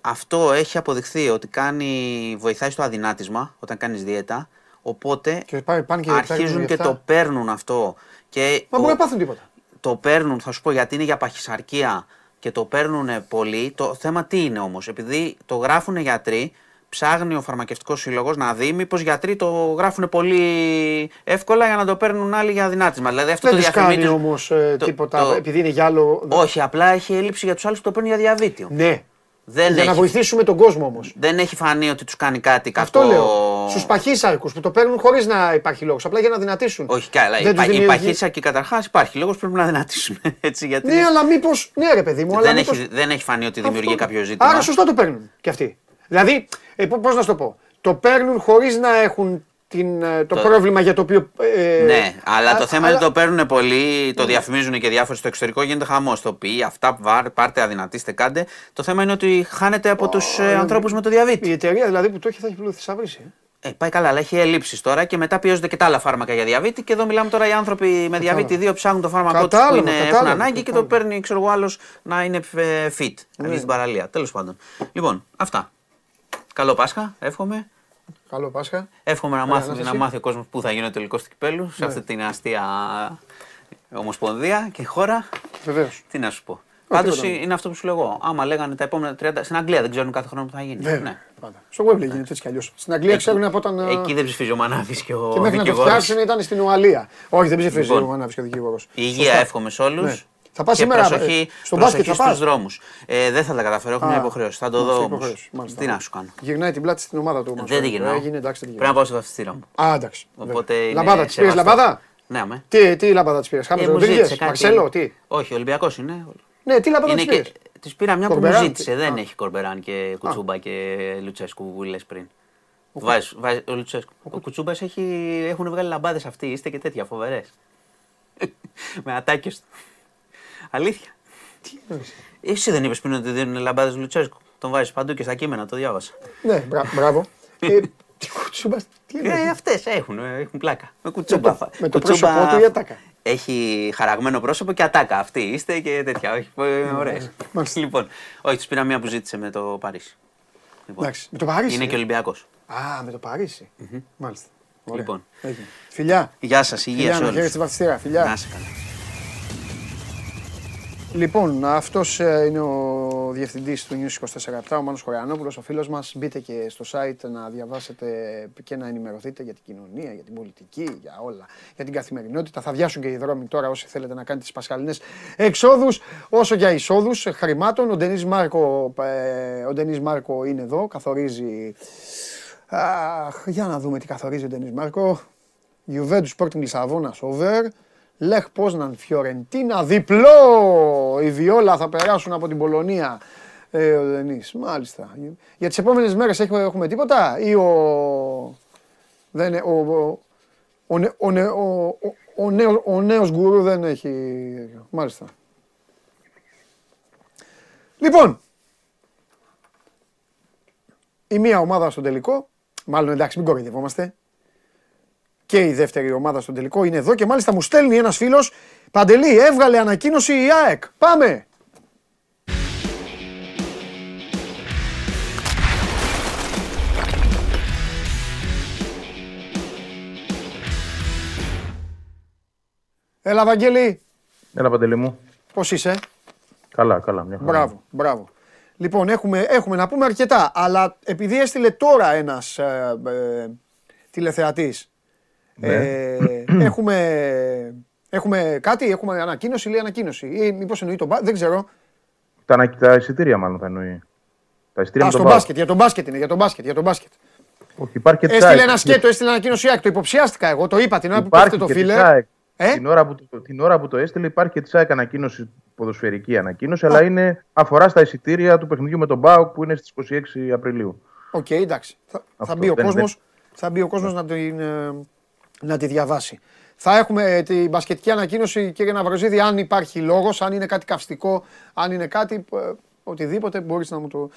S5: αυτό έχει αποδειχθεί ότι κάνει, βοηθάει στο αδυνάτισμα όταν κάνεις δίαιτα, οπότε
S1: Και πάει- πάνε και
S5: αρχίζουν
S1: παίρνουν
S5: και
S1: αυτά.
S5: το παίρνουν αυτό. Και
S1: Μα
S5: ο-
S1: μπορεί να πάθουν τίποτα.
S5: Το παίρνουν, θα σου πω γιατί είναι για παχυσαρκία και το παίρνουν πολύ. Το θέμα τι είναι όμως, επειδή το γράφουν γιατροί, ψάχνει ο φαρμακευτικός σύλλογος να δει μήπως γιατροί το γράφουν πολύ εύκολα για να το παίρνουν άλλοι για δυνάτισμα. Δηλαδή αυτό
S1: Δεν
S5: το
S1: του κάνει
S5: διαφημίζει.
S1: όμω
S5: το-
S1: τίποτα,
S5: το-
S1: επειδή είναι για άλλο.
S5: Όχι, απλά έχει έλλειψη για τους άλλους που το παίρνουν για διαβήτιο.
S1: Ναι.
S5: Δεν,
S1: Για να
S5: έχει,
S1: βοηθήσουμε τον κόσμο όμως.
S5: δεν έχει φανεί ότι τους κάνει κάτι κακό.
S1: Αυτό λέω. Στους παχύσαρκου που το παίρνουν χωρίς να υπάρχει λόγος. Απλά για να δυνατήσουν.
S5: Όχι, καλά.
S1: Δεν
S5: Η, πα-
S1: τους
S5: η
S1: δημιουργεί-
S5: παχύσαρκη καταρχάς υπάρχει λόγος πρέπει να δυνατήσουν. Έτσι, γιατί
S1: Ναι, αλλά μήπω. Ναι, ρε παιδί μου, αλλά
S5: δεν,
S1: μήπως...
S5: έχει, δεν έχει φανεί ότι
S1: Αυτό-
S5: δημιουργεί κάποιο ζήτημα.
S1: Άρα σωστά το παίρνουν κι αυτοί. Δηλαδή, ε, πώς να σου το πω. Το παίρνουν χωρίς να έχουν την, ε, το,
S5: Το-
S1: πρόβλημα για το οποίο. ε,
S5: Ναι, αλλά
S1: α-
S5: το θέμα είναι ότι το παίρνουν πολύ, το διαφημίζουν και διάφοροι στο εξωτερικό, γίνεται χαμός. Το πει, αυτά βάρ- πάρτε, αδυνατήστε, κάντε. Το θέμα είναι ότι χάνεται από τους ε, ανθρώπους με το
S1: Η
S5: διαβήτη.
S1: εταιρεία δηλαδή που το έχει θα έχει πλουθυσαυρίσει. Ε.
S5: Ε, πάει καλά, αλλά έχει ελλείψεις τώρα και μετά πιέζονται και τα άλλα φάρμακα για διαβήτη. Και εδώ μιλάμε τώρα οι άνθρωποι με διαβήτη 2 ψάχνουν το φάρμακό τους που
S1: Κατάλαβα,
S5: είναι, έχουν
S1: κατάλαβα,
S5: ανάγκη και το
S1: κατάλαβα.
S5: παίρνει, ξέρω εγώ, άλλος να είναι ε, fit. Να
S1: Ναι.
S5: βγει στην παραλία. Τέλος πάντων. Λοιπόν, αυτά. Καλό Πάσχα, εύχομαι.
S1: Καλό Πάσχα.
S5: Εύχομαι να, μάθει,
S1: Ανάσταση.
S5: να μάθει ο κόσμος πού θα γίνει ο τελικός του κυπέλου,
S1: Ναι.
S5: σε αυτή την αστεία ομοσπονδία και χώρα.
S1: Βεβαίως.
S5: Τι να σου πω. Πάντως
S1: τίποτα.
S5: είναι αυτό που σου λέω εγώ. Άμα λέγανε τα επόμενα 30. Στην Αγγλία δεν ξέρουν κάθε χρόνο που θα γίνει.
S1: Βέβαια.
S5: Ναι.
S1: Πάντα. Στο Wembley γίνεται έτσι κι αλλιώς. Στην Αγγλία ξέρουν από όταν. ε,
S5: Εκεί δεν ψηφίζει ο Μανάβης και ο
S1: Και μέχρι να το
S5: δικηγόρος.
S1: φτιάξουν ήταν στην Ουαλία. Όχι, δεν ψηφίζει
S5: Λοιπόν.
S1: ο Μανάβης και ο δικηγόρος.
S5: Υγεία εύχομαι σε όλους.
S1: Ναι. Θα πας σήμερα,
S5: προσοχή,
S1: ε, στον μπάσκετ θα
S5: στους
S1: πας;
S5: δρόμους. Ε, δεν θα τα καταφέρω, έχω
S1: Α,
S5: μια υποχρέωση. Θα το
S1: μάλιστα,
S5: δω όμως.
S1: υποχρέωση, μάλιστα.
S5: Τι να σου κάνω.
S1: Γυρνάει την πλάτη στην ομάδα του. όμως.
S5: Δεν τη
S1: Ε,
S5: γυρνάω.
S1: Έγινε, εντάξει, δεν τη
S5: Πρέπει να
S1: γυρνάω.
S5: πάω στο βαφτιστήρα μου.
S1: Α, εντάξει.
S5: Οπότε
S1: βέβαια.
S5: είναι
S1: Λαμπάδα, τη πήρες
S5: σεβαστό.
S1: λαμπάδα;
S5: Ναι, με.
S1: Τι, τι λαμπάδα τη πήρες, Χάμες
S5: Ε, μου
S1: Ροντρίγκες,
S5: ζήτησε κάτι.
S1: Μαρσέλο, τι;
S5: Όχι, Ολυμπιακός είναι.
S1: Ναι, τι λαμπάδα
S5: είναι
S1: τη πήρες;
S5: και... Τη πήρα μια που μου
S1: Κορμπεράν,
S5: ζήτησε.
S1: τι-
S5: Δεν
S1: α.
S5: έχει Κορμπεράν και Κουτσούμπα και Λουτσέσκου που λες πριν. Βάζεις, βάζεις, ο Λουτσέσκου. Ο Κουτσούμπας έχουν βγάλει λαμπάδες αυτοί, είστε και τέτοια φοβερές. Με ατάκες του. Αλήθεια. Εσύ δεν είπες πριν ότι δίνουν λαμπάδες Λουτσέσκου. Τον βάζεις παντού και στα κείμενα, το διάβασα.
S1: Ναι, μπρα- μπράβο. Ε, Τι κουτσούμπας, τι
S5: Ε,
S1: είναι.
S5: αυτές έχουν, ε, έχουν πλάκα. Με κουτσούμπα.
S1: το- με το
S5: Κουτσούμπα
S1: πρόσωπό του ή ατάκα;
S5: Έχει χαραγμένο πρόσωπο και ατάκα. Αυτοί είστε και τέτοια. Όχι, ωραίες.
S1: Ναι, μάλιστα.
S5: Λοιπόν, όχι, τους πήρα μία που ζήτησε με το Παρίσι. Λοιπόν,
S1: Εντάξει, με το Παρίσι.
S5: Είναι
S1: ε;
S5: και Ολυμπιακός.
S1: Α, με το Παρίσι. Μάλιστα. Ωραία.
S5: Λοιπόν.
S1: Έγινε. Φιλιά.
S5: Γεια σας, υγείας
S1: Φιλιά,
S5: σε
S1: να
S5: όλους.
S1: χαίρεσαι στη βαφτιστήρα. Φιλιά.
S5: Να είσαι καλά.
S1: Λοιπόν, αυτός είναι ο διευθυντής του News 24 ο Μάνος Χωρεανόπουλος, ο φίλος μας. Μπείτε και στο site να διαβάσετε και να ενημερωθείτε για την κοινωνία, για την πολιτική, για όλα. Για την καθημερινότητα. Θα διάσουν και οι δρόμοι τώρα όσοι θέλετε να κάνετε τις πασχαλινές εξόδους, όσο για εισόδους χρημάτων. Ο Ντενής Μάρκο, ε, ο Ντενής Μάρκο είναι εδώ, καθορίζει. Αχ, για να δούμε τι καθορίζει ο Ντενής Μάρκο. Juventus Sporting Λισαβόνα over. Λεχ Πόσναν, Φιωρεντίνα, διπλό! Η Βιόλα θα περάσουν από την Πολωνία. Ε, ο Δενής, μάλιστα. Για τις επόμενες μέρες έχουμε, έχουμε τίποτα; Ή ο... Δεν, ο, ο, ο, νε- ο, νε- ο, ο, ο, νέος, ο νέος γκουρού δεν έχει... Μάλιστα. Λοιπόν, η μία ομάδα στον τελικό, μάλλον εντάξει μην κοροϊδευόμαστε, και η δεύτερη ομάδα στον τελικό είναι εδώ και μάλιστα μου στέλνει ένας φίλος Παντελή, έβγαλε ανακοίνωση η ΑΕΚ. Πάμε! Έλα Βαγγέλη,
S6: Έλα, Παντελή μου.
S1: πώς είσαι;
S6: Καλά, καλά. Μια χαρά.
S1: Μπράβο, μπράβο. Λοιπόν, έχουμε, έχουμε να πούμε αρκετά, αλλά επειδή έστειλε τώρα ένας ε, ε, τηλεθεατής, ε, έχουμε, έχουμε κάτι, έχουμε ανακοίνωση, λέει ανακοίνωση. Ή μήπως εννοεί τον μπα- δεν ξέρω.
S6: Τα, ανα- τα εισιτήρια, μάλλον θα εννοεί. Τα εισιτήρια
S1: Α,
S6: με τον
S1: στο
S6: ΠΑΟΚ.
S1: μπάσκετ, για τον μπάσκετ είναι, για τον μπάσκετ, για τον μπάσκετ.
S6: Όχι, υπάρχει και της
S1: Έστειλε
S6: ΑΕΚ.
S1: ένα σκέτο, έστειλε ανακοίνωση η ΑΕΚ, το υποψιάστηκα εγώ, το είπα την ώρα που
S6: Υπάρχει
S1: πέφτει το
S6: και της
S1: φίλε.
S6: ΑΕΚ.
S1: Ε;
S6: Την, ώρα που, το- την ώρα που το έστειλε υπάρχει και τη ΑΕΚ ανακοίνωση, ποδοσφαιρική ανακοίνωση, αλλά είναι, αφορά στα εισιτήρια του παιχνιδιού με τον ΠΑΟΚ που είναι στις 26 Απριλίου.
S1: Οκ, εντάξει. Θα, θα
S6: Αυτό,
S1: μπει ο
S6: δεν-
S1: κόσμος, θα μπει ο κόσμος να, την, ε, να τη διαβάσει. Θα έχουμε ε, την μπασκετική ανακοίνωση, κύριε Ναυροζίδη, αν υπάρχει λόγος, αν είναι κάτι καυστικό, αν είναι κάτι, ε, οτιδήποτε μπορείς να μου το...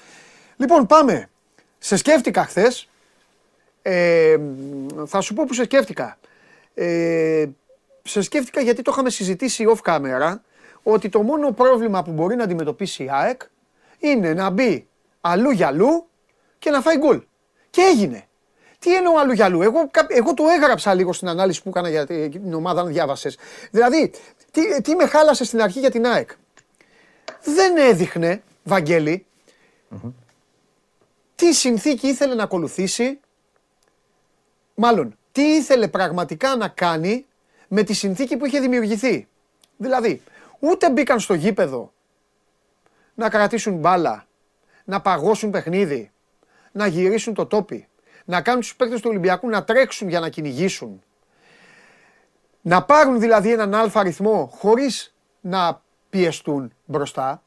S1: Λοιπόν, πάμε. Σε σκέφτηκα χθες. Ε, θα σου πω που σε σκέφτηκα. Ε, σε σκέφτηκα γιατί το είχαμε συζητήσει off camera ότι το μόνο πρόβλημα που μπορεί να αντιμετωπίσει η ΑΕΚ είναι να μπει αλλού για αλλού και να φάει γκολ. Και έγινε. Τι εννοώ αλλού για αλλού; Εγώ, κα- εγώ το έγραψα λίγο στην ανάλυση που έκανα για την ομάδα, αν διάβασες. Δηλαδή, τι, τι με χάλασε στην αρχή για την ΑΕΚ; Δεν έδειχνε, Βαγγέλη, τι συνθήκη ήθελε να ακολουθήσει, μάλλον τι ήθελε πραγματικά να κάνει με τη συνθήκη που είχε δημιουργηθεί. Δηλαδή, ούτε μπήκαν στο γήπεδο να κρατήσουν μπάλα, να παγώσουν παιχνίδι, να γυρίσουν το τόπι, να κάνουν τους παίκτες του Ολυμπιακού να τρέξουν για να κυνηγήσουν. Να πάρουν δηλαδή έναν αλφα αριθμό χωρίς να πιεστούν μπροστά,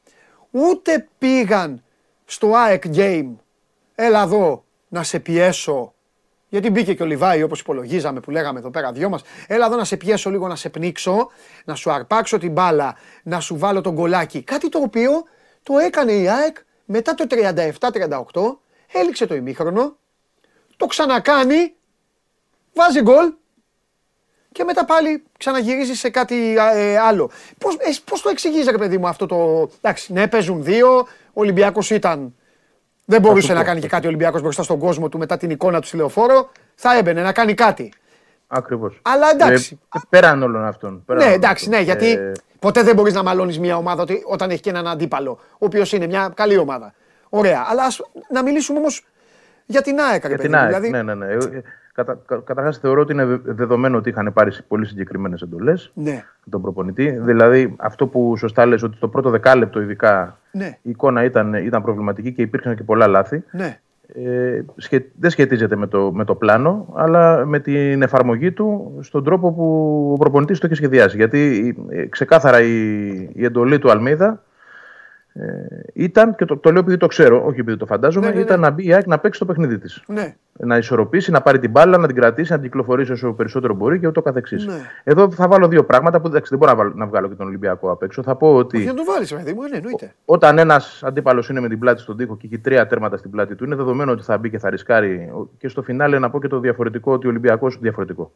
S1: ούτε πήγαν στο ΑΕΚ Game, έλα εδώ να σε πιέσω, γιατί μπήκε και ο Λιβάη όπως υπολογίζαμε που λέγαμε εδώ πέρα δυο μας, έλα εδώ να σε πιέσω λίγο να σε πνίξω, να σου αρπάξω την μπάλα, να σου βάλω τον κολάκι. Κάτι το οποίο το έκανε η ΑΕΚ μετά το 37-38, έληξε το ημίχρονο, το ξανακάνει, βάζει γκολ και μετά πάλι ξαναγυρίζει σε κάτι ε, άλλο. Πώς, ε, πώς το εξηγείς ρε παιδί μου αυτό το... Εντάξει, ναι, παίζουν δύο, ο Ολυμπιακός ήταν... Δεν μπορούσε να κάνει και κάτι ο Ολυμπιακός μπροστά στον κόσμο του μετά την εικόνα του στη λεωφόρο. Θα έμπαινε να κάνει κάτι.
S6: Ακριβώς.
S1: Αλλά εντάξει.
S6: Ε, πέραν όλων αυτών. πέραν
S1: Ναι,
S6: όλων
S1: εντάξει,
S6: αυτών.
S1: ναι, γιατί
S6: Ε,
S1: ποτέ δεν μπορείς να μαλώνεις μια ομάδα ότι- όταν έχει και έναν αντίπαλο, ο οποίος είναι μια καλή ομάδα. Ωραία. Αλλά ας, να μιλήσουμε όμως για την ΑΕΚ, ρε
S6: Για
S1: παιδί
S6: την
S1: μου.
S6: ΑΕΚ.
S1: Δηλαδή,
S6: Ναι, ναι, ναι. Ε, ε, Κατα, κα, καταρχάς θεωρώ ότι είναι βε- δεδομένο ότι είχαν πάρει πολύ συγκεκριμένες εντολές
S1: ναι,
S6: τον προπονητή. Δηλαδή αυτό που σωστά λες ότι το πρώτο δεκάλεπτο ειδικά
S1: ναι,
S6: η εικόνα ήταν, ήταν προβληματική και υπήρξαν και πολλά λάθη.
S1: ναι.
S6: Ε, σχε, δεν σχετίζεται με το, με το πλάνο, αλλά με την εφαρμογή του στον τρόπο που ο προπονητής το έχει σχεδιάσει. Γιατί ε, ξεκάθαρα η, η εντολή του Αλμίδα ε, ήταν, και το, το λέω επειδή το ξέρω, όχι επειδή το φαντάζομαι,
S1: Ναι, ναι, ναι.
S6: ήταν να μπει η ΑΕΚ να παίξει το παιχνίδι της.
S1: ναι.
S6: Να ισορροπήσει, να πάρει την μπάλα, να την κρατήσει, να την κυκλοφορήσει όσο περισσότερο μπορεί και ούτω καθεξής.
S1: Ναι.
S6: Εδώ θα βάλω δύο πράγματα που εντάξει, δεν μπορώ να, βάλω, να βγάλω και τον Ολυμπιακό απ' έξω. Θα πω ότι
S1: Για να το βάλεις, παιδί μου, ναι, εννοείται.
S6: όταν ένας αντίπαλος είναι με την πλάτη στον τοίχο και έχει τρία τέρματα στην πλάτη του, είναι δεδομένο ότι θα μπει και θα ρισκάρει. Και στο φινάλε να πω και το διαφορετικό ότι ο Ολυμπιακός. Διαφορετικό.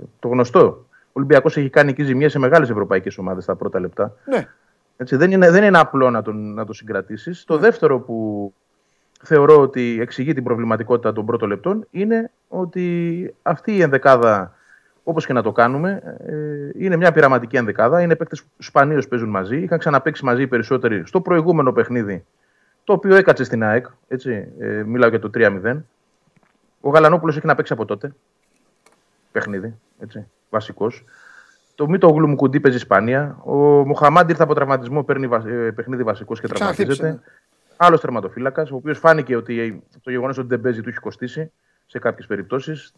S6: Ε, Το γνωστό. Ο Ολυμπιακός έχει κάνει εκεί ζημιέ σε μεγάλες ευρωπαϊκές ομάδες τα πρώτα λεπτά.
S1: Ναι,
S6: Έτσι, δεν, είναι, δεν είναι απλό να, τον, να το συγκρατήσεις. Το δεύτερο που θεωρώ ότι εξηγεί την προβληματικότητα των πρώτων λεπτών είναι ότι αυτή η ενδεκάδα, όπως και να το κάνουμε, ε, είναι μια πειραματική ενδεκάδα. Είναι παίκτες που σπανίως παίζουν μαζί. Είχαν ξαναπέξει μαζί οι περισσότεροι στο προηγούμενο παιχνίδι, το οποίο έκατσε στην ΑΕΚ. Έτσι, ε, μιλάω για το 3-0. Ο Γαλανόπουλος έχει να παίξει από τότε. Παιχνίδι. Έτσι, βασικός. Το Μίτο Γλου Μουκουντή παίζει Ισπανία. Ο Μοχαμάντι ήρθε από τραυματισμό, παίρνει βα- ε, παιχνίδι βασικός και
S1: Ξαναχτύπησε,
S6: τραυματίζεται. Άλλος τερματοφύλακας, ο οποίος φάνηκε ότι το γεγονός ότι δεν παίζει του έχει κοστίσει σε κάποιες περιπτώσεις.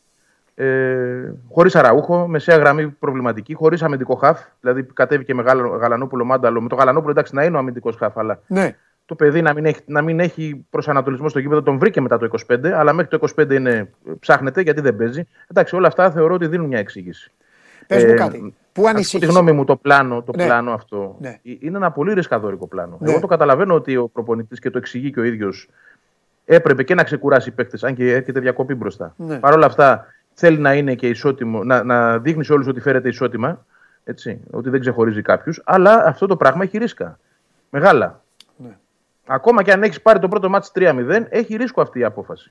S6: Ε, χωρίς αραούχο, μεσαία γραμμή προβληματική, χωρίς αμυντικό χαφ. Δηλαδή κατέβηκε με Γαλα- Γαλανόπουλο Μάνταλο. Με το Γαλανόπουλο εντάξει να είναι ο αμυντικός χαφ, αλλά
S1: Ναι.
S6: το παιδί να μην έχει, να μην έχει προσανατολισμό στο γήπεδο. Τον βρήκε μετά το 25, αλλά μέχρι το 25 είναι, ψάχνεται γιατί δεν παίζει. Εντάξει, όλα αυτά θεωρώ ότι δίνουν μια εξήγηση.
S1: Πες μου
S6: Ε,
S1: κάτι. Πού
S6: Κατά
S1: ανησύχησε.
S6: τη γνώμη μου, το πλάνο, το
S1: Ναι.
S6: πλάνο αυτό
S1: Ναι.
S6: ε- είναι ένα πολύ ρισκαδόρικο πλάνο.
S1: Ναι.
S6: Εγώ το καταλαβαίνω ότι ο προπονητής και το εξηγεί και ο ίδιος έπρεπε και να ξεκουράσει οι παίκτες, αν και έρχεται διακοπή μπροστά.
S1: Ναι.
S6: Παρ' όλα αυτά θέλει να είναι και ισότιμο, να, να δείχνει σε όλους ότι φέρεται ισότιμα. Έτσι, ότι δεν ξεχωρίζει κάποιους. Αλλά αυτό το πράγμα έχει ρίσκα. Μεγάλα.
S1: Ναι.
S6: Ακόμα και αν έχεις πάρει το πρώτο μάτι 3-0, έχει ρίσκο αυτή η απόφαση.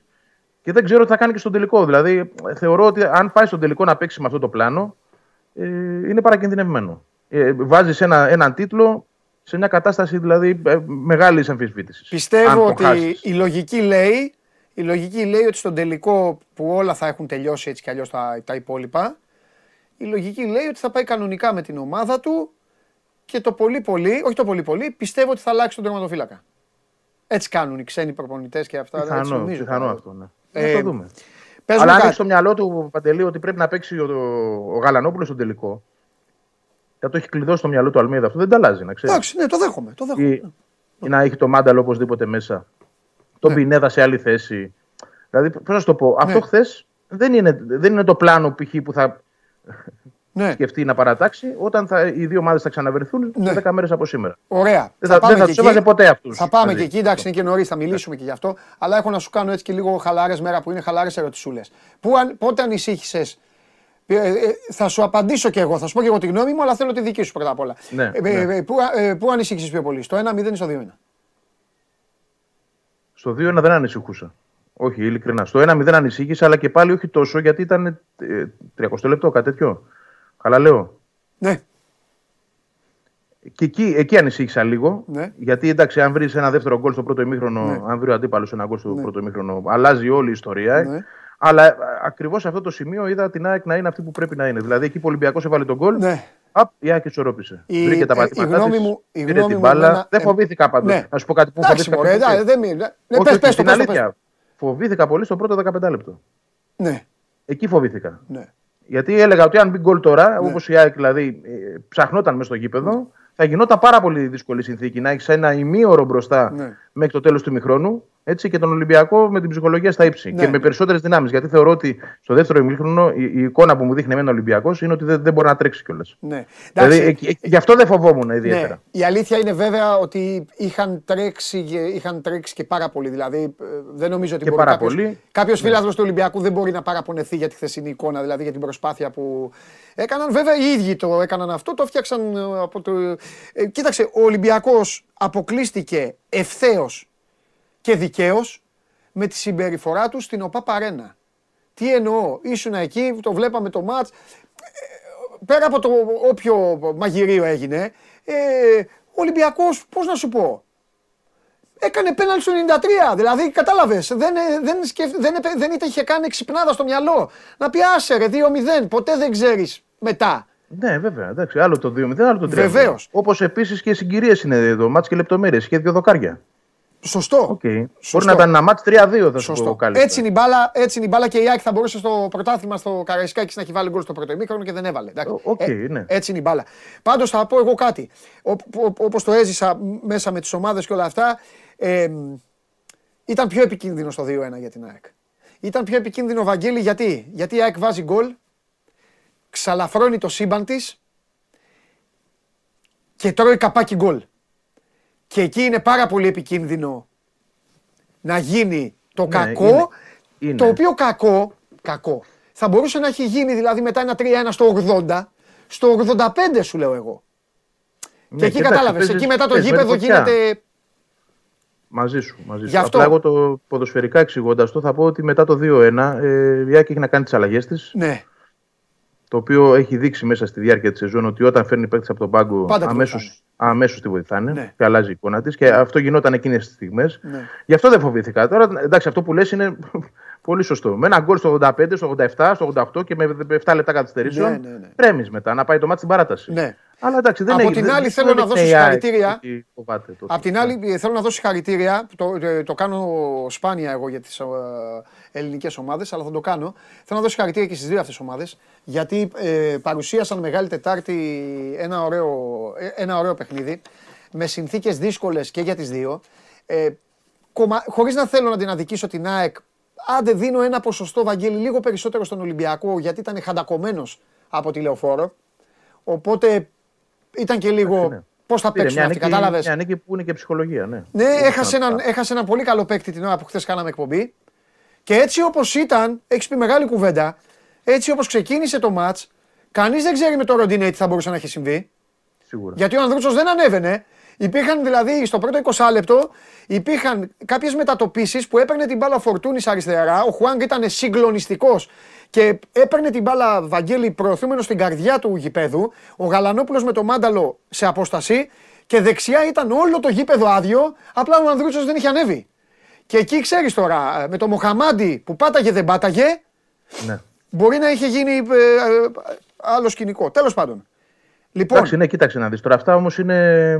S6: Και δεν ξέρω τι θα κάνει και στον τελικό. Δηλαδή, θεωρώ ότι αν πάει στον τελικό να παίξει με αυτό το πλάνο, ε, είναι παρακινδυνευμένο. Ε, Βάζεις ένα, έναν τίτλο σε μια κατάσταση δηλαδή ε, μεγάλης αμφισβήτησης.
S1: Πιστεύω ότι η λογική λέει, η λογική λέει ότι στον τελικό που όλα θα έχουν τελειώσει έτσι κι αλλιώς τα, τα υπόλοιπα, η λογική λέει ότι θα πάει κανονικά με την ομάδα του και το πολύ πολύ, όχι το πολύ πολύ, πιστεύω ότι θα αλλάξει τον τερματοφύλακα. Έτσι κάνουν οι ξένοι προπονητές και αυτά. έτσι
S6: Πιθανό,
S1: νομίζω.
S6: πιθανό αυτό. Ναι.
S1: Ε,
S6: να το δούμε.
S1: Πες μου
S6: Αλλά αν
S1: κάτι.
S6: έχεις στο μυαλό του Παντελή ότι πρέπει να παίξει ο, ο Γαλανόπουλος στον τελικό, θα το έχει κλειδώσει στο μυαλό του Αλμίδα αυτό, δεν τα αλλάζει, να ξέρεις.
S1: Εντάξει, ναι, το δέχομαι. Το δέχομαι.
S6: Ή, ή να έχει το μάνταλο οπωσδήποτε μέσα. Τον
S1: Ναι.
S6: Πινέδα σε άλλη θέση. Δηλαδή, πώς να σου το πω, αυτό
S1: Ναι.
S6: χθες δεν είναι, δεν είναι το πλάνο π.χ. που θα
S1: Ναι,
S6: σκεφτεί να παρατάξει όταν θα, οι δύο ομάδες θα ξαναβρεθούν
S1: Ναι.
S6: σε 10 μέρες από σήμερα.
S1: ωραία.
S6: Δεν θα, δεν θα τους έβαζε ποτέ αυτούς.
S1: Θα πάμε και εκεί, εντάξει, είναι και νωρίς, θα μιλήσουμε και γι' αυτό. Αλλά έχω να σου κάνω έτσι και λίγο χαλάρες μέρα που είναι χαλάρες ερωτησούλες. Πότε ανησύχησες; θα σου απαντήσω και εγώ, θα σου πω και εγώ τη γνώμη μου, αλλά θέλω τη δική σου πρώτα απ' όλα.
S6: Ναι,
S1: Ε,
S6: ναι.
S1: ε, πού, ε, πού ανησύχησες πιο πολύ, στο 1-0 ή στο 2-1.
S6: Στο 2-1 δεν ανησυχούσα. Όχι, ειλικρινά. Στο 1-0 ανησύχησα, αλλά και πάλι όχι τόσο γιατί ήταν ε, 30 λεπτό, κάτι τέτοιο. Καλά λέω.
S1: Ναι,
S6: Και εκεί, εκεί ανησύχησα λίγο.
S1: Ναι.
S6: Γιατί εντάξει, αν βρεις ένα δεύτερο γκολ στο πρώτο ημίχρονο,
S1: Ναι.
S6: αν βρει ο αντίπαλος ένα γκολ στο
S1: Ναι.
S6: πρώτο ημίχρονο, αλλάζει όλη η ιστορία. ε.
S1: Ναι.
S6: Αλλά ακριβώς σε αυτό το σημείο είδα την ΑΕΚ να είναι αυτή που πρέπει να είναι. Δηλαδή εκεί που ο Ολυμπιακός έβαλε τον γκολ,
S1: ναι.
S6: απ, η ΑΕΚ ισορρόπησε.
S1: Η-
S6: Βρήκε τα
S1: ε,
S6: πατήματά
S1: η γνώμη
S6: της,
S1: μου- η
S6: πήρε
S1: γνώμη
S6: την
S1: μου
S6: μπάλα.
S1: εμένα-
S6: δεν
S1: ε,
S6: φοβήθηκα πάντως.
S1: ναι.
S6: Να σου πω κάτι που
S1: Εντάξει,
S6: φοβήθηκα.
S1: μωρέ,
S6: πολύ.
S1: εντάξει, δεν μιλ- ναι,
S6: Όχι,
S1: πες,
S6: όχι,
S1: πες το,
S6: την
S1: πες το,
S6: αλήθεια.
S1: πες.
S6: Φοβήθηκα πολύ στο πρώτο 15 λεπτό.
S1: Ναι,
S6: Εκεί φοβήθηκα.
S1: ναι.
S6: Γιατί έλεγα ότι αν μπει γκολ τώρα,
S1: Ναι.
S6: όπως η ΑΕΚ δηλαδή ε, ψαχνόταν μέσα στο γήπεδο, θα γινόταν πάρα πολύ δύσκολη συνθήκη να έχεις ένα ημίωρο μπροστά
S1: Ναι.
S6: μέχρι το τέλος του ημιχρόνου έτσι, και τον Ολυμπιακό με την ψυχολογία στα ύψη
S1: Ναι.
S6: και με περισσότερες δυνάμεις. Γιατί θεωρώ ότι στο δεύτερο ημίχρονο η, η εικόνα που μου δείχνει εμένα ο Ολυμπιακός είναι ότι δεν, δεν μπορεί να τρέξει κιόλας.
S1: ναι.
S6: Δηλαδή
S1: Εντάξει,
S6: εκ- εκ- γι' αυτό δεν φοβόμουν ιδιαίτερα.
S1: Ναι. Η αλήθεια είναι βέβαια ότι είχαν τρέξει, και- είχαν τρέξει και πάρα πολύ. Δηλαδή ε, δεν νομίζω ότι
S6: Και
S1: μπορεί
S6: πάρα
S1: κάποιος,
S6: πολύ. Ναι.
S1: κάποιος φίλαθλος του Ολυμπιακού δεν μπορεί να παραπονεθεί για τη χθεσινή εικόνα, δηλαδή για την προσπάθεια που έκαναν. Βέβαια οι ίδιοι το έκαναν αυτό, το φτιάξαν ε, από το... Ε, κοίταξε, ο Ολυμπιακός αποκλείστηκε ευθέως και δικαίως με τη συμπεριφορά τους στην ΟΠΑ Παρένα. Τι εννοώ, ήσουν εκεί, το βλέπαμε το μάτς, πέρα από το όποιο μαγειρίο έγινε, ε, ο Ολυμπιακός, πώς να σου πω, έκανε πέναλτι στο 93. Δηλαδή, κατάλαβες, δεν, ε, δεν, σκεφ, δεν, επε- δεν είχε καν εξυπνάδα στο μυαλό. Να πει άσε ρε, 2-0, ποτέ δεν ξέρεις μετά.
S6: Ναι, βέβαια. Εντάξει, άλλο το 2-0, άλλο το 3-0.
S1: Βεβαίως.
S6: Όπως επίσης και οι συγκυρίες είναι εδώ, ματς και λεπτομέρειες. Και δύο δοκάρια.
S1: Σωστό.
S6: Οκ.
S1: Σωστό.
S6: Μπορεί να ήταν ένα ματς 3-2, θα σου πω
S1: Σωστό.
S6: καλύτερα.
S1: Έτσι είναι, η μπάλα, έτσι είναι η μπάλα και η ΑΕΚ θα μπορούσε στο πρωτάθλημα στο Καραϊσκάκης να έχει βάλει γκολ στο πρώτο ημίχρονο και δεν έβαλε. εντάξει.
S6: Ο- οκ, ναι.
S1: Έτσι είναι η μπάλα. Πάντως θα πω εγώ κάτι. Όπως το έζησα μέσα με τις ομάδες και όλα αυτά, ε, ήταν πιο επικίνδυνο στο 2-1 για την ΑΕΚ. Ήταν πιο επικίνδυνο, Βαγγέλη, γιατί, γιατί η ΑΕΚ βάζει γκολ, ξαλαφρώνει το σύμπαν της και τρώει καπάκι γκολ. Και εκεί είναι πάρα πολύ επικίνδυνο να γίνει το
S6: Ναι,
S1: κακό,
S6: είναι. Είναι.
S1: το οποίο κακό, κακό, θα μπορούσε να έχει γίνει δηλαδή μετά ένα 3-1 στο 80, στο 85 σου λέω εγώ.
S6: Ναι,
S1: και εκεί
S6: κοίταξε,
S1: κατάλαβες,
S6: παίζεις-
S1: εκεί μετά το
S6: παίζεις με τη
S1: γήπεδο
S6: φωτιά.
S1: γίνεται...
S6: Μαζί σου. Μαζί
S1: Γι'
S6: σου.
S1: αυτό.
S6: Απλά εγώ το ποδοσφαιρικά εξηγώντας το θα πω ότι μετά το 2-1 ε, η Άκη έχει να κάνει τις αλλαγές της.
S1: Ναι,
S6: Το οποίο έχει δείξει μέσα στη διάρκεια της σεζόν ότι όταν φέρνει παίκτη από τον πάγκο
S1: Πάντα τη
S6: αμέσω
S1: βοηθάνε.
S6: αμέσως τη βοηθάνε
S1: Ναι.
S6: και αλλάζει η εικόνα της. Και αυτό γινόταν εκείνες τις στιγμές.
S1: Ναι.
S6: Γι' αυτό δεν φοβήθηκα. Τώρα εντάξει, αυτό που λες είναι πολύ σωστό. Με ένα γκολ στο 85, στο 87, στο 88 και με 7 λεπτά καθυστερήσεων.
S1: Ναι, ναι, ναι.
S6: Πρέμει μετά να πάει το μάτι στην παράταση.
S1: ναι.
S6: Αλλά εντάξει, δεν
S1: Από
S6: έγινε-
S1: την
S6: δεν-
S1: άλλη
S6: δεν
S1: θέλω να
S6: έδειχνε
S1: δώσω
S6: η ΑΕΚ
S1: συγχαρητήρια.
S6: ότι φοβάται το-
S1: Απ' την άλλη, ε, θέλω να δώσω συγχαρητήρια. Το, ε, το κάνω σπάνια εγώ για τις ελληνικές ομάδες, αλλά θα το κάνω. Θέλω να δώσω συγχαρητήρια και στις δύο αυτές ομάδες, γιατί ε, παρουσίασαν Μεγάλη Τετάρτη ένα ωραίο, ε, ένα ωραίο παιχνίδι με συνθήκες δύσκολες και για τις δύο. Ε, κομμα... Χωρίς να θέλω να την αδικήσω την ΑΕΚ, άντε δίνω ένα ποσοστό Βαγγέλη λίγο περισσότερο στον Ολυμπιακό, γιατί ήταν χαντακωμένος από τη λεωφόρο. Οπότε ήταν και λίγο.
S6: ναι.
S1: Πώς θα
S6: Πήρε
S1: παίξουν
S6: μια
S1: αυτοί,
S6: νίκη,
S1: κατάλαβες;
S6: μια νίκη που είναι και ψυχολογία, ναι.
S1: Ναι,
S6: Όπως
S1: έχασε
S6: να το
S1: έναν,
S6: κάνω.
S1: έχασε έναν πολύ καλό παίκτη την ώρα που χθες κάναμε εκπομπή. Και έτσι όπως ήταν, έχεις πει μεγάλη κουβέντα, έτσι όπως ξεκίνησε το ματ, κανείς δεν ξέρει με το Ροντινέι τι θα μπορούσε να έχει συμβεί.
S6: Σίγουρα.
S1: Γιατί ο Ανδρούτσος δεν ανέβαινε. Υπήρχαν δηλαδή στο πρώτο 20 λεπτό υπήρχαν κάποιες μετατοπίσεις που έπαιρνε την μπάλα Φορτούνης αριστερά. Ο Χουάνγκ ήταν συγκλονιστικός και έπαιρνε την μπάλα Βαγγέλη προωθούμενος στην καρδιά του γηπέδου. Ο Γαλανόπουλος με το μάνταλο σε απόσταση και δεξιά ήταν όλο το γήπεδο άδειο. Απλά ο Ανδρούτσος δεν είχε ανέβει. Και εκεί ξέρεις τώρα, με το Μοχαμάντι που πάταγε δεν πάταγε,
S6: Ναι.
S1: μπορεί να είχε γίνει ε, ε, άλλο σκηνικό. Τέλος πάντων. Λοιπόν,
S6: Εντάξει, ναι, κοίταξε να δεις. Τώρα αυτά όμως είναι.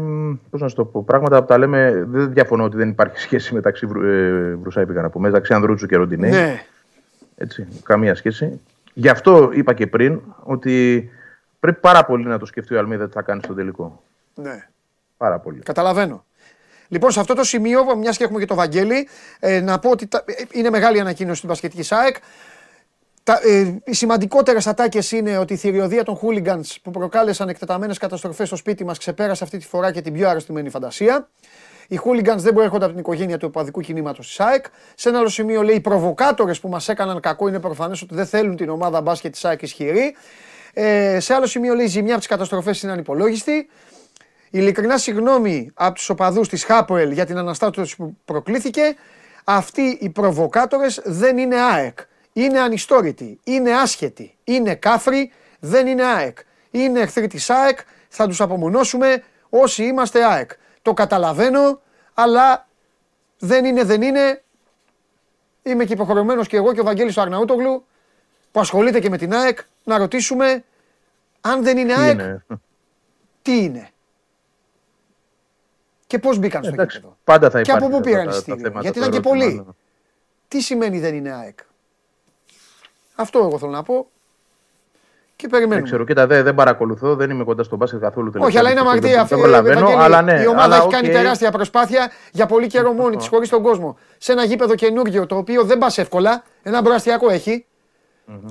S6: Πώς να σου το πω. Πράγματα που τα λέμε. Δεν διαφωνώ ότι δεν υπάρχει σχέση μεταξύ Βρου, ε, Βρουσάη, πήγα να πω, μεταξύ Ανδρούτσου και Ροντινέ.
S1: ναι.
S6: Έτσι, καμία σχέση. Γι' αυτό είπα και πριν ότι πρέπει πάρα πολύ να το σκεφτεί ο Αλμίδας τι θα κάνει στο τελικό.
S1: ναι.
S6: Πάρα πολύ.
S1: Καταλαβαίνω. Λοιπόν, σε αυτό το σημείο, μιας και έχουμε και το Βαγγέλη, ε, να πω ότι τα- ε, είναι μεγάλη ανακοίνωση στην Πασχετική ΣΑΕΚ. Τα, ε, οι σημαντικότερες ατάκες είναι ότι η θηριωδία των hooligans που προκάλεσαν εκτεταμένες καταστροφές στο σπίτι μας ξεπέρασε αυτή τη φορά και την πιο αρρωστημένη φαντασία. Οι hooligans δεν προέρχονται από την οικογένεια του οπαδικού κινήματος της ΣΑΕΚ. Σε ένα άλλο σημείο λέει: Οι προβοκάτορες που μας έκαναν κακό είναι προφανές ότι δεν θέλουν την ομάδα μπάσκετ της ΣΑΕΚ ισχυρή. Ε, σε άλλο σημείο λέει: Η ζημιά από τις καταστροφές είναι ανυπολόγιστη. Ειλικρινά συγγνώμη από τους οπαδούς της Χάποελ για την αναστάτωση που προκλήθηκε. Αυτοί οι προβοκάτορες δεν είναι ΑΕΚ. Είναι ανιστόρητοι, είναι άσχετοι, είναι κάφροι, δεν είναι ΑΕΚ. Είναι εχθροί της ΑΕΚ, θα τους απομονώσουμε όσοι είμαστε ΑΕΚ. Το καταλαβαίνω, αλλά δεν είναι, δεν είναι. Είμαι και υποχρεωμένος και εγώ και ο Βαγγέλης ο Αρναούτογλου που ασχολείται και με την ΑΕΚ να ρωτήσουμε αν δεν είναι
S6: Τι
S1: ΑΕΚ,
S6: είναι;
S1: τι είναι; Και πώς μπήκαν στο
S6: Εντάξει,
S1: γήπεδο.
S6: πάντα θα
S1: Και
S6: υπάρχει.
S1: από πού
S6: τα-
S1: πήραν
S6: τα- τα
S1: εισιτήριο.
S6: θέματα,
S1: Γιατί
S6: το
S1: ήταν και
S6: ερώτημα,
S1: πολλοί.
S6: ναι.
S1: Τι σημαίνει δεν είναι ΑΕΚ; Αυτό εγώ θέλω να πω. Και περιμένουμε.
S6: Δεν ξέρω, κοίτα, δεν, δεν παρακολουθώ, δεν είμαι κοντά στον μπάσκετ καθόλου τελευταία.
S1: Όχι, αλλά είναι
S6: δυστυχώς,
S1: αμαρτία
S6: δεν-
S1: αυτή.
S6: Δεν προλαβαίνω,
S1: Ευαγγέλη.
S6: αλλά ναι.
S1: η ομάδα
S6: αλλά
S1: έχει
S6: οκ.
S1: κάνει τεράστια προσπάθεια για πολύ καιρό μόνη της, χωρίς τον κόσμο. Σε ένα γήπεδο καινούργιο, το οποίο δεν πας εύκολα. Ένα προαστιακό έχει.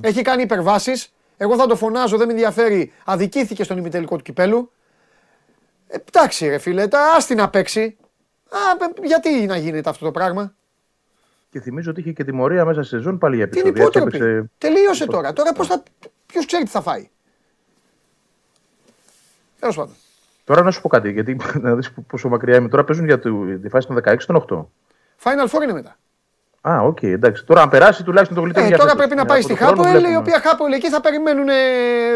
S1: Έχει κάνει υπερβάσεις. Εγώ θα το φωνάζω, δεν με ενδιαφέρει. Αδικήθηκε στον ημιτελικό του κυπέλου. Ε, εντάξει, ρε φίλε, τα άστι να παίξει. Α, ε, γιατί να γίνεται αυτό το πράγμα;
S6: Και θυμίζω ότι είχε και τιμωρία μέσα σε σεζόν πάλι για
S1: Τι είναι
S6: επεισόδια.
S1: υπότροπη;
S6: έπαιξε-
S1: Τελείωσε τώρα. Τώρα πώς θα. Ποιος ξέρει τι θα φάει. Τέλος πάντων.
S6: Τώρα να σου πω κάτι, γιατί να δεις πόσο μακριά είμαι. Τώρα παίζουν για το- τη φάση των 16 των 8.
S1: Final Four είναι μετά.
S6: Α, οκ, εντάξει. Τώρα αν περάσει τουλάχιστον το γλιτώνει
S1: Ε,
S6: για
S1: τώρα
S6: φέτος.
S1: πρέπει να
S6: Ε,
S1: πάει
S6: από
S1: στη
S6: το χρόνο
S1: Χάπολ, η
S6: βλέπουμε.
S1: οποία Χάπολ εκεί θα περιμένουν.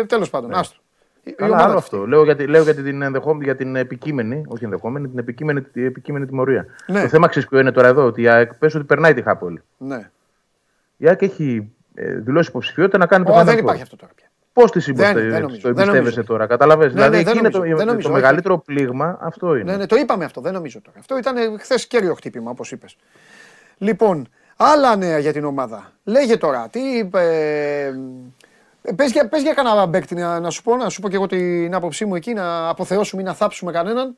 S1: Τέλος πάντων. Άστο. Η- η
S6: Αλλά
S1: ομάδα
S6: άλλο
S1: αυτή.
S6: αυτό. Λέω για, τη- λέω για, την ενδεχόμενη, για την επικείμενη, όχι ενδεχόμενη, την επικείμενη, την επικείμενη τιμωρία.
S1: Ναι.
S6: Το θέμα ξέρεις ποιο είναι τώρα εδώ, ότι η ΑΕΚ πες ότι περνάει τη Χάπολ.
S1: Ναι.
S6: Η ΑΕΚ έχει ε, δηλώσει υποψηφιότητα να κάνει το
S1: Ω,
S6: Final
S1: δεν
S6: Four.
S1: υπάρχει αυτό τώρα πια.
S6: Πώς τη
S1: Δεν- δεν νομίζω,
S6: το
S1: δεν
S6: εμπιστεύεσαι
S1: νομίζω.
S6: τώρα, καταλαβες;
S1: Ναι,
S6: δηλαδή
S1: ναι,
S6: εκεί
S1: δεν
S6: είναι
S1: νομίζω,
S6: το,
S1: δεν νομίζω,
S6: το
S1: όχι.
S6: μεγαλύτερο πλήγμα, αυτό είναι.
S1: Ναι, ναι, το είπαμε αυτό. Δεν νομίζω τώρα. Αυτό ήταν χθες καίριο χτύπημα, όπως είπες. Λοιπόν, άλλα νέα για την ομάδα. Λέγε τώρα, τι. Ε, πες, για, πες για κανένα παίκτη να, να σου πω, να σου πω και εγώ την άποψή μου εκεί, να αποθεώσουμε ή να θάψουμε κανέναν.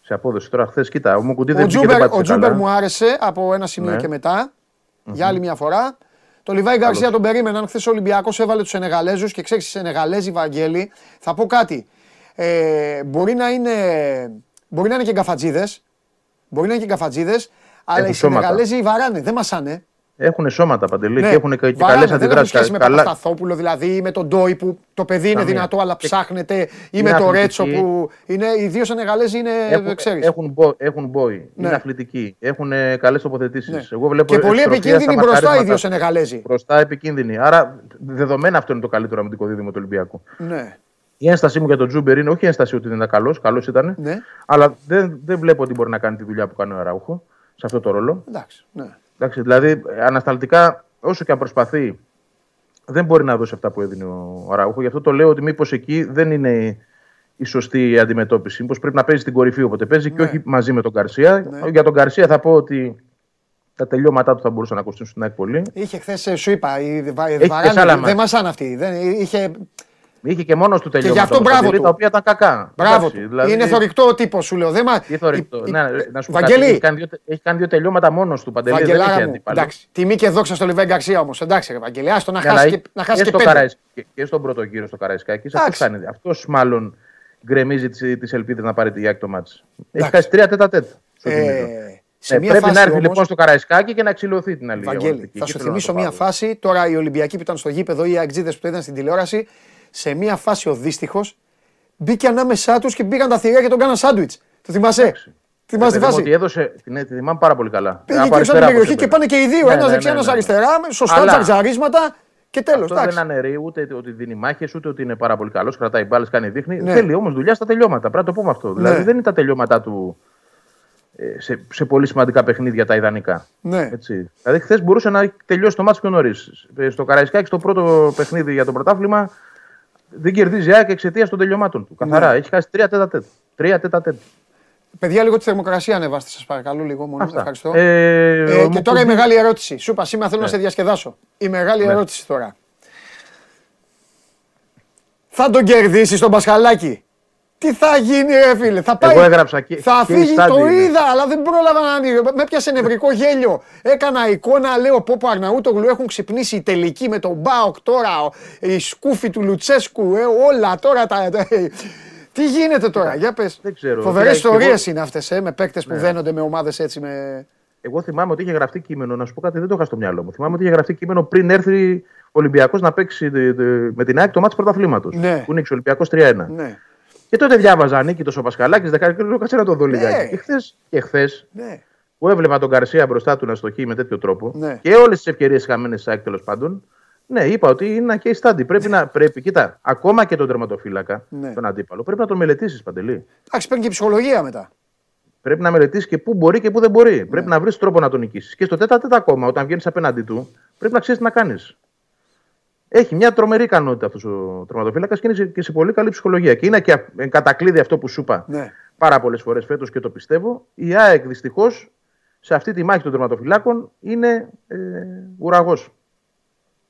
S6: Σε απόδοση τώρα, χθες, κοίτα, ο Μουκουτί
S1: Ο
S6: δεν πήγε, δεν
S1: Ζούμπερ, ο
S6: πάτησε
S1: Ζούμπερ
S6: καλά.
S1: μου άρεσε από ένα σημείο
S6: Ναι.
S1: και μετά. Για άλλη μια φορά. Το Λιβάι Γκαρσία τον περίμεναν. Χθες ο Ολυμπιακός έβαλε τους Σενεγαλέζους και ξέρεις, οι Σενεγαλέζοι, Βαγγέλη, θα πω κάτι. Ε, μπορεί, να είναι, μπορεί να είναι και γκαφατζίδε. Μπορεί να είναι και γκαφατζίδε. Αλλά
S6: Έχουν
S1: οι
S6: σώματα.
S1: Σενεγαλέζοι βαράνε, δεν μασάνε.
S6: Έχουν σώματα παντελή
S1: Ναι,
S6: και έχουν και, και
S1: βαράνε,
S6: καλές
S1: Δεν έχουν
S6: αντιδράσεις.
S1: σχέση με Παπασταθόπουλο δηλαδή ή με τον Ντόι που το παιδί είναι
S6: Καμία.
S1: δυνατό αλλά
S6: Και-
S1: ψάχνεται ή
S6: είναι
S1: με το
S6: αθλητική.
S1: Ρέτσο που είναι. Οι δύο Σενεγαλέζοι είναι.
S6: Έχουν,
S1: ξέρεις.
S6: έχουν, μπο, έχουν μπόι,
S1: Ναι.
S6: είναι αθλητικοί, έχουν καλές τοποθετήσεις.
S1: Ναι.
S6: Εγώ βλέπω
S1: Και πολύ
S6: εξτροφία
S1: επικίνδυνοι
S6: στα
S1: μπροστά οι
S6: μαρκαρίσματα.
S1: δύο Σενεγαλέζοι.
S6: Μπροστά επικίνδυνοι. Άρα δεδομένα αυτό είναι το καλύτερο αμυντικό δίδυμο του Ολυμπιακού.
S1: Ναι.
S6: Η ένστασή μου για τον Τζούμπερ είναι όχι η ένσταση ότι δεν ήταν καλός, καλός ήταν.
S1: Ναι.
S6: Αλλά δεν, δεν βλέπω ότι μπορεί να κάνει τη δουλειά που κάνει ο Αράουχο σε αυτό το ρόλο.
S1: Εντάξει. Ναι.
S6: Εντάξει, δηλαδή, ανασταλτικά, όσο και αν προσπαθεί, δεν μπορεί να δώσει αυτά που έδινε ο Αράουχο. Γι' αυτό το λέω ότι μήπως εκεί δεν είναι η σωστή αντιμετώπιση. Μήπως πρέπει να παίζει στην κορυφή όποτε παίζει και
S1: Ναι.
S6: όχι μαζί με τον Γκαρσία.
S1: Ναι.
S6: Για τον Γκαρσία θα πω ότι τα τελειώματά του θα μπορούσαν να κοστίσουν στην ΑΕΚ πολύ.
S1: Είχε χθες, σου είπα, η Βα-
S6: και
S1: Βαράνη
S6: σε άλλα
S1: δεν
S6: μάτς.
S1: μασάνε αυτή. Δεν, είχε,
S6: Είχε και μόνος του τελειώματα.
S1: γι' αυτό
S6: όμως,
S1: μπράβο
S6: Παντελή,
S1: του.
S6: Τα οποία ήταν κακά.
S1: μπράβο
S6: Εντάξει,
S1: του.
S6: δηλαδή,
S1: Είναι θορυκτό ο τύπος, σου λέω. Δεν μα...
S6: Τι θορυκτό.
S1: η-
S6: Ναι,
S1: η-
S6: να σου πω κάτι,
S1: Βαγγέλη,
S6: έχει κάνει, δύο, έχει κάνει δύο τελειώματα μόνος του Παντελή. Δεν
S1: Βαγγελάρα
S6: έχει
S1: μου,
S6: αντίπαλο.
S1: εντάξει. Τιμή και δόξα στο Λιβέν Γκαρσία όμως. Εντάξει, ρε Βαγγέλη, άστο να
S6: Ναι, αλλά
S1: χάσει
S6: έχει-
S1: και, να χάσει και
S6: στο
S1: πέντε.
S6: Καραϊσκ- και, και στον πρώτο γύρο στο Καραϊσκάκη. Αυτό
S1: Εντάξει.
S6: κάνει. Αυτός μάλλον γκρεμίζει τι ελπίδες να πάρει τη Γιάκη το μάτσο. Έχει
S1: Εντάξει.
S6: χάσει τρία τέτα τέτα. στο θυμίζω.
S1: Ε, σε
S6: Ε,
S1: μια
S6: πρέπει
S1: φάση
S6: να έρθει
S1: όμως,
S6: λοιπόν στο Καραϊσκάκη και να ξυλωθεί την άλλη.
S1: Βαγγέλη,
S6: αγωνιστική.
S1: θα
S6: Εκεί
S1: σου
S6: θέλω να
S1: θυμίσω
S6: το
S1: μια
S6: πάρω.
S1: φάση. Τώρα οι Ολυμπιακοί που ήταν στο γήπεδο, οι Αγτζίδε που το είδαν στην τηλεόραση, σε μια φάση ο δύστιχος μπήκε ανάμεσά τους και μπήκαν τα θηρία και τον κάναν σάντουιτς. Το θυμάσαι; Θυμάσαι τη
S6: Ε, παιδί μου, Ότι
S1: φάση.
S6: έδωσε, την, τη θυμάμαι πάρα πολύ καλά.
S1: Πήγε
S6: Από
S1: και έξω από
S6: αριστερά
S1: την περιοχή
S6: πώς
S1: και
S6: έπαιρνε.
S1: πάνε και οι δύο.
S6: Ναι,
S1: Ένας
S6: ναι,
S1: δεξιά,
S6: ναι,
S1: ένας
S6: ναι.
S1: αριστερά, με σωστά
S6: Αλλά-
S1: τζαρτζαρίσματα και τέλος.
S6: Αυτό δεν αναιρεί ούτε ότι δίνει μάχες, ούτε ότι είναι πάρα πολύ καλός. Κρατάει μπάλες, κάνει δείχνει.
S1: Ναι.
S6: Θέλει όμως δουλειά στα τελειώματα. Πρέπει να το πούμε αυτό. Δηλαδή δεν είναι τα τελειώματά του ε, σε, σε πολύ σημαντικά παιχνίδια τα ιδανικά.
S1: Ναι.
S6: Έτσι. Δηλαδή, χθες μπορούσε να έχει τελειώσει το μάτι πιο νωρίς. Στο Καραϊσκάκι, στο πρώτο παιχνίδι για το πρωτάθλημα, δεν κερδίζει η ΑΕΚ εξαιτίας των τελειωμάτων του. Καθαρά.
S1: Ναι.
S6: Έχει χάσει τρία τέτα τέτα. Τρία τέτα τέτα.
S1: Παιδιά, λίγο τη θερμοκρασία ανεβάστε, σας παρακαλώ λίγο μόνο.
S6: Αυτά.
S1: Ευχαριστώ.
S6: Ε,
S1: Ε,
S6: ο
S1: και τώρα η
S6: Μουκουντή-
S1: μεγάλη ερώτηση. Σου είπα, σήμερα θέλω να
S6: Ναι.
S1: σε διασκεδάσω. Η μεγάλη
S6: Ναι.
S1: ερώτηση τώρα. Θα τον κερδίσεις τον Πασχαλάκη; Τι θα γίνει, ρε φίλε. Θα πάει.
S6: Εγώ έγραψα και-
S1: Θα
S6: και η
S1: φύγει,
S6: στάντη
S1: το
S6: είναι.
S1: είδα, αλλά δεν πρόλαβα να ανοίγω. Με πιάσε νευρικό γέλιο. Έκανα εικόνα, λέω πω πω Αρναούτογλου έχουν ξυπνήσει οι τελικοί με τον Μπάοκ τώρα, ο- η σκούφη του Λουτσέσκου, ε, όλα τώρα τα. τα- Τι γίνεται τώρα, για πες.
S6: Δεν ξέρω.
S1: Φοβερές
S6: Κοίτα, και
S1: ιστορίες
S6: εγώ-
S1: είναι αυτές, ε, με παίκτες που
S6: Ναι.
S1: δένονται με ομάδες έτσι. Με...
S6: Εγώ θυμάμαι ότι είχε γραφτεί κείμενο, να σου πω κάτι, δεν το είχα στο μυαλό μου. Θυμάμαι ότι είχε γραφτεί κείμενο πριν έρθει ο Ολυμπιακός να παίξει δε- δε- με την ΑΕΚ το μάτι πρωταθλήματος.
S1: Ναι.
S6: Που είναι ο Ολυμπιακός 3-1.
S1: Ναι,
S6: Και τότε διάβαζα Νίκη τόσο Πασχαλάκη, δεκαετία και λέω κάτσε να το δω
S1: Ναι.
S6: λιγάκι. Και χθες και χθες,
S1: ναι.
S6: που έβλεπα τον Καρσία μπροστά του να στοχεί με τέτοιο τρόπο
S1: Ναι.
S6: και όλες τις ευκαιρίες χαμένες της ΑΕΚ τέλος πάντων. Ναι, είπα ότι είναι ένα case study. Πρέπει να. Πρέπει, κοίτα, ακόμα και τον τερματοφύλακα,
S1: Ναι.
S6: τον αντίπαλο, πρέπει να τον μελετήσεις παντελή.
S1: Εντάξει, παίρνει και ψυχολογία μετά.
S6: Πρέπει να μελετήσεις και πού μπορεί και πού δεν μπορεί. Πρέπει να βρεις τρόπο να τον νικήσεις. Και στο τέτα τέτα ακόμα, όταν βγαίνεις απέναντί του, πρέπει να ξέρεις τι να κάνεις. Έχει μια τρομερή ικανότητα αυτός ο τερματοφύλακα και είναι σε- και σε πολύ καλή ψυχολογία. Και είναι και α- εν κατακλείδη αυτό που σου είπα
S1: Ναι.
S6: πάρα πολλές φορές φέτος και το πιστεύω. Η ΑΕΚ δυστυχώς σε αυτή τη μάχη των τερματοφυλάκων είναι ε, ουραγός.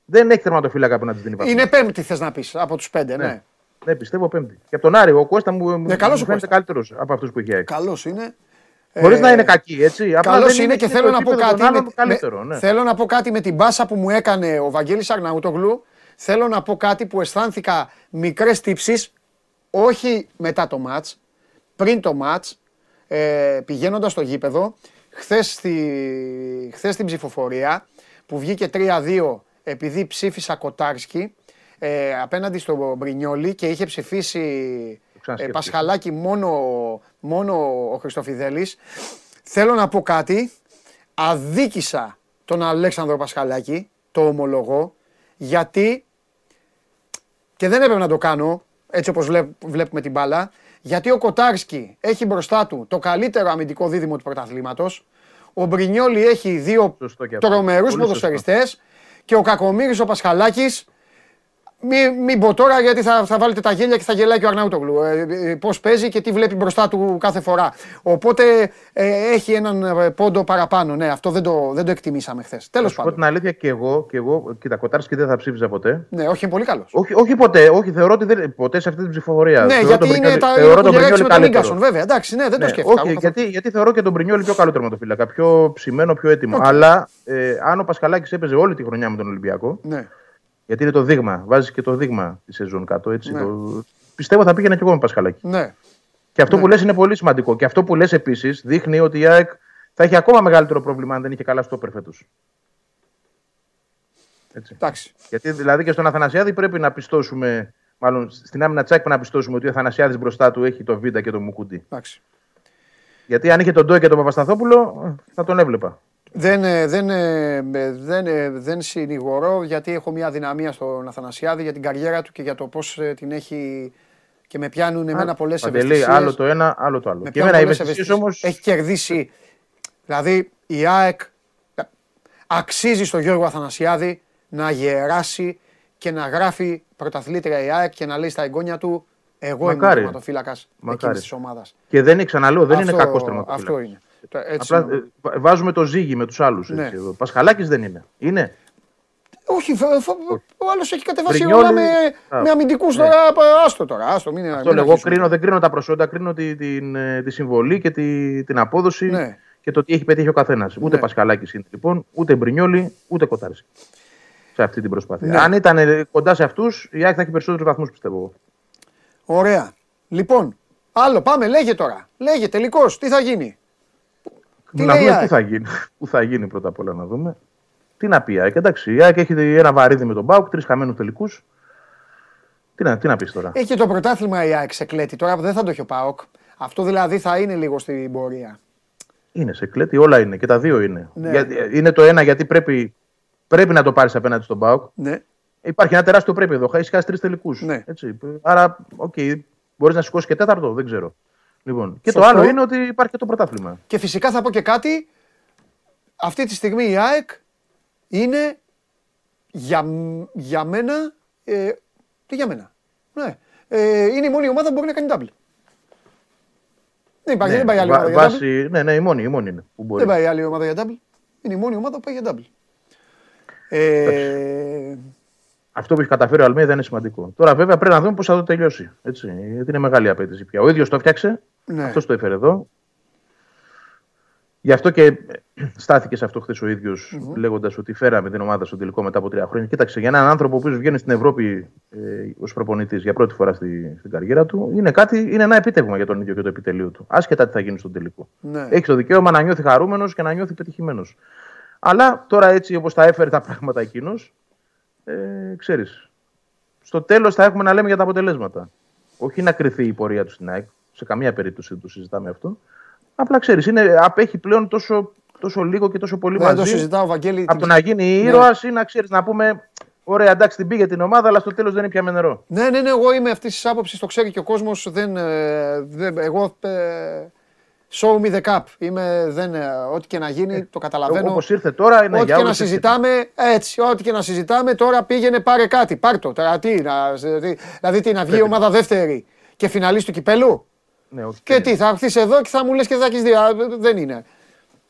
S6: Δεν έχει τερματοφύλακα απέναντι στην υπαρχή.
S1: Είναι πέμπτη, θες να πεις, από τους πέντε, ναι.
S6: Ναι. Ναι, πιστεύω πέμπτη. Και από τον Άρη, ο Κώστα μου, μου
S1: Ναι, καλός ο
S6: φαίνεται
S1: Κώστα.
S6: καλύτερος από αυτούς που έχει η ΑΕΚ.
S1: Καλός είναι.
S6: Χωρίς
S1: Ε,
S6: να είναι κακή, έτσι. Απλά
S1: Καλός
S6: δεν
S1: είναι και
S6: στο
S1: θέλω να πω
S6: επίπεδο των
S1: κάτι.
S6: άλλων
S1: Με,
S6: καλύτερο,
S1: με-
S6: ναι.
S1: Θέλω να πω κάτι με την μπάσα που μου έκανε ο Βαγγέλης Αρναούτογλου. Θέλω να πω κάτι που αισθάνθηκα μικρές τύψεις, όχι μετά το μάτς, πριν το μάτς, ε, πηγαίνοντας στο γήπεδο, χθες, στη, χθες στην ψηφοφορία που βγήκε 3-2 επειδή ψήφισα Κοτάρσκι ε, απέναντι στον Μπρινιόλι και είχε ψηφίσει ε,
S6: ξανασκέφτηκα.
S1: Πασχαλάκη μόνο, μόνο ο Χριστοφιδέλης. Θέλω να πω κάτι. Αδίκησα τον Αλέξανδρο Πασχαλάκη, το ομολογώ, γιατί και δεν έπρεπε να το κάνω, έτσι όπως βλέπ- βλέπουμε την μπάλα, γιατί ο Κοτάρσκι έχει μπροστά του το καλύτερο αμυντικό δίδυμο του πρωταθλήματος, ο Μπρινιόλι έχει δύο
S6: Σωστό και αυτό.
S1: τρομερούς
S6: Πολύ
S1: ποδοσφαιριστές και ο Κακομύρης ο Πασχαλάκης μην, μην πω τώρα γιατί θα, θα βάλετε τα γέλια και θα γελάει και ο Αρναούτογλου. Ε, ε, Πώς παίζει και τι βλέπει μπροστά του κάθε φορά. Οπότε ε, έχει έναν ε, πόντο παραπάνω. Ναι, αυτό δεν το, δεν το εκτιμήσαμε χθες. Τέλος
S6: Να σου πω
S1: πάντων.
S6: την αλήθεια και εγώ, και εγώ κοίτα, Κοτάρσκι δεν θα ψήφιζα ποτέ.
S1: Ναι, όχι, είναι πολύ καλός.
S6: Όχι, όχι ποτέ, όχι, θεωρώ ότι δεν, ποτέ σε αυτή την ψηφοφορία.
S1: Ναι,
S6: Θεωρώ
S1: γιατί
S6: τον
S1: είναι
S6: Μπρινιόλι-
S1: τα
S6: θεωρώ τον
S1: που
S6: Μπρινιόλι
S1: με τον
S6: καλύτερο.
S1: Ίγκασον, βέβαια. Εντάξει, ναι, δεν το
S6: Ναι,
S1: σκέφτηκα.
S6: όχι,
S1: Εγώ θα-
S6: γιατί, γιατί θεωρώ και τον Μπρινιόλι πιο καλό τερματοφύλακα, πιο ψημένο, πιο έτοιμο. Αλλά ε, αν ο Πασχαλάκης έπαιζε όλη τη χρονιά με τον Ολυμπιακό,
S1: Ναι.
S6: Γιατί είναι το δείγμα, βάζεις και το δείγμα τη σεζόν κάτω. Έτσι,
S1: Ναι.
S6: το, πιστεύω θα πήγαινα και εγώ με Πασχαλάκη.
S1: ναι.
S6: Και αυτό
S1: Ναι.
S6: που λες είναι πολύ σημαντικό. Και αυτό που λες επίσης δείχνει ότι η ΑΕΚ θα έχει ακόμα μεγαλύτερο πρόβλημα αν δεν είχε καλά στο φέτος. Έτσι.
S1: Εντάξει.
S6: Γιατί δηλαδή και στον Αθανασιάδη πρέπει να πιστώσουμε, μάλλον στην άμυνα Τσάκ πρέπει να πιστώσουμε ότι ο Αθανασιάδης μπροστά του έχει το Βίντα και το Μουκούντι.
S1: εντάξει.
S6: Γιατί αν είχε τον Ντόι και τον Παπασταθόπουλο, ε, θα τον έβλεπα.
S1: Δεν, ε, δεν, ε, ε, δεν, ε, δεν συνηγορώ γιατί έχω μια δυναμία στον Αθανασιάδη για την καριέρα του και για το πώς ε, την έχει και με πιάνουν εμένα πολλές
S6: Παντελή,
S1: ευαισθησίες.
S6: άλλο το ένα, άλλο το άλλο.
S1: Με
S6: και
S1: πιάνουν
S6: εμένα οι
S1: πολλές
S6: ευαισθησίες
S1: ευαισθησίες.
S6: όμως...
S1: Έχει κερδίσει. Δηλαδή η ΑΕΚ αξίζει στον Γιώργο Αθανασιάδη να γεράσει και να γράφει πρωταθλήτρια η ΑΕΚ και να λέει στα εγγόνια του Εγώ
S6: Μακάρι.
S1: είμαι τερματοφύλακα εκείνης
S6: Μακάρι.
S1: της ομάδας.
S6: Και δεν είναι, ξαναλέω, δεν είναι
S1: Αυτό-
S6: κακός τερματοφύλακας.
S1: Αυτό είναι. Το- Έτσι
S6: Απλά
S1: είναι.
S6: ε, βα- βάζουμε το ζύγι με τους άλλους.
S1: Ναι.
S6: Πασχαλάκης δεν είναι. Είναι;
S1: Όχι, φ- φ- ο άλλος έχει κατεβάσει
S6: Μπρινιόλι-
S1: όλα με,
S6: Α,
S1: με αμυντικούς
S6: ναι.
S1: τώρα. πα- Άστο τώρα. Άστο, μην,
S6: Αυτό
S1: μην
S6: λέω, εγώ
S1: αρχίσουμε.
S6: κρίνω, δεν κρίνω τα προσόντα, κρίνω τη, την, ε, τη συμβολή και τη, την απόδοση
S1: Ναι.
S6: και το τι έχει πετύχει ο καθένας. Ούτε
S1: Ναι.
S6: Πασχαλάκης είναι λοιπόν, ούτε Μπρινιόλι, ούτε Κοτάρση. Σε αυτή την προσπάθεια.
S1: Ναι.
S6: Αν ήταν ε, κοντά σε αυτούς, η ΑΕΚ θα έχει περισσότερους βαθμούς πιστεύω. εγώ.
S1: Ωραία. Λοιπόν, άλλο πάμε, λέγε τώρα. Λέγε τελικώς, τι θα γίνει. Τι
S6: να
S1: λέει η
S6: δούμε
S1: ΑΕΚ;
S6: πού θα γίνει. Πού θα γίνει πρώτα απ' όλα να δούμε. Τι να πει η ΑΕΚ. Εντάξει, η ΑΕΚ έχει ένα βαρύδι με τον ΠΑΟΚ, τρεις χαμένους τελικούς. Τι να, τι να πεις τώρα;
S1: Έχει το πρωτάθλημα η ΑΕΚ σε κλέτη. Τώρα δεν θα το έχει ο ΠΑΟΚ. Αυτό δηλαδή θα είναι λίγο στην πορεία.
S6: Είναι σε κλέτη, όλα είναι και τα δύο είναι.
S1: Ναι.
S6: Γιατί- είναι το ένα γιατί πρέπει, πρέπει να το πάρεις απέναντι στον ΠΑΟΚ.
S1: Ναι.
S6: Υπάρχει ένα τεράστιο πρέπει εδώ. Έχει χάσει τρεις τελικούς.
S1: Ναι.
S6: Άρα, οκ, μπορείς να σηκώσεις και τέταρτο, δεν ξέρω. Λοιπόν, και το
S1: Σωστό.
S6: άλλο είναι ότι υπάρχει και το πρωτάθλημα.
S1: Και φυσικά θα πω και κάτι. Αυτή τη στιγμή η ΑΕΚ είναι για, μ- για μένα. Ε, τι για μένα. Ναι. Ε, είναι η μόνη ομάδα που μπορεί να κάνει double. Δεν υπάρχει, δεν πάει άλλη
S6: Ναι, βα-
S1: ομάδα για double.
S6: βάση, ναι, ναι, η μόνη, η μόνη είναι που μπορεί.
S1: Δεν πάει άλλη ομάδα για double. Είναι η μόνη ομάδα που πάει για double. Ε,
S6: Αυτό που έχει καταφέρει ο Αλμέιδα είναι σημαντικό. Τώρα, βέβαια, πρέπει να δούμε πώς θα το τελειώσει. Έτσι, γιατί είναι μεγάλη απέτηση πια. Ο ίδιος το φτιάξε,
S1: ναι.
S6: αυτός το έφερε εδώ. Γι' αυτό και ε, στάθηκε σε αυτό χθες ο ίδιος, λέγοντας ότι φέραμε την ομάδα στο τελικό μετά από τρία χρόνια. Κοίταξε, για έναν άνθρωπο που βγαίνει στην Ευρώπη ε, ως προπονητής για πρώτη φορά στη, στην καριέρα του, είναι, κάτι, είναι ένα επίτευγμα για τον ίδιο και το επιτελείο του. Άσχετα τι θα γίνει στον τελικό.
S1: Ναι.
S6: Έχεις το δικαίωμα να νιώθει χαρούμενος και να νιώθει πετυχημένος. Αλλά τώρα έτσι όπως τα έφερε τα πράγματα εκείνος, ε, ξέρεις. Στο τέλος θα έχουμε να λέμε για τα αποτελέσματα. Όχι να κρυθεί η πορεία του στην ΑΕΚ. Σε καμία περίπτωση δεν το συζητάμε αυτό. Απλά ξέρεις, απέχει πλέον τόσο, τόσο λίγο και τόσο πολύ
S1: Δεν το
S6: μαζί
S1: συζητάω, Βαγγέλη.
S6: από το να γίνει
S1: Ναι.
S6: ήρωας ή να ξέρεις να πούμε. Ωραία, εντάξει, την πήγε την ομάδα, αλλά στο τέλος δεν είναι πια με νερό.
S1: Ναι, ναι, ναι, εγώ είμαι αυτής της άποψης, το ξέρει και ο κόσμος. Δεν, ε, δεν, εγώ. Ε, show me the cup. Είμαι, δεν, ε, ό,τι και να γίνει, το καταλαβαίνω.
S6: Όπως ήρθε τώρα, είναι
S1: Ό,τι
S6: για
S1: και να
S6: όλες τις-
S1: συζητάμε, έτσι, ό,τι και να συζητάμε, τώρα πήγαινε πάρε κάτι. Πάρ το. Τώρα τι, να, τι- δηλαδή τι, να βγει η ομάδα δεύτερη και φιναλίστ του κυπέλου;
S6: Ναι, όχι,
S1: Και τι, θα έρθεις εδώ και θα μου λες και θα έχει δει. Α, Δεν είναι.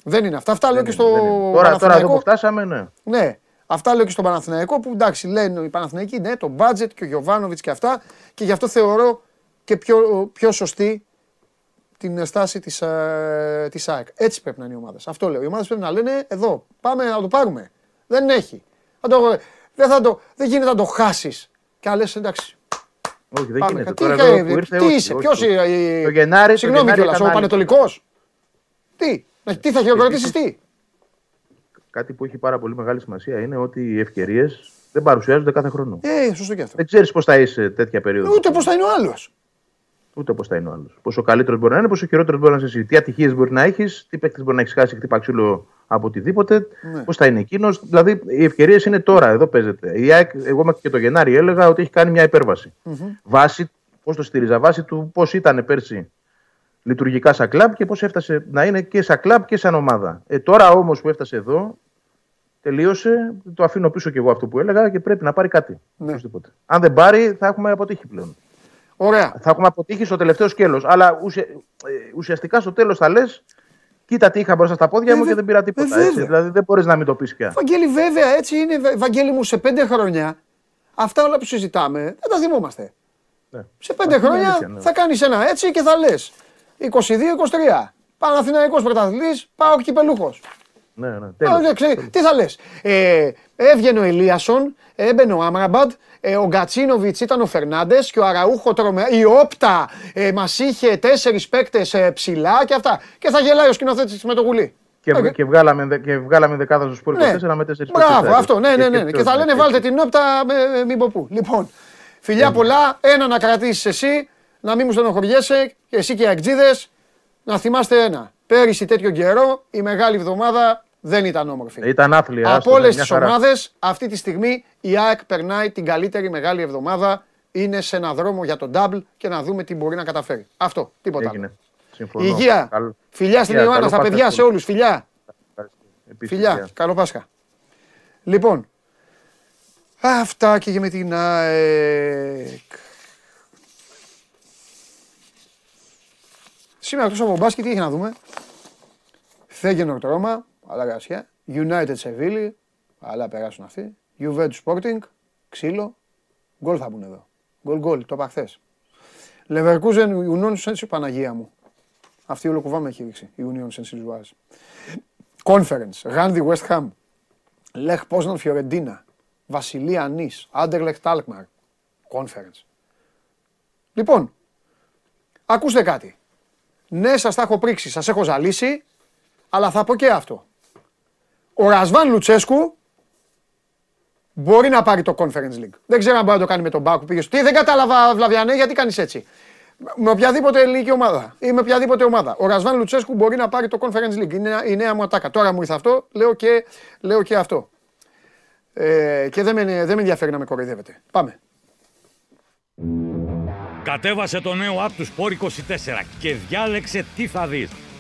S1: Δεν είναι. Αυτά, αυτά λέω και στο
S6: δεν είναι. Τώρα, τώρα εδώ
S1: Παναθηναϊκό.
S6: που φτάσαμε, ναι.
S1: Ναι, αυτά λέω και στον Παναθηναϊκό που εντάξει λένε οι Παναθηναϊκοί, ναι, το budget και ο Γιωβάνοβιτς και αυτά και γι' αυτό θεωρώ και πιο, πιο σωστή την στάση της, ε, της ΑΕΚ. Έτσι πρέπει να είναι οι ομάδες. Αυτό λέω. Οι ομάδες πρέπει να λένε εδώ, πάμε να το πάρουμε. Δεν έχει. Θα το, δεν, θα το, δεν γίνεται να το χάσεις. Και να λες εντάξει.
S6: Όχι, δεν
S1: Πάμε.
S6: γίνεται.
S1: Τι,
S6: Τώρα
S1: κα-
S6: εδώ που ήρθε,
S1: τι
S6: όχι,
S1: είσαι,
S6: όχι,
S1: ποιος
S6: όχι.
S1: είναι.
S6: Το Γενάρη- το
S1: Συγγνώμη
S6: Γενάρη
S1: κιόλας, ο
S6: ήταν άλλη.
S1: Πανετολικός. Τι, να- τι θα χειροκροτήσεις, τι;
S6: Κάτι που έχει πάρα πολύ μεγάλη σημασία είναι ότι οι ευκαιρίες δεν παρουσιάζονται κάθε χρόνο.
S1: Ε, σωστό και αυτό.
S6: Δεν ξέρεις πώς θα είσαι τέτοια περίοδο.
S1: Ούτε πώς θα είναι ο άλλος.
S6: Ούτε πώ θα είναι ο άλλος. Πόσο καλύτερος μπορεί να είναι, πόσο χειρότερος μπορεί να είσαι εσύ. Τι ατυχίες μπορεί να έχεις, τι παίκτες μπορεί να έχεις χάσει χτύπα ξύλο από οτιδήποτε,
S1: Ναι.
S6: πώς θα είναι εκείνος. Δηλαδή, οι ευκαιρίες είναι τώρα, εδώ παίζεται. Η ΑΕΚ, εγώ μέχρι και το Γενάρη έλεγα ότι έχει κάνει μια υπέρβαση. Βάσει, πώς το στήριζα, βάσει του πώς ήταν πέρσι λειτουργικά σαν κλαμπ και πώς έφτασε να είναι και σαν κλαμπ και σαν ομάδα. Ε, τώρα όμως που έφτασε εδώ, τελείωσε. Το αφήνω πίσω και εγώ αυτό που έλεγα και πρέπει να πάρει κάτι.
S1: Ναι.
S6: Οπωσδήποτε. Αν δεν πάρει, θα έχουμε αποτύχει πλέον
S1: Ωραία.
S6: θα έχουμε αποτύχει στο τελευταίο σκέλος. Αλλά ουσια- ε, ουσιαστικά στο τέλος θα λες: Κοίτα τι είχα μπροστά στα πόδια
S1: Ε,
S6: μου
S1: βε-
S6: και δεν πήρα
S1: ε,
S6: τίποτα.
S1: βέβαια.
S6: έτσι. Δηλαδή δεν μπορείς να μην το πεις πια.
S1: Βαγγέλη, βέβαια, έτσι είναι. Βα- Βαγγέλη μου, σε πέντε χρόνια, αυτά όλα που συζητάμε, δεν τα θυμόμαστε.
S6: Ναι.
S1: Σε πέντε
S6: Αυτό είναι
S1: χρόνια
S6: αλήθεια, ναι.
S1: θα κάνεις ένα έτσι και θα λες 22-23. Παναθηναϊκός πρωταθλητής, πάω κυπελούχος.
S6: Ναι, ναι,
S1: Α,
S6: τέλος.
S1: δεν ξέρει, τι θα λες. Ε, έβγαινε ο Ελίασον, έμπαινε ο Άμραμπαντ, ε, ο Γκατσίνοβιτς ήταν ο Φερνάντες και ο Αραούχο τρομε... Η Όπτα ε, μας είχε τέσσερις παίκτες ε, ψηλά και αυτά. Και θα γελάει ο σκηνοθέτης με το γουλί.
S6: Και,
S1: Ε,
S6: και, βγάλαμε, δε- και βγάλαμε δεκάδα στο σπορ 24
S1: ναι.
S6: με 4
S1: Μπράβο, αυτό, ναι, ναι, ναι. Και, θα λένε βάλτε την όπτα με, με μην πω πού. Λοιπόν, φιλιά πολλά, ένα να κρατήσεις εσύ, να μην μου στενοχωριέσαι, και εσύ και οι ακτζίδες, να θυμάστε ένα. Πέρυσι τέτοιο καιρό, η μεγάλη εβδομάδα δεν ήταν όμορφη.
S6: Ήταν άθλια. άστο,
S1: Από
S6: ναι,
S1: όλες
S6: μια
S1: τις
S6: χαρά.
S1: ομάδες, αυτή τη στιγμή η ΑΕΚ περνάει την καλύτερη μεγάλη εβδομάδα. Είναι σε ένα δρόμο για τον double και να δούμε τι μπορεί να καταφέρει. Αυτό, τίποτα άλλο.
S6: Έγινε. Συμφωνώ.
S1: Υγεία.
S6: Καλό-
S1: Φιλιά στην
S6: Υγεία,
S1: Ιωάννα,
S6: καλό
S1: στα
S6: Πάσχα
S1: παιδιά,
S6: σε
S1: σε όλους. Φιλιά.
S6: Ευχαριστώ. Επίσης,
S1: Φιλιά.
S6: υγεία.
S1: Καλό Πάσχα. Λοιπόν, αυτά και με την ΑΕΚ. Σήμερα εκτός από μπάσκετ τι έχει να δούμε; Φέγγενορ Ρώμα, αλλά γρασιά. United Seville, αλλά περάσουν αυτοί. Juventus Sporting, ξύλο. Γκολ θα μπουν εδώ. Γκολ γκολ, το είπα χθες. Leverkusen Union Saint Παναγία μου. Αυτή η ολοκουβά με έχει ρίξει. Η Union Saint Gilloise. Conference. Γάνδη West Ham. Λεχ Πόσναν Φιωρεντίνα. Βασιλεία Νη. Άντερλεχ Τάλκμαρ. Conference. Λοιπόν, ακούστε κάτι. Ναι, σας τα έχω πρίξει, σας έχω ζαλίσει, αλλά θα πω και αυτό. Ο Ρασβάν Λουτσέσκου μπορεί να πάρει το Conference League. Δεν ξέρω αν μπορεί να το κάνει με τον Μπάκου. Πήγε. Τι δεν κατάλαβα, Βλαβιανέ, γιατί κάνεις έτσι; Με οποιαδήποτε ελληνική ομάδα ή με οποιαδήποτε ομάδα. Ο Ρασβάν Λουτσέσκου μπορεί να πάρει το Conference League. Είναι η νέα μου ατάκα. Τώρα μου ήρθε αυτό, λέω και, λέω και αυτό. Ε, και δεν με, δεν με ενδιαφέρει να με κοροϊδεύετε. Πάμε.
S7: Κατέβασε το νέο app του Sport 24 και διάλεξε τι θα δεις.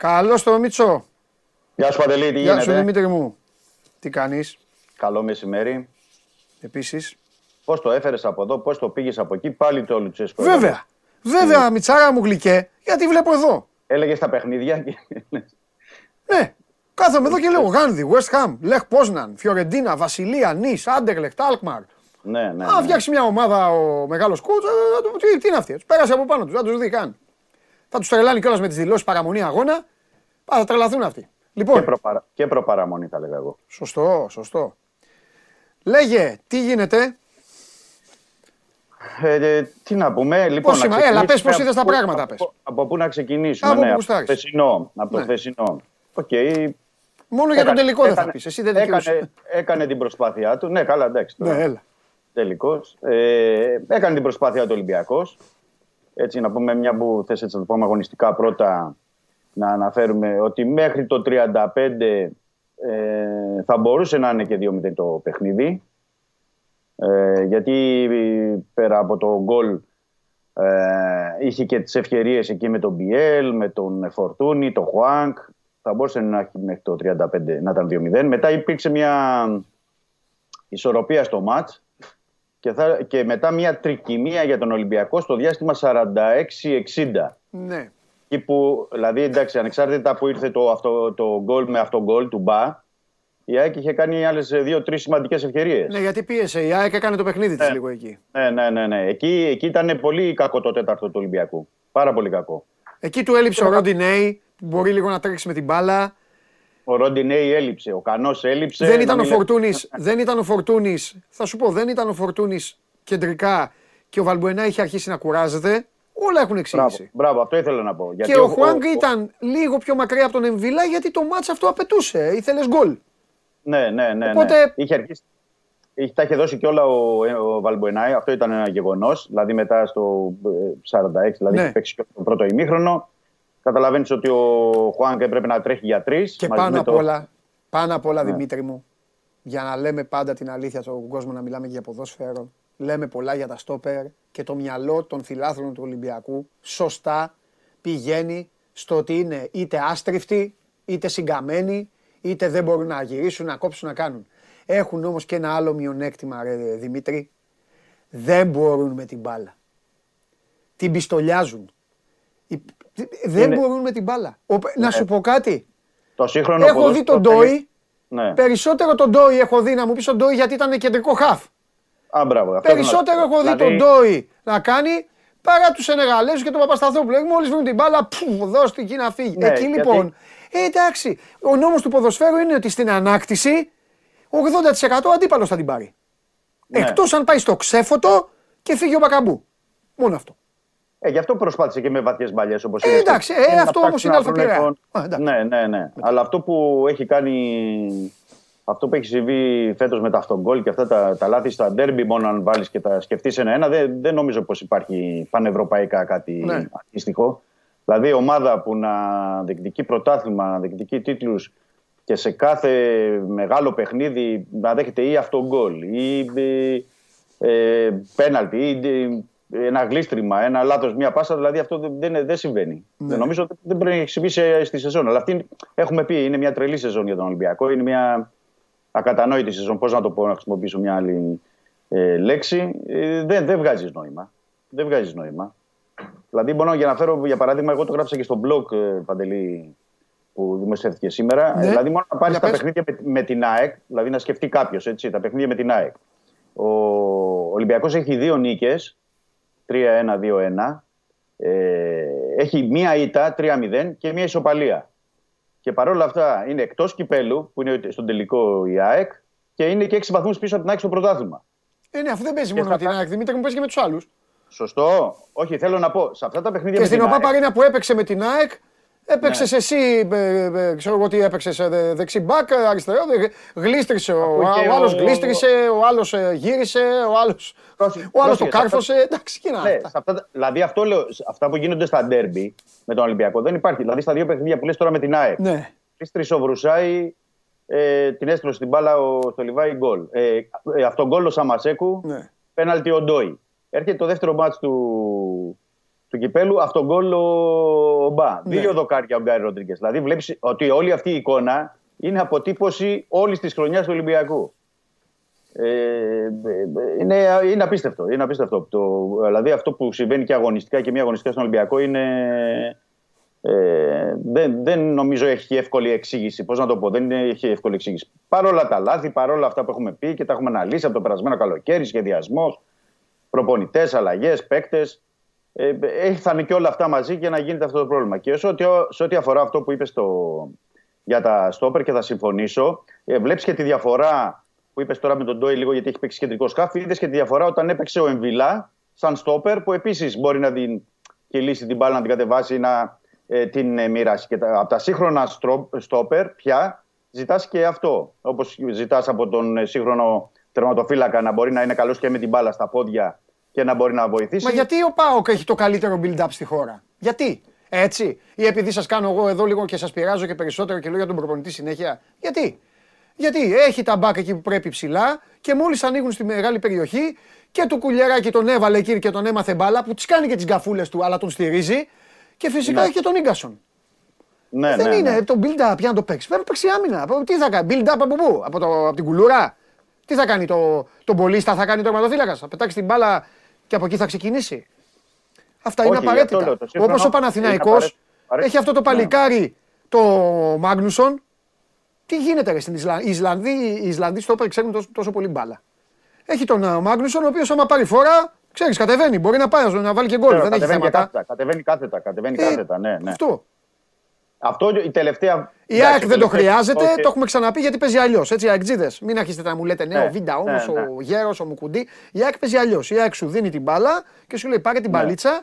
S1: Καλώς το Μίτσο.
S8: Γεια σου Παντελή, τι
S1: Γεια σου
S8: γίνεται;
S1: Δημήτρη μου. Τι κάνεις;
S8: Καλό μεσημέρι.
S1: επίσης.
S8: Πώς το έφερες από εδώ, πώς το πήγες από εκεί, πάλι το Λουτσέσκο.
S1: Βέβαια. Βέβαια, Μιτσάρα μου γλυκέ, γιατί βλέπω εδώ.
S8: Έλεγες τα παιχνίδια και.
S1: Ναι, κάθομαι εδώ και λέω Γάνδη, West Ham, Λεχ Πόσναν, Φιωρεντίνα, Βασιλεία, Νη, Άντερλεχ, Τάλκμαρ.
S8: ναι, ναι.
S1: Αν
S8: ναι.
S1: φτιάξει μια ομάδα ο μεγάλος κούτ, τι, τι είναι αυτή, του πέρασε από πάνω τους, δεν τους δει καν. Θα τους τρελάνει κιόλας με τις δηλώσεις παραμονή αγώνα. Α, θα τρελαθούν αυτοί.
S8: Και,
S1: Λοιπόν,
S8: προπαρα... και προπαραμονή θα λέγα εγώ.
S1: σωστό, σωστό. Λέγε, τι γίνεται;
S8: Ε, ε, τι να πούμε, λοιπόν.
S1: Πώς
S8: να
S1: είμα- έλα,
S8: ξεκινήσουμε
S1: πες πώς
S8: από
S1: είδες τα
S8: πού-
S1: πράγματα,
S8: από-
S1: πες.
S8: Από πού να ξεκινήσουμε,
S1: Από
S8: ναι,
S1: πού
S8: από το
S1: γουστάρεις.
S8: χθεσινό. Από το
S1: Ναι.
S8: χθεσινό. Οκ.
S1: Μόνο για τον
S8: Έκανε-
S1: τελικό δεν θα
S8: έκανε-
S1: πεις. Εσύ δεν δικαιούσε.
S8: έκανε, έκανε την προσπάθειά του. Ναι, καλά, εντάξει. τώρα.
S1: Ναι, έλα.
S8: τελικός. Ε, έκανε την προσπάθεια του Ολυμπιακός. Έτσι να πούμε μια που θες έτσι να το πούμε αγωνιστικά πρώτα να αναφέρουμε ότι μέχρι το 35 ε, θα μπορούσε να είναι και 2-0 το παιχνίδι. Ε, γιατί πέρα από το γκολ ε, είχε και τις ευκαιρίες εκεί με τον Μπιέλ, με τον Φορτούνη, τον Χουάνκ. Θα μπορούσε να έχει μέχρι το 35 να ήταν 2-0. Μετά υπήρξε μια ισορροπία στο μάτς και, θα, και μετά μια τρικυμία για τον Ολυμπιακό στο διάστημα 46-60.
S1: Ναι.
S8: Εκεί που, δηλαδή, εντάξει, ανεξάρτητα που ήρθε το, αυτό, το γκολ με αυτό γκολ του Μπα, η ΑΕΚ είχε κάνει άλλες δύο-τρει σημαντικές ευκαιρίες.
S1: Ναι, γιατί πίεσε. Η ΑΕΚ έκανε το παιχνίδι της
S8: Ναι.
S1: λίγο εκεί.
S8: Ναι, ναι, ναι. ναι. Εκεί, εκεί ήταν πολύ κακό το τέταρτο του Ολυμπιακού. Πάρα πολύ κακό.
S1: Εκεί του έλειψε ο Ροντινέη που μπορεί λίγο να τρέξει με την μπάλα.
S8: Ο Ροντινέη έλειψε, ο Κανός έλειψε.
S1: δεν,
S8: να
S1: ήταν ο
S8: μην λέμε-
S1: Φορτούνης, δεν ήταν ο Φορτούνης, θα σου πω, δεν ήταν ο Φορτούνης κεντρικά και ο Βαλμπουενά είχε αρχίσει να κουράζεται. Όλα έχουν
S8: Μπράβο,
S1: εξήγηση.
S8: μπράβο, αυτό ήθελα να πω. Γιατί
S1: Και ο Χουάνγκ ήταν λίγο πιο μακριά από τον Εμβιλά γιατί το μάτς αυτό απαιτούσε. Ήθελες γκολ.
S8: Ναι, ναι, ναι.
S1: Οπότε-
S8: ναι. Είχε αρχίσει. Είχε, τα είχε δώσει και όλα ο, ο Βαλμποενάη. Αυτό ήταν ένα γεγονός. Δηλαδή μετά στο ε, 46, δηλαδή
S1: Ναι.
S8: είχε παίξει και το πρώτο ημίχρονο. Καταλαβαίνεις ότι ο Χουάνκ έπρεπε να τρέχει για τρεις.
S1: Και πάνω απ' όλα, πάνω απ' όλα
S8: Ναι.
S1: Δημήτρη μου, για να λέμε πάντα την αλήθεια στον κόσμο, να μιλάμε και για ποδόσφαιρο, λέμε πολλά για τα στόπερ και το μυαλό των φιλάθλων του Ολυμπιακού σωστά πηγαίνει στο ότι είναι είτε άστριφτοι, είτε συγκαμμένοι, είτε δεν μπορούν να γυρίσουν, να κόψουν, να κάνουν. Έχουν όμως και ένα άλλο μειονέκτημα, ρε Δημήτρη, δεν μπορούν με την μπάλα. Την πιστολιάζουν. Η- Δεν
S8: Είναι-
S1: μπορούν με την μπάλα. Ο- Να σου πω κάτι.
S8: Το σύγχρονο
S1: Έχω δει
S8: ποδόσφαιρο
S1: τον
S8: θέλει-
S1: Ντόι.
S8: Ναι.
S1: Περισσότερο τον Ντόι έχω δει να μου πεις τον Ντόι γιατί ήταν κεντρικό χαφ.
S8: Α, μπράβο. αυτό
S1: Περισσότερο
S8: θέλω να
S1: έχω
S8: πω.
S1: δει τον
S8: Δηλαδή,
S1: Ντόι να κάνει παρά τους Σενεγαλέζους και τον Παπασταθόπουλο. Μόλις βρουν την μπάλα, πού, δώστε εκεί να φύγει.
S8: Ναι,
S1: εκεί
S8: γιατί-
S1: λοιπόν. Ε, εντάξει. Ο νόμος του ποδοσφαίρου είναι ότι στην ανάκτηση 80% αντίπαλος θα την πάρει.
S8: Ναι.
S1: Εκτός αν πάει στο ξέφωτο και φύγει ο Μπακαμπού. Μόνο αυτό.
S8: Ε, γι' αυτό προσπάθησε και με βαθιές μπαλιές όπως
S1: Ε, εντάξει, ε, αυτό όμως είναι αλφαπηρέα. Α, εντάξει.
S8: Ναι, ναι, ναι. Αλλά αυτό που έχει κάνει αυτό που έχει συμβεί φέτος με τα αυτογκόλ και αυτά τα, τα λάθη στα ντέρμπι, μόνο αν βάλεις και τα σκεφτείς ένα-ένα, δεν, δεν νομίζω πως υπάρχει πανευρωπαϊκά κάτι
S1: Ναι.
S8: αντίστοιχο. Δηλαδή, ομάδα που να διεκδικεί πρωτάθλημα, να διεκδικεί τίτλους και σε κάθε μεγάλο παιχνίδι να δέχεται ή αυτογκόλ ή ε, ε, πέναλτι ή ε, ένα γλίστριμα, ένα λάθος, μία πάσα. Δηλαδή αυτό δεν, δεν, δεν συμβαίνει. Δεν νομίζω ότι δεν πρέπει να έχει συμβεί σε- στη σεζόν. Αλλά αυτή έχουμε πει είναι μια τρελή σεζόν για τον Ολυμπιακό. Είναι μια ακατανόητη σεζόν. Πώς να το πω, να χρησιμοποιήσω μια άλλη ε, λέξη. Ε, δεν, δεν βγάζεις νόημα. Δεν βγάζεις νόημα. Δηλαδή, μπορώ για να φέρω για παράδειγμα, εγώ το γράψα και στο blog ε, Παντελή που δημοσιεύτηκε σήμερα.
S1: Ναι.
S8: Ε, Δηλαδή, μόνο να πάρεις
S1: Για
S8: τα
S1: πες.
S8: παιχνίδια με, με την ΑΕΚ, δηλαδή να σκεφτεί κάποιος τα παιχνίδια με την ΑΕΚ. Ο Ολυμπιακός έχει δύο νίκες, 3-1-2-1. Ε, έχει μία ήττα, 3-0 και μία ισοπαλία. Και παρόλα αυτά είναι εκτός κυπέλου, που είναι στον τελικό η ΑΕΚ, και είναι και 6 βαθμούς πίσω από την ΑΕΚ στο πρωτάθλημα.
S1: Ε, ναι, αφού δεν παίζει
S8: Και
S1: μόνο με
S8: στα-
S1: την ΑΕΚ, Δημήτρη μου παίζει και με τους άλλους.
S8: Σωστό. Όχι, θέλω να πω, σε αυτά τα παιχνίδια
S1: Και
S8: με
S1: στην
S8: την ΑΕΚ,
S1: ΟΠΑ που έπαιξε με την ΑΕΚ, έπαιξες
S8: Ναι.
S1: εσύ, ε, ε, ξέρω εγώ τι έπαιξες, δεξί μπακ, αριστερό, ε, γλίστρισε, ο,
S8: Αφού και
S1: ο άλλος
S8: ο-
S1: γλίστρισε, ο άλλος γύρισε, ο άλλο
S8: Πρόσεχε,
S1: ο άλλος το
S8: πρόσεχε, σε
S1: κάρφωσε. Εντάξει, τι να
S8: Ναι,
S1: αυτά.
S8: σε αυτά, τα- δηλαδή αυτό λέω, σε αυτά που γίνονται στα ντέρμπι με τον Ολυμπιακό δεν υπάρχει. Δηλαδή στα δύο παιχνίδια που λες τώρα με την ΑΕΚ.
S1: Ναι.
S8: Τρει ο Βρουσάη, ε, την έστρωσε την μπάλα ο, στο Λιβάη γκολ. Ε, ε, αυτόν γκολ ο Σαμασέκου,
S1: Ναι.
S8: πέναλτι ο Ντόι. Έρχεται το δεύτερο μάτς του, του κυπέλου, αυτόν γκολ ο, ο Μπα.
S1: Ναι.
S8: Δύο δοκάρια ο Γκάρι Ροντρίγκες. Δηλαδή βλέπεις ότι όλη αυτή η εικόνα είναι αποτύπωση όλης της χρονιάς του Ολυμπιακού. Ε, ε, είναι, είναι απίστευτο. Είναι απίστευτο. Το, δηλαδή αυτό που συμβαίνει και αγωνιστικά και μη αγωνιστικά στον Ολυμπιακό είναι. Ε, δεν, δεν νομίζω έχει εύκολη εξήγηση. Πώς να το πω, δεν είναι- έχει εύκολη εξήγηση. Παρόλα τα λάθη, παρόλα αυτά που έχουμε πει και τα έχουμε αναλύσει από το περασμένο καλοκαίρι, σχεδιασμός, προπονητές, αλλαγές, παίκτες. Ε, ε, θα είναι και όλα αυτά μαζί για να γίνεται αυτό το πρόβλημα. Και σε ό,τι, σε ό,τι αφορά αυτό που είπες στο, για τα στόπερ και θα συμφωνήσω, ε, βλέπεις και τη διαφορά που είπες τώρα με τον Ντόι λίγο γιατί έχει παίξει κεντρικό σκάφι. Είδες και τη διαφορά όταν έπαιξε ο Εμβιλά σαν στόπερ που επίσης μπορεί να την κυλήσει την μπάλα, να την κατεβάσει, να ε, την ε, μοιράσει. Και τα, από τα σύγχρονα στρο- στόπερ πια ζητάς και αυτό. Όπως ζητάς από τον ε, σύγχρονο τερματοφύλακα να μπορεί να είναι καλός και με την μπάλα στα πόδια και να μπορεί να βοηθήσει.
S1: Μα γιατί ο Πάοκ έχει το καλύτερο build-up στη χώρα; Γιατί; Έτσι; Ή επειδή σας κάνω εγώ εδώ λίγο και σας πειράζω και περισσότερο και λέω για τον προπονητή συνέχεια; Γιατί; Γιατί έχει τα μπακ εκεί που πρέπει ψηλά και μόλις ανοίγουν στη μεγάλη περιοχή και το κουλιαράκι τον έβαλε εκεί και τον έμαθε μπάλα που τις κάνει και τις γκαφούλες του αλλά τον στηρίζει. Και φυσικά
S8: Ναι.
S1: έχει και τον γκασον.
S8: ναι,
S1: Δεν
S8: ναι,
S1: είναι
S8: ναι.
S1: το build-up για να το παίξεις. Πρέπει να παίξει άμυνα. Από- Τι θα κάνει, build-up από πού, από, το, από την κουλούρα; Τι θα κάνει το, τον πολίστα, θα κάνει το τερματοφύλακα; Θα πετάξει την μπάλα και από εκεί θα ξεκινήσει. Αυτά είναι
S8: Όχι, γι' αυτό
S1: απαραίτητα.
S8: λέω, το σύγχρονο
S1: Όπως ο
S8: είναι
S1: Παναθηναϊκός
S8: απαραίτητο. Απαραίτητο.
S1: έχει αυτό το
S8: Ναι.
S1: παλικάρι, το Μάγνουσον. Τι γίνεται ρε, στην Ισλανδία. Οι Ισλανδοί, οι Ισλανδοί στο όπερ ξέρουν τόσο, τόσο πολύ μπάλα. Έχει τον α, Μάγνουσον, ο οποίος άμα πάρει φορά, ξέρεις, κατεβαίνει. Μπορεί να πάει να βάλει και γκολ.
S8: Ξέρω,
S1: Δεν έχει
S8: κατεβαίνει και
S1: θέματα.
S8: κάθετα. Κατεβαίνει κάθετα. Κατεβαίνει
S1: Ε,
S8: κάθετα, ναι, ναι.
S1: Αυτό.
S8: Αυτό η τελευταία.
S1: Η
S8: εντάξει,
S1: ΑΕΚ δεν το
S8: τελευταία-
S1: χρειάζεται,
S8: όχι.
S1: το έχουμε ξαναπεί γιατί παίζει αλλιώς. Έτσι, οι ΑΕΚΤΖΙΔε. Μην αρχίσετε να μου λέτε ναι,
S8: Ναι,
S1: ο Βίντα όμως,
S8: ναι, ναι.
S1: ο Γέρος, ο Μουκουντή. Η ΑΕΚ παίζει αλλιώς. Η ΑΕΚ σου δίνει την μπάλα και σου λέει πάρε την
S8: Ναι.
S1: μπαλίτσα,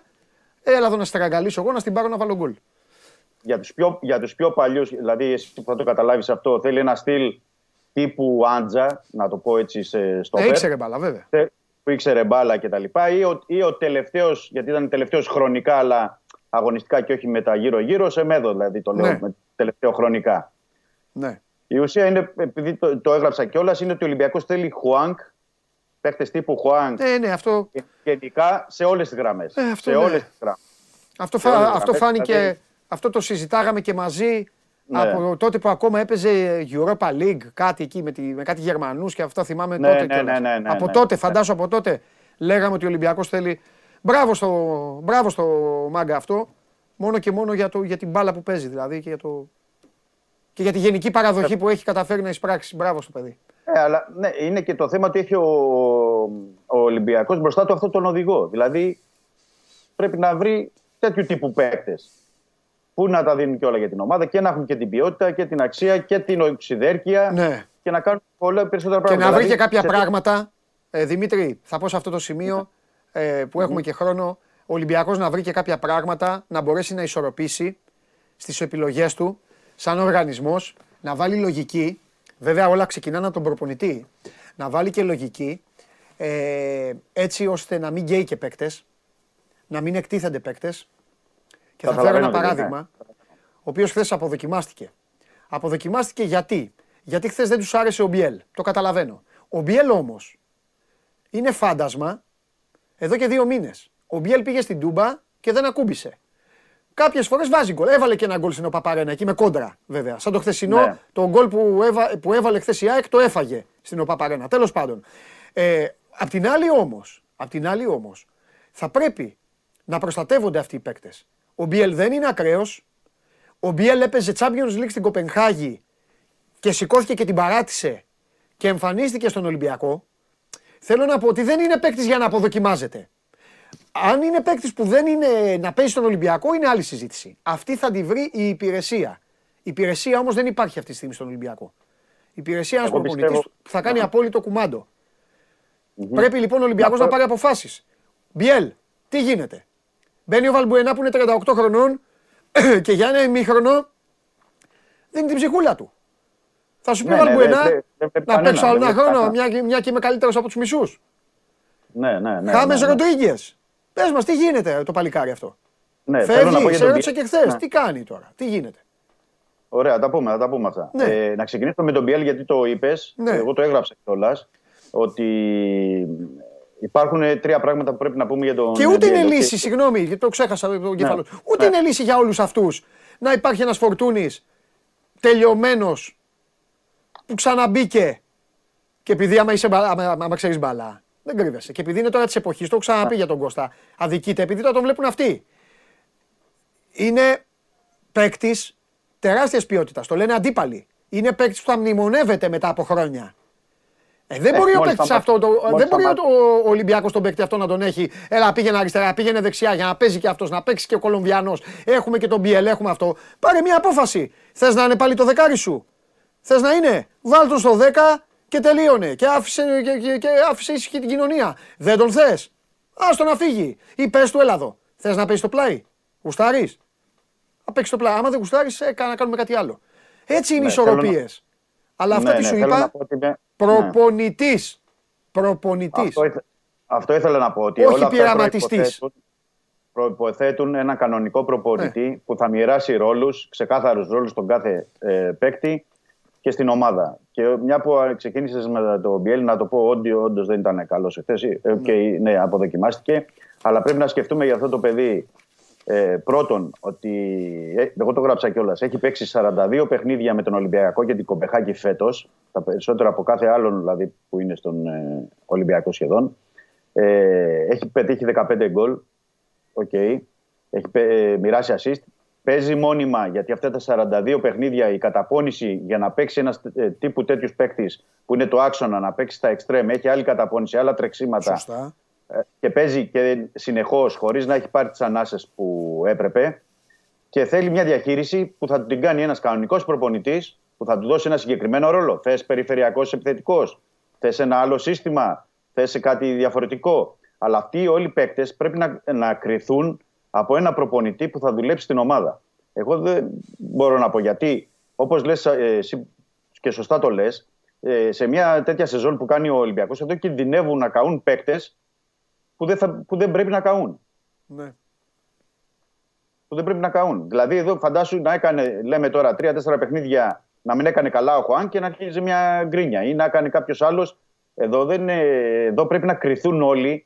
S1: έλα εδώ να στραγγαλίσω εγώ να στην πάρω να βάλω γκολ.
S8: Για τους πιο, για τους πιο παλιούς, δηλαδή εσύ που θα το καταλάβεις αυτό, θέλει ένα στυλ τύπου Άντζα, να το πω έτσι σε- στο
S1: Ε,
S8: πέρ,
S1: ήξερε μπάλα, βέβαια.
S8: που ήξερε μπάλα κτλ. Ή ο, ή ο τελευταίος, γιατί ήταν τελευταίος χρονικά, αλλά αγωνιστικά και όχι με τα γύρω-γύρω, σε μέδο δηλαδή το λέω,
S1: Ναι.
S8: με τελευταίο χρονικά.
S1: Ναι.
S8: Η ουσία είναι, επειδή το, το έγραψα κιόλας, είναι ότι ο Ολυμπιακός θέλει Χουάνκ, παίχτες τύπου Χουάνκ,
S1: Ε, ναι, αυτό,
S8: και γενικά σε όλες τις γραμμές.
S1: Ε, αυτό
S8: σε
S1: ναι.
S8: όλες τις γραμμές.
S1: αυτό,
S8: Σε όλες
S1: φα,
S8: τις
S1: αυτό
S8: γραμμές,
S1: φάνηκε,
S8: δηλαδή-
S1: αυτό το συζητάγαμε και μαζί
S8: Ναι.
S1: από τότε που ακόμα έπαιζε Europa League, κάτι εκεί με, τη, με κάτι Γερμανούς και αυτά θυμάμαι
S8: Ναι,
S1: τότε
S8: ναι,
S1: κιόλας.
S8: ναι, ναι, ναι,
S1: από
S8: ναι.
S1: τότε, φαντάσου από τότε, λέγαμε ότι ο Ολυμπιακός θέλει... Μπράβο στο, μπράβο στο μάγκα αυτό, μόνο και μόνο για, το, για την μπάλα που παίζει δηλαδή και για, το, και για τη γενική παραδοχή που έχει καταφέρει να εισπράξει. Μπράβο στο παιδί.
S8: Ε, αλλά ναι, είναι και το θέμα ότι έχει ο, ο Ολυμπιακός μπροστά του αυτόν τον οδηγό. Δηλαδή πρέπει να βρει τέτοιου τύπου παίκτες. Που να τα δίνουν και όλα για την ομάδα και να έχουν και την ποιότητα και την αξία και την οξυδέρκεια
S1: Ναι.
S8: και να κάνουν πολλά περισσότερα
S1: Και
S8: πράγματα.
S1: να βρει και
S8: Δηλαδή,
S1: κάποια
S8: σε-
S1: πράγματα. Ε, Δημήτρη, θα πω σε αυτό το σημείο ε, που έχουμε και χρόνο. Ο Ολυμπιακός να βρει και κάποια πράγματα, να μπορέσει να ισορροπήσει στις επιλογές του, σαν οργανισμός, να βάλει λογική, Βέβαια όλα ξεκινάνε από τον προπονητή. Να βάλει και λογική ε, έτσι ώστε να μην γκέει και παίκτες, να μην εκτίθενται παίκτες. Και θα φέρω
S8: Καταλαβαίνω
S1: ένα
S8: τι λέτε.
S1: παράδειγμα, ο οποίος χθες αποδοκιμάστηκε. Αποδοκιμάστηκε γιατί. Γιατί χθες δεν τους άρεσε ο Μπιέλ. Το καταλαβαίνω. Ο Μπιέλ όμως είναι φάντασμα εδώ και δύο μήνες. Ο Μπιέλ πήγε στην Τούμπα και δεν ακούμπησε. Κάποιες φορές βάζει γκολ. Έβαλε και ένα γκολ στην Οπαπαρένα εκεί με κόντρα βέβαια. Σαν το χθεσινό,
S8: Ναι.
S1: το γκολ που, έβα, που έβαλε χθες η ΑΕΚ το έφαγε στην Οπαπαρένα. Τέλος πάντων. Ε, απ' την άλλη όμως, απ' την άλλη όμως, θα πρέπει να προστατεύονται αυτοί οι παίκτες. Ο Μπιέλ δεν είναι ακραίος. Ο Μπιέλ έπαιζε Champions League στην Κοπενχάγη και σηκώθηκε και την παράτησε και εμφανίστηκε στον Ολυμπιακό. Θέλω να πω ότι δεν είναι παίκτης για να αποδοκιμάζεται. Αν είναι παίκτης που δεν είναι να παίζει στον Ολυμπιακό, είναι άλλη συζήτηση. Αυτή θα τη βρει η υπηρεσία. Η υπηρεσία όμως δεν υπάρχει αυτή τη στιγμή στον Ολυμπιακό. Η υπηρεσία είναι ένας
S8: Εγώ
S1: προπονητή
S8: πιστεύω-
S1: που θα κάνει
S8: Ναι.
S1: απόλυτο κουμάντο. Πρέπει λοιπόν ο Ολυμπιακός να πάρει αποφάσεις. Μπιέλ, τι γίνεται; Μπαίνει ο Βαλμπουενά που είναι 38 χρονών και για ένα ημίχρονο δίνει την ψυχούλα του. Θα σου πει ο
S8: Ναι, ναι,
S1: Βαλμπουενά
S8: δεν- δεν βλέπει
S1: να
S8: κανένα,
S1: παίξω άλλο
S8: δεν
S1: ένα
S8: βλέπει
S1: χρόνο,
S8: κανένα.
S1: μια, και- μια και είμαι καλύτερος από τους μισούς.
S8: Ναι, ναι, ναι.
S1: Χάμες
S8: ναι, ναι.
S1: Ροντρίγκες. Πες μας, τι γίνεται το παλικάρι αυτό;
S8: Ναι, θέλω να πω
S1: Φεύγει,
S8: για
S1: σε
S8: τον
S1: ρώτησε
S8: Biel.
S1: και χθες.
S8: Ναι.
S1: Τι κάνει τώρα, τι γίνεται;
S8: Ωραία, θα τα πούμε, θα τα πούμε αυτά.
S1: Ναι.
S8: Ε, να ξεκινήσουμε με τον Biel γιατί το είπες.
S1: Ναι.
S8: Εγώ το έγραψα κιόλας. Ότι υπάρχουν τρία πράγματα που πρέπει να πούμε για τον.
S1: Και ούτε
S8: Biel,
S1: είναι
S8: ότι-
S1: λύση, συγγνώμη, γιατί το ξέχασα το κεφάλαιο. Ούτε
S8: Ναι.
S1: είναι λύση για όλους αυτούς να υπάρχει ένας φορτούνης τελειωμένος που ξαναμπήκε. Και επειδή άμα, είσαι, μπα- άμα, άμα ξέρεις μπαλά, δεν κρύβεσαι. Και επειδή είναι τώρα της εποχής, το έχω ξαναπεί για τον Κώστα. Αδικείται, επειδή τώρα τον βλέπουν αυτοί. Είναι παίκτης τεράστιας ποιότητας. Το λένε αντίπαλοι. Είναι παίκτης που θα μνημονεύεται μετά από χρόνια. Ε, δεν
S8: Ε,
S1: μπορεί ο
S8: μόλις
S1: παίκτης
S8: θα
S1: αυτό, το,
S8: μάθει-
S1: δεν
S8: μόλις θα
S1: μπορεί ο, ο Ολυμπιακός τον παίκτη αυτό να τον έχει. Έλα, πήγαινε αριστερά, πήγαινε δεξιά για να παίζει και αυτός, να παίξει και ο Κολομβιανός. Έχουμε και τον Μπιέλ, έχουμε αυτό. Πάρε μια απόφαση. Θες να είναι πάλι το δεκάρι σου. Θες να είναι; Βάλ τον στο 10 και τελείωνε. Και άφησε, και, και, και άφησε ήσυχη την κοινωνία. Δεν τον θες; Άστο να φύγει. Ή πες του Ελλάδο. Θες να παίζει το πλάι; Γουστάρεις; Να παίξει το πλάι. Άμα δεν γουστάρεις, να κάνουμε κάτι άλλο. Έτσι είναι οι
S8: Ναι, θέλω να-
S1: ισορροπίες. Αλλά αυτά
S8: Ναι,
S1: τι
S8: ναι,
S1: σου
S8: θέλω
S1: είπα.
S8: να πω ότι είναι- ναι.
S1: Προπονητής. Προπονητής.
S8: Αυτό, ήθε- αυτό ήθελα να πω. Ότι
S1: Όχι
S8: όλα αυτά
S1: πειραματιστής.
S8: προϋποθέτουν- Προϋποθέτουν ένα κανονικό προπονητή
S1: Ναι.
S8: που θα μοιράσει ρόλους, ξεκάθαρους ρόλους στον κάθε ε, παίκτη και στην ομάδα. Και μια που ξεκίνησες με το Μπιέλ, να το πω ότι όντως δεν ήταν καλός εχθές. Ε, και ναι, αποδοκιμάστηκε. Αλλά πρέπει να σκεφτούμε για αυτό το παιδί. Ε, πρώτον, ότι ε, εγώ το γράψα κιόλας. Έχει παίξει 42 παιχνίδια με τον Ολυμπιακό και την Κοπεγχάγη φέτος. Τα περισσότερα από κάθε άλλον δηλαδή που είναι στον ε, Ολυμπιακό σχεδόν. Ε, έχει πετύχει 15 γκολ. Οκ. Έχει ε, μοιράσει assist. Παίζει μόνιμα γιατί αυτά τα 42 παιχνίδια η καταπώνηση για να παίξει ένας ε, τύπου τέτοιου παίκτης που είναι το άξονα, να παίξει στα εξτρέμ, έχει άλλη καταπώνηση, άλλα τρεξίματα
S1: Σωστά.
S8: ε, και παίζει και συνεχώς χωρίς να έχει πάρει τις ανάσες που έπρεπε. Και θέλει μια διαχείριση που θα του την κάνει ένας κανονικός προπονητής που θα του δώσει ένα συγκεκριμένο ρόλο. Θες περιφερειακός επιθετικός, θες ένα άλλο σύστημα, θες κάτι διαφορετικό. Αλλά αυτοί όλοι οι παίκτες πρέπει να, να κρυθούν από ένα προπονητή που θα δουλέψει στην ομάδα. Εγώ δεν μπορώ να πω γιατί, όπως λες εσύ και σωστά το λες, σε μια τέτοια σεζόν που κάνει ο Ολυμπιακός, εδώ κινδυνεύουν να καούν παίκτες που, δεν θα- που δεν πρέπει να καούν.
S1: Ναι.
S8: Που δεν πρέπει να καούν. Δηλαδή, εδώ φαντάσου να έκανε, λέμε τώρα, τρία-τέσσερα παιχνίδια να μην έκανε καλά ο Χουάν και να αρχίζει μια γκρίνια ή να κάνει κάποιος άλλος. Εδώ, δεν είναι- εδώ πρέπει να κρυθούν όλοι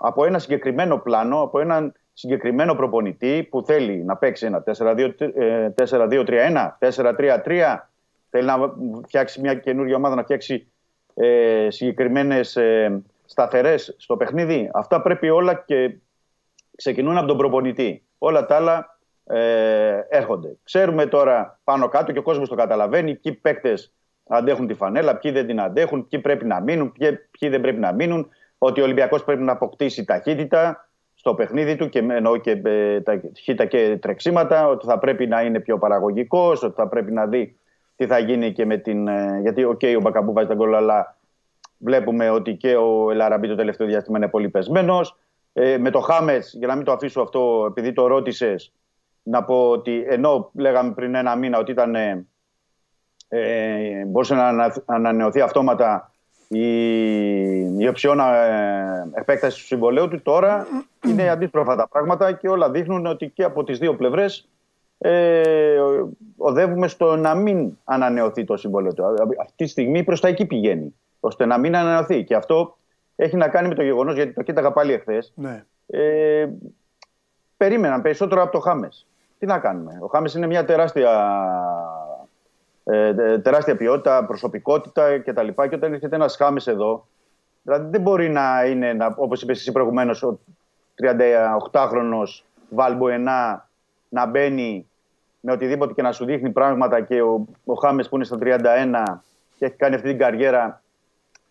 S8: από ένα συγκεκριμένο πλάνο, από έναν συγκεκριμένο προπονητή που θέλει να παίξει ένα 4-2, ε, 4-2-3-1, 4-3-3. Θέλει να φτιάξει μια καινούργια ομάδα, να φτιάξει ε, συγκεκριμένες ε, σταθερές στο παιχνίδι. Αυτά πρέπει όλα και ξεκινούν από τον προπονητή. Όλα τα άλλα ε, έρχονται. Ξέρουμε τώρα πάνω κάτω και ο κόσμος το καταλαβαίνει ποιοι παίκτες αντέχουν τη φανέλα, ποιοι δεν την αντέχουν, ποιοι πρέπει να μείνουν, ποιοι, ποιοι δεν πρέπει να μείνουν. Ότι ο Ολυμπιακός πρέπει να αποκτήσει ταχύτητα στο παιχνίδι του και εννοώ και ε, ταχύτητα και τρεξίματα, ότι θα πρέπει να είναι πιο παραγωγικός, ότι θα πρέπει να δει τι θα γίνει και με την. ε, γιατί, οκ, ο Μπακαμπού βάζει τα γκολ, αλλά βλέπουμε ότι και ο Ελ Αραμπί το τελευταίο διάστημα είναι πολύ πεσμένος. Ε, με το Χάμες, για να μην το αφήσω αυτό, επειδή το ρώτησες, να πω ότι ενώ λέγαμε πριν ένα μήνα ότι ήταν ε, ε, μπορούσε να ανα- ανανεωθεί αυτόματα η, η οψιόν ε, επέκταση του συμβολαίου του. Τώρα είναι αντίστροφα τα πράγματα και όλα δείχνουν ότι και από τις δύο πλευρές ε, οδεύουμε στο να μην ανανεωθεί το συμβόλαιο του. Αυτή τη στιγμή προς τα εκεί πηγαίνει, ώστε να μην ανανεωθεί. Και αυτό έχει να κάνει με το γεγονός, γιατί το κοίταγα πάλι εχθές,
S1: Ναι.
S8: ε, περίμεναν περισσότερο από το Χάμες. Τι να κάνουμε; Ο Χάμες είναι μια τεράστια, ε, τε- τεράστια ποιότητα, προσωπικότητα κτλ. Και, και όταν έρχεται ένας Χάμες εδώ, δηλαδή δεν μπορεί να είναι, να, όπως είπες εσύ προηγουμένως, ο 38χρονος Βαλμποενά να μπαίνει με οτιδήποτε και να σου δείχνει πράγματα και ο, ο Χάμες που είναι στα 31 και έχει κάνει αυτή την καριέρα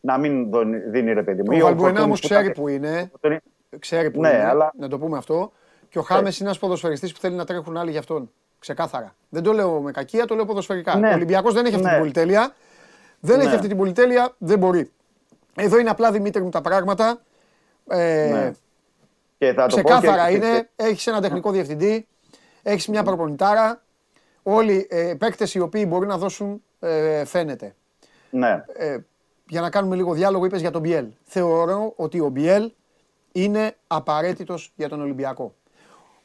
S8: να μην δώνει- δίνει ρε παιδί μου. Ή
S1: Ο Βαλμπουενά
S8: Φορτούνης
S1: όμως
S8: που
S1: ξέρει
S8: ήταν-
S1: που είναι.
S8: Φορτούνη-
S1: Ξέρει που
S8: Ναι,
S1: είναι.
S8: αλλά-
S1: Να το πούμε αυτό. Και ο Χάμε είναι ένας ποδοσφαιριστής που θέλει να τρέχουν άλλοι για αυτόν. Ξεκάθαρα. Δεν το λέω με κακία, το λέω ποδοσφαιρικά.
S8: Ναι.
S1: Ο Ολυμπιακός δεν έχει αυτή
S8: Ναι.
S1: την πολυτέλεια. Δεν
S8: Ναι.
S1: έχει αυτή την πολυτέλεια, δεν μπορεί. Εδώ είναι απλά Δημήτρη μου τα πράγματα. Ε,
S8: Ναι. Και θα το πω
S1: Ξεκάθαρα
S8: και-
S1: είναι. Έχεις ένα τεχνικό διευθυντή, έχεις μια προπονητάρα. Όλοι ε, παίκτες οι οποίοι μπορεί να δώσουν ε, φαίνεται.
S8: Ναι.
S1: Ε, για να κάνουμε λίγο διάλογο, είπες για τον Μπιέλ. Θεωρώ ότι ο Μπιέλ είναι απαραίτητος για τον Ολυμπιακό.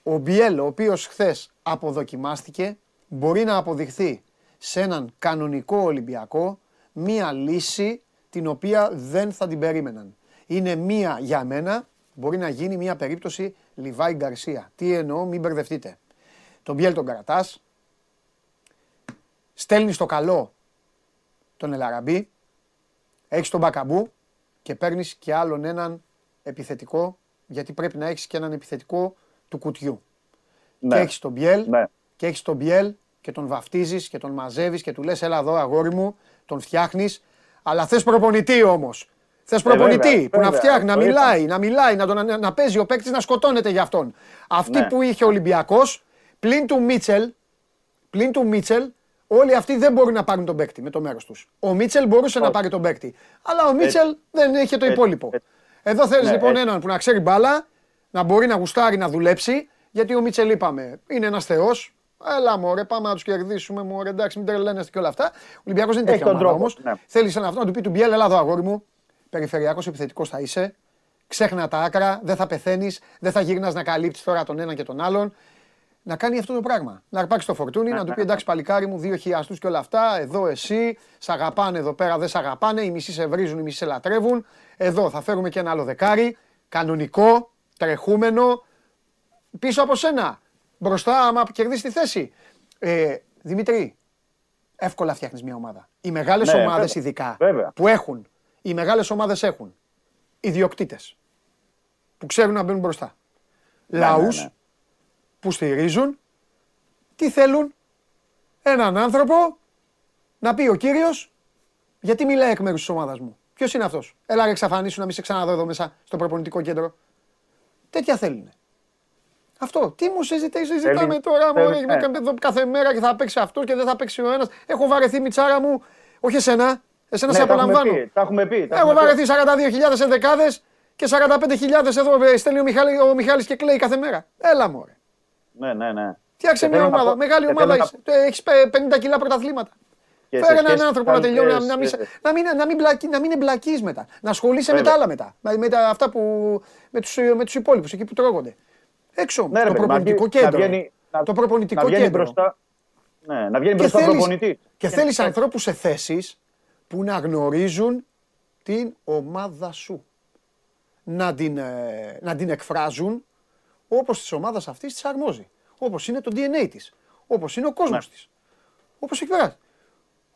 S1: Ο Μπιέλ, ο οποίος χθες αποδοκιμάστηκε, μπορεί να αποδειχθεί σε έναν κανονικό Ολυμπιακό μία λύση την οποία δεν θα την περίμεναν. Είναι μία για μένα, μπορεί να γίνει μία περίπτωση Λιβάη Γκαρσία. Τι εννοώ, μην μπερδευτείτε. Τον Μπιέλ τον κρατάς, στέλνει το καλό τον Ελαραμπή, έχεις τον Μπακαμπού και παίρνεις και άλλον έναν επιθετικό, γιατί πρέπει να έχεις και έναν επιθετικό του κουτιού.
S8: Ναι.
S1: Και έχεις τον Μπιέλ
S8: Ναι.
S1: και έχεις τον Μπιέλ και τον βαφτίζεις και τον μαζεύεις και του λες έλα εδώ αγόρι μου, τον φτιάχνεις, αλλά θες προπονητή όμως. Θες προπονητή
S8: βέβαια,
S1: που να
S8: βέβαια,
S1: φτιάχνει, να
S8: το είπα.
S1: μιλάει, να μιλάει, να, τον, να παίζει ο παίκτης να σκοτώνεται για αυτόν. Αυτή
S8: Ναι.
S1: που είχε ο Ολυμπιακός, πλην του Μίτσελ, πλην του Μίτσελ, όλοι αυτοί δεν μπορούν να πάρουν τον παίκτη με το μέρος τους. Ο Μίτσελ μπορούσε να
S8: Όχι.
S1: πάρει τον παίκτη. Αλλά ο Μίτσελ δεν είχε το
S8: Έτσι,
S1: υπόλοιπο.
S8: έτσι.
S1: Εδώ θέλεις
S8: Ναι,
S1: λοιπόν
S8: έτσι.
S1: έναν που να ξέρει μπάλα, να μπορεί να γουστάρει, να δουλέψει. Γιατί ο Μίτσελ είπαμε, είναι ένας θεός. Έλα μωρέ, πάμε να τους κερδίσουμε. Μωρέ, εντάξει, μην τρελαίνεστε και όλα αυτά. Ο Ολυμπιακός δεν είναι
S8: Έχει
S1: τέτοια
S8: τον
S1: ομάδα
S8: τρόπο,
S1: όμως.
S8: ναι.
S1: Θέλεις ένα αυτό να του πει του Μπιέλ, έλα εδώ αγόρι μου. Περιφερειακός επιθετικός θα είσαι. Ξέχνα τα άκρα, δεν θα πεθαίνεις, δεν θα γυρνάς να καλύπτεις τώρα τον έναν και τον άλλον. Να κάνει αυτό το πράγμα. Να αρπάξει το φορτούνι, να του πει εντάξει παλικάρι μου, δύο χιλιαστού και όλα αυτά. Εδώ εσύ, σ' αγαπάνε εδώ πέρα, δεν σ' αγαπάνε. Οι μισοί σε βρίζουν, οι μισοί σε λατρεύουν. Εδώ θα φέρουμε και ένα άλλο δεκάρι. Κανονικό, τρεχούμενο. Πίσω από σένα. Μπροστά, άμα κερδίσεις τη θέση. Ε, Δημήτρη, εύκολα φτιάχνεις μια ομάδα. Οι μεγάλες
S8: Ναι,
S1: ομάδες,
S8: βέβαια.
S1: ειδικά
S8: Βέβαια.
S1: που έχουν, οι μεγάλες ομάδες έχουν ιδιοκτήτες που ξέρουν να μπαίνουν μπροστά. Λαούς
S8: ναι, ναι.
S1: που στηρίζουν. Τι θέλουν, έναν άνθρωπο να πει ο κύριος, γιατί μιλάει εκ μέρους της ομάδας μου; Ποιος είναι αυτός; Έλα, ρε, εξαφανίσου να μην σε ξαναδώ εδώ μέσα στο προπονητικό κέντρο. Τέτοια θέλουν. Αυτό. Τι μου συζητάει, συζητάμε
S8: Θέλει-
S1: τώρα.
S8: θέλει-
S1: Μωρέ, με
S8: ναι.
S1: κα- εδώ κάθε μέρα και θα παίξει αυτό και δεν θα παίξει ο ένας. Έχω βαρεθεί μιτσάρα μου. Όχι εσένα. Εσένα
S8: Ναι,
S1: σε
S8: τα έχουμε
S1: απολαμβάνω.
S8: πει, Τα έχουμε πει. τα
S1: Έχω
S8: έχουμε πει.
S1: βαρεθεί 42.000 ενδεκάδε και 45.000 εδώ ε, στέλνει ο, Μιχάλη, ο Μιχάλης και κλαίει κάθε μέρα. Έλα μωρέ.
S8: Ναι, ναι, ναι.
S1: Φτιάξε
S8: Και
S1: μια
S8: θέλω να
S1: ομάδα.
S8: πω-
S1: Μεγάλη
S8: και
S1: ομάδα
S8: θέλω να-
S1: είσαι. Έχεις 50 κιλά πρωταθλήματα.
S8: και σε
S1: Φέρε έναν
S8: σχέση
S1: άνθρωπο να
S8: με
S1: τελειώνει, να,
S8: άλλες,
S1: να μην, σε-
S8: ε,
S1: να μην, να μην, μπλακεί, να μην εμπλακείς μετά. Να ασχολείσαι με τα
S8: Βέβαια.
S1: άλλα μετά. Με, με τα, αυτά που, με τους, με τους υπόλοιπους, εκεί που τρώγονται. Έξω,
S8: Ναι, ρε
S1: το
S8: παιδί, να
S1: προπονητικό
S8: βγει- να
S1: κέντρο.
S8: βγαίνει- να-
S1: το προπονητικό
S8: να βγαίνει
S1: κέντρο.
S8: μπροστά. Ναι, να βγαίνει
S1: Και
S8: μπροστά
S1: θέλεις,
S8: προπονητής.
S1: και θέλεις ανθρώπους σε θέσεις που να γνωρίζουν την ομάδα σου. Να την, ε, να την εκφράζουν όπως της ομάδας αυτής της αρμόζει. Όπως είναι το DNA της. Όπως είναι ο κόσμος
S8: Ναι.
S1: της. Όπως εκφράζει.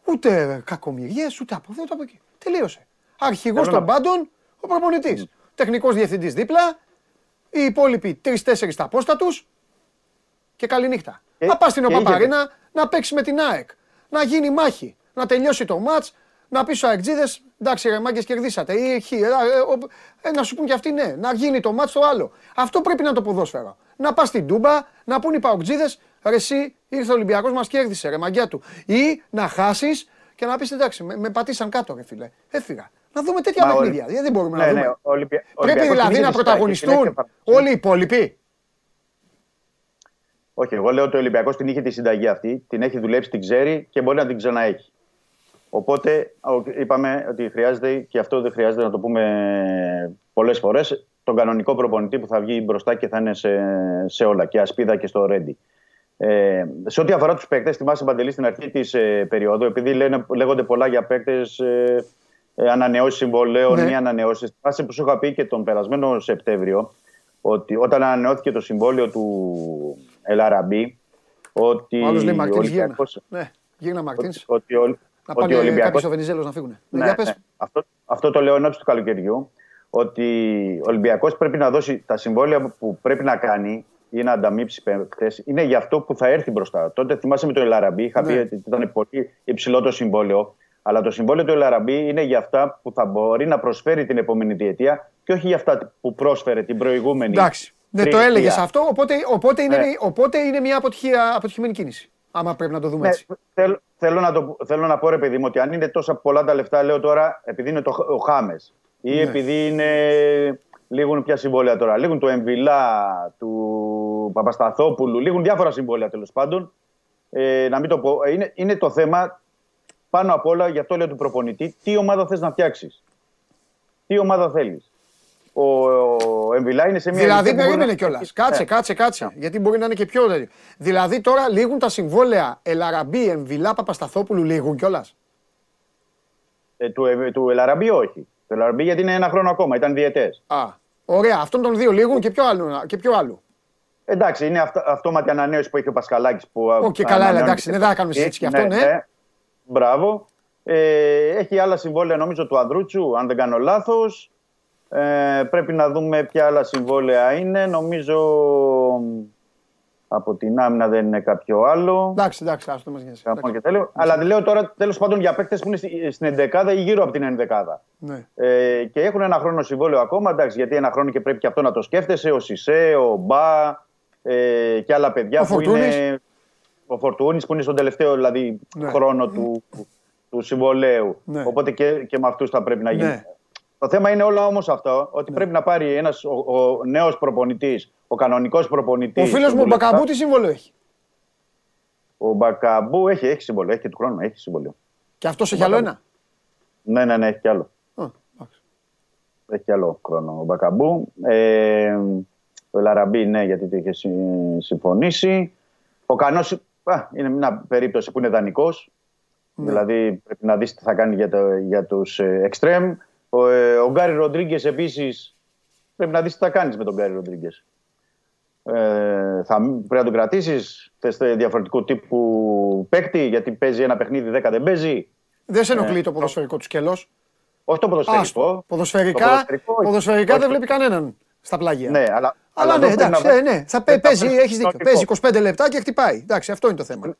S1: Ούτε κακομοιριές, ούτε από εδώ, ούτε από εκεί. Τελείωσε. Αρχηγός
S8: Θέλω
S1: των
S8: να-
S1: πάντων, ο προπονητής. Τεχνικός διευθυντής δίπλα, οι υπόλοιποι τρει-τέσσερι στα πόστα τους και καληνύχτα.
S8: Και-
S1: να πας στην
S8: και είχε-
S1: Οπαπαρίνα να παίξεις με την ΑΕΚ. Να γίνει μάχη. Να τελειώσει το μάτς. Να πεις στους αεκτζίδες, εντάξει ρε μάγκες κερδίσατε. Ή χ, ε, ε, ο- ε, να σου πούν και αυτοί ναι. Να γίνει το μάτς το άλλο. Αυτό πρέπει να είναι το ποδόσφαιρο. Να πας στην Τούμπα, να πούν οι παοκτζίδες, ρε εσύ ήρθε ο Ολυμπιακός μας κέρδισε, ρε μαγκιά του. Ή να χάσεις και να πεις εντάξει, με, με πατήσαν κάτω, ρε φίλε. Έφυγα. Να δούμε τέτοια
S8: Μα ο-
S1: παιχνίδια. Δηλαδή δεν μπορούμε
S8: Ναι,
S1: να
S8: ναι,
S1: δούμε.
S8: ο Ολυμπια- ο
S1: Πρέπει
S8: Ολυμπιακός
S1: δηλαδή
S8: την
S1: να
S8: είχε
S1: πρωταγωνιστούν
S8: συνταγή, την έχει
S1: όλοι οι υπόλοιποι.
S8: Όχι, εγώ λέω ότι ο Ολυμπιακός την είχε τη συνταγή αυτή, την έχει δουλέψει, την ξέρει και μπορεί να την ξαναέχει. Οπότε ο- είπαμε ότι χρειάζεται και αυτό δεν χρειάζεται να το πούμε πολλές φορές. Τον κανονικό προπονητή που θα βγει μπροστά και θα είναι σε, σε όλα, και ασπίδα και στο ρέντι. Ε, σε ό,τι αφορά τους παίκτες, θυμάσαι Παντελή στην αρχή της ε, περίοδου, επειδή λένε, λέγονται πολλά για παίκτες, ε, ε, ανανεώσεις συμβολέων,
S1: Ναι.
S8: μη ανανεώσεις. Θυμάσαι που σου είχα πει και τον περασμένο Σεπτέμβριο, ότι όταν ανανεώθηκε το συμβόλαιο του Ελαραμπή, ότι
S1: Ο άλλος λέει
S8: ο
S1: Μαρτίνς γύρνα.
S8: Ολυμπιακός-
S1: Ναι, γύρνα Μαρτίνς.
S8: ότι, ο,
S1: Να
S8: ότι ο
S1: πάνε
S8: Ολυμπιακός
S1: κάποιοι στο Βενιζέλος να φύγουν.
S8: ναι,
S1: Για πες.
S8: ναι. Αυτό, αυτό το λέω εν ώψη του καλοκαιριού. Ότι ο Ολυμπιακός πρέπει να δώσει τα συμβόλαια που πρέπει να κάνει ή να ανταμείψει παίκτες. Είναι για αυτό που θα έρθει μπροστά. Τότε θυμάσαι με το Ελαραμπή. Είχα
S1: Ναι.
S8: πει ότι ήταν πολύ υψηλό το συμβόλαιο. Αλλά το συμβόλαιο του Ελαραμπή είναι για αυτά που θα μπορεί να προσφέρει την επόμενη διετία και όχι για αυτά που πρόσφερε την προηγούμενη.
S1: Εντάξει. Δεν το
S8: τριετία.
S1: έλεγες αυτό, οπότε, οπότε, είναι,
S8: Ναι.
S1: οπότε είναι μια αποτυχία, αποτυχημένη κίνηση. Άμα πρέπει να το δούμε
S8: Ναι,
S1: έτσι.
S8: θέλω, θέλω, να το, θέλω να πω ρε παιδί μου ότι αν είναι τόσα πολλά τα λεφτά, λέω τώρα, επειδή είναι το, ο Χάμες ή
S1: Ναι.
S8: επειδή είναι. Λίγουν πια συμβόλαια τώρα. Λίγουν του Εμβιλά, του Παπασταθόπουλου, λίγουν διάφορα συμβόλαια τέλος πάντων. Ε, να μην το πω. Ε, Είναι, είναι το θέμα πάνω απ' όλα, γι' αυτό λέω του προπονητή, τι ομάδα θες να φτιάξεις; Τι ομάδα θέλεις; Ο, ο Εμβιλά είναι σε μια.
S1: Δηλαδή,
S8: ηλικία που μπορεί
S1: περίμενε
S8: να-
S1: κιόλας. Κάτσε,
S8: Ναι.
S1: κάτσε, κάτσε. Γιατί μπορεί να είναι και πιο τέτοιο. Δηλαδή, τώρα λήγουν τα συμβόλαια Ελαραμπή, Εμβιλά, Παπασταθόπουλου, λήγουν κιόλας;
S8: Ε, του, ε, του Ελαραμπή όχι. Το Ελαραμπή γιατί είναι ένα χρόνο ακόμα, ήταν διαιτές.
S1: Α, ωραία. Αυτόν τον δύο λήγουν και ποιο άλλο. Και ποιο άλλο.
S8: Εντάξει, είναι αυτο, αυτόματη ανανέωση που έχει ο Πασκαλάκη. Που
S1: Οκ, καλά,
S8: ανανεώνει
S1: έλα, εντάξει,
S8: και-
S1: δεν θα κάνουμε συζήτηση γι' αυτό, ναι.
S8: Μπράβο. Ε, έχει άλλα συμβόλαια νομίζω του Ανδρούτσου, αν δεν κάνω λάθος. Ε, πρέπει να δούμε ποια άλλα συμβόλαια είναι. Νομίζω από την άμυνα δεν είναι κάποιο άλλο.
S1: Εντάξει, εντάξει, άστο μας νοιάζει.
S8: Καμπών
S1: Εντάξει.
S8: και τέλειο. Αλλά λέω τώρα τέλος πάντων για παίκτες που είναι στη- στην ενδεκάδα ή γύρω από την ενδεκάδα.
S1: Ναι.
S8: Ε, και έχουν ένα χρόνο συμβόλαιο ακόμα. Εντάξει, γιατί ένα χρόνο και πρέπει και αυτό να το σκέφτεσαι. Ο Σισε, ο Μπα ε, και άλλα παιδιά
S1: Ο
S8: που
S1: Φορτούνης.
S8: είναι. Ο Φορτούνης που είναι στον τελευταίο δηλαδή,
S1: Ναι.
S8: χρόνο του, του συμβολέου.
S1: Ναι.
S8: Οπότε και, και με αυτούς θα πρέπει να γίνει.
S1: Ναι.
S8: Το θέμα είναι όλα όμως αυτό, ότι πρέπει να πάρει ένας ο, ο νέος προπονητής, ο κανονικός προπονητής.
S1: Ο φίλος μου ο Μπακαμπού τι σύμβολο έχει;
S8: Ο Μπακαμπού έχει, έχει συμβολίο, έχει και του χρόνου, έχει συμβολίο.
S1: Και αυτός έχει άλλο ένα;
S8: Ναι, ναι, ναι, έχει κι άλλο.
S1: Α, εντάξει.
S8: Έχει κι άλλο χρόνο ο Μπακαμπού. Ε, ο Λαραμπή, ναι, γιατί το είχε συ- συμφωνήσει. Ο Κανός είναι μια περίπτωση που είναι δανεικός. Δηλαδή πρέπει να δεις τι θα κάνει για, το, για τους εξτρέμ. Ο, ε, ο Γκάρι Ροντρίγκες επίσης πρέπει να δεις τι θα κάνεις με τον Γκάρι Ροντρίγκες. Ε, θα, πρέπει να τον κρατήσεις. Θες διαφορετικού τύπου παίκτη, γιατί παίζει ένα παιχνίδι, 10 δεν παίζει.
S1: Δεν σε
S8: Ναι.
S1: ενοχλεί το ποδοσφαιρικό του σκέλος;
S8: Όχι το ποδοσφαιρικό.
S1: Άστο. Ποδοσφαιρικά,
S8: Το ποδοσφαιρικό, όχι.
S1: ποδοσφαιρικά
S8: Όχι.
S1: δεν βλέπει κανέναν στα πλάγια.
S8: Ναι, αλλά,
S1: Αλλά
S8: εδώ
S1: ναι,
S8: πρέπει
S1: εντάξει,
S8: να-
S1: ναι, ναι. Θα
S8: δεν
S1: πέ- παίζει,
S8: παίζει
S1: έχεις δίκιο.
S8: συνολικό.
S1: Παίζει 25 λεπτά και χτυπάει. Εντάξει, αυτό είναι το θέμα.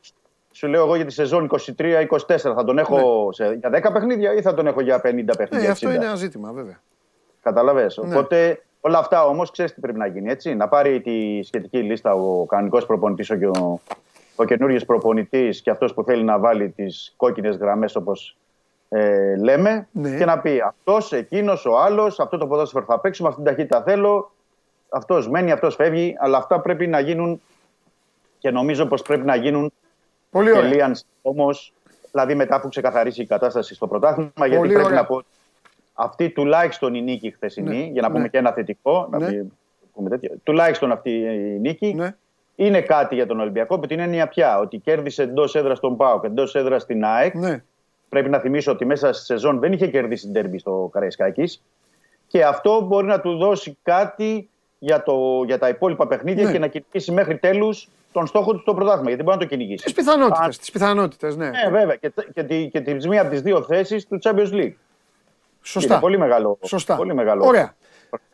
S8: Σου λέω εγώ για τη σεζόν 23-24 θα τον έχω σε, για 10 παιχνίδια ή θα τον έχω για 50
S1: Ναι,
S8: παιχνίδια.
S1: αυτό
S8: 60.
S1: είναι ένα ζήτημα, βέβαια.
S8: Καταλαβες.
S1: Ναι.
S8: Οπότε όλα αυτά όμως ξέρεις τι πρέπει να γίνει. Έτσι. Να πάρει τη σχετική λίστα ο κανονικός προπονητής, ο, ο, ο καινούριο προπονητής και αυτός που θέλει να βάλει τις κόκκινες γραμμές όπως ε, λέμε
S1: Ναι.
S8: και να πει αυτός, εκείνος, ο άλλος, αυτό το ποδόσφαιρο θα παίξουμε, αυτή την ταχύτητα θέλω. Αυτός μένει, αυτός φεύγει. Αλλά αυτά πρέπει να γίνουν και νομίζω πως πρέπει να γίνουν
S1: Πολύ
S8: και
S1: ωραία.
S8: Λίαν όμως, δηλαδή μετά που ξεκαθαρίσει η κατάσταση στο πρωτάθλημα, γιατί
S1: Πολύ
S8: πρέπει
S1: ωραία.
S8: να πω αυτή τουλάχιστον η νίκη χθεσινή,
S1: Ναι,
S8: για να πούμε
S1: ναι.
S8: και ένα θετικό, να
S1: Ναι.
S8: μην πούμε τέτοιο, τουλάχιστον αυτή η νίκη
S1: Ναι.
S8: είναι κάτι για τον Ολυμπιακό, που την έννοια πια ότι κέρδισε εντός έδρας τον Πάο και εντός έδρας στην ΑΕΚ.
S1: Ναι.
S8: Πρέπει να θυμίσω ότι μέσα στη σεζόν δεν είχε κερδίσει την τέρμπι στο Καραϊσκάκης. Και αυτό μπορεί να του δώσει κάτι για, το, για τα υπόλοιπα παιχνίδια
S1: Ναι.
S8: και να κυνηγήσει μέχρι τέλους τον στόχο του στο πρωτάθλημα. Γιατί μπορεί να το κυνηγήσει.
S1: Τις πιθανότητες,
S8: Αν-
S1: τις πιθανότητες, ναι.
S8: ναι, βέβαια. Και, και, τη, και τη μία από τις δύο θέσεις του Champions League.
S1: Σωστά.
S8: Είναι πολύ μεγάλο.
S1: Σωστά.
S8: Πολύ μεγάλο.
S1: Ωραία.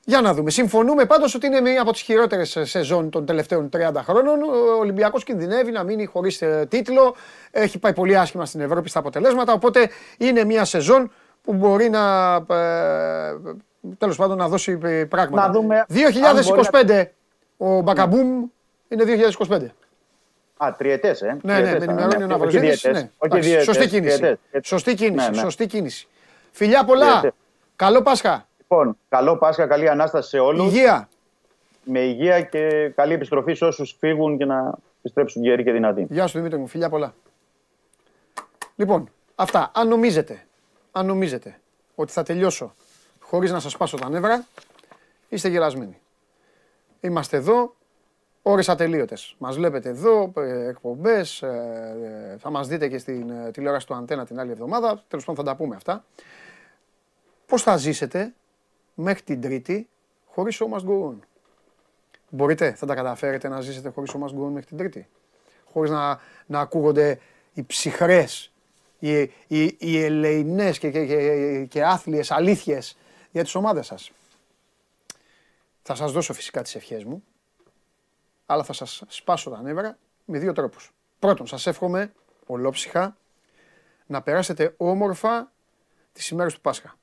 S1: Για να δούμε. Συμφωνούμε πάντως ότι είναι μία από τις χειρότερες ε, σεζόν των τελευταίων 30 χρόνων. Ο Ολυμπιακός κινδυνεύει να μείνει χωρίς ε, τίτλο. Έχει πάει πολύ άσχημα στην Ευρώπη στα αποτελέσματα. Οπότε είναι μία σεζόν που μπορεί να. Ε, τέλος πάντων να δώσει ε, πράγματα.
S8: Να δούμε αν
S1: 2025 ο Μπακαμπούμ είναι 2025.
S8: Α, τριετές, ε.
S1: Ναι, ναι,
S8: Τριετές
S1: με
S8: θα
S1: ενημερώνει ο
S8: είναι. Όχι
S1: Ναυροζήτης.
S8: διαιτές.
S1: Ναι.
S8: Όχι
S1: Εντάξει,
S8: διαιτές,
S1: Σωστή κίνηση.
S8: διαιτές.
S1: Σωστή κίνηση.
S8: Ναι, ναι.
S1: Σωστή κίνηση. Φιλιά πολλά.
S8: Διαιτές.
S1: Καλό Πάσχα.
S8: Λοιπόν, καλό Πάσχα, καλή ανάσταση σε όλους.
S1: Υγεία.
S8: Με υγεία και καλή επιστροφή σε όσους φύγουν και να επιστρέψουν γεροί και δυνατοί.
S1: Γεια σου Δημήτρη μου, φιλιά πολλά. Λοιπόν, Αυτά. Αν νομίζετε, αν νομίζετε ότι θα τελειώσω χωρίς να σας σπάσω τα νεύρα, είστε γελασμένοι. Είμαστε εδώ, ώρες ατελείωτες. Μας βλέπετε εδώ, ε, εκπομπές, ε, ε, θα μας δείτε και στην ε, τηλεόραση του Αντένα την άλλη εβδομάδα. Τέλος πάντων θα τα πούμε αυτά. Πώς θα ζήσετε μέχρι την Τρίτη χωρίς show must go on; Μπορείτε, θα τα καταφέρετε να ζήσετε χωρίς show must go on μέχρι την Τρίτη; Χωρίς να, να ακούγονται οι ψυχρές, οι, οι, οι ελεηνές και, και, και, και άθλιες αλήθειες για τις ομάδες σας. Θα σας δώσω φυσικά τις ευχές μου, αλλά θα σας σπάσω τα νεύρα με δύο τρόπους. Πρώτον, σας εύχομαι ολόψυχα να περάσετε όμορφα τις ημέρες του Πάσχα.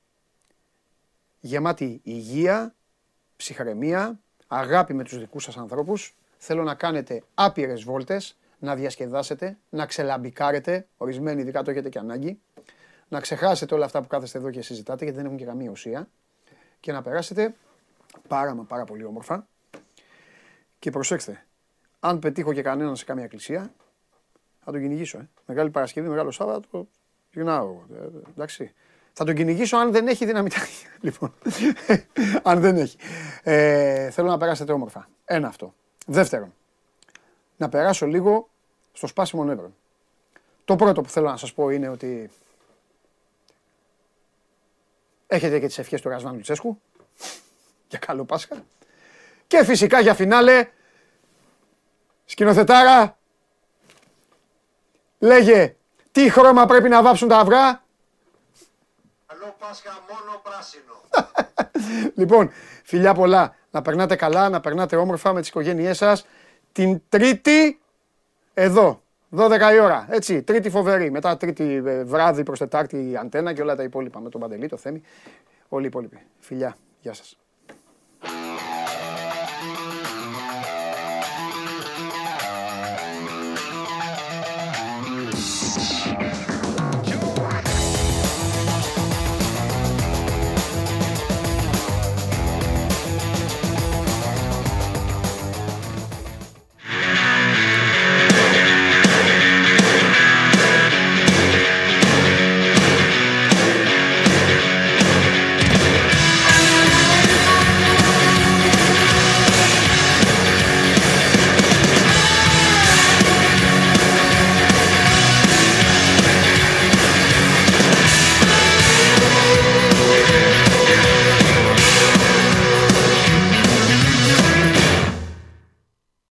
S1: Γεμάτη υγεία, ψυχραιμία, αγάπη με τους δικούς σας ανθρώπους. Θέλω να κάνετε άπειρες βόλτες, να διασκεδάσετε, να ξελαμπικάρετε, ορισμένοι ειδικά το έχετε και ανάγκη, να ξεχάσετε όλα αυτά που κάθεστε εδώ και συζητάτε γιατί δεν έχουν και καμία ουσία και να περάσετε πάρα μα πάρα πολύ όμορφα. Και προσέξτε, αν πετύχω και κανέναν σε καμία εκκλησία, θα τον κυνηγήσω. Ε. Μεγάλη Παρασκευή, Μεγάλο Σάββατο, γυρνάω. Ε, εντάξει. Θα τον κυνηγήσω αν δεν έχει δυναμητάκι. λοιπόν, αν δεν έχει. Ε, θέλω να περάσετε όμορφα. Ένα αυτό. Δεύτερον, να περάσω λίγο στο σπάσιμο νεύρων. Το πρώτο που θέλω να σας πω είναι ότι έχετε και τις ευχές του Ρασβάν Λουτσέσκου για καλό Πάσχα. Και φυσικά για φινάλε, σκηνοθετάρα, λέγε τι χρώμα πρέπει να βάψουν τα αυγά.
S9: Καλό Πάσχα μόνο πράσινο.
S1: λοιπόν, φιλιά πολλά. Να περνάτε καλά, να περνάτε όμορφα με τις οικογένειές σας. Την Τρίτη, εδώ, 12 η ώρα. Έτσι, Τρίτη φοβερή. Μετά Τρίτη ε, βράδυ προς Τετάρτη η Αντένα και όλα τα υπόλοιπα με τον Παντελή, το Θέμη. Όλοι οι υπόλοιποι. Φιλιά. Γεια σας.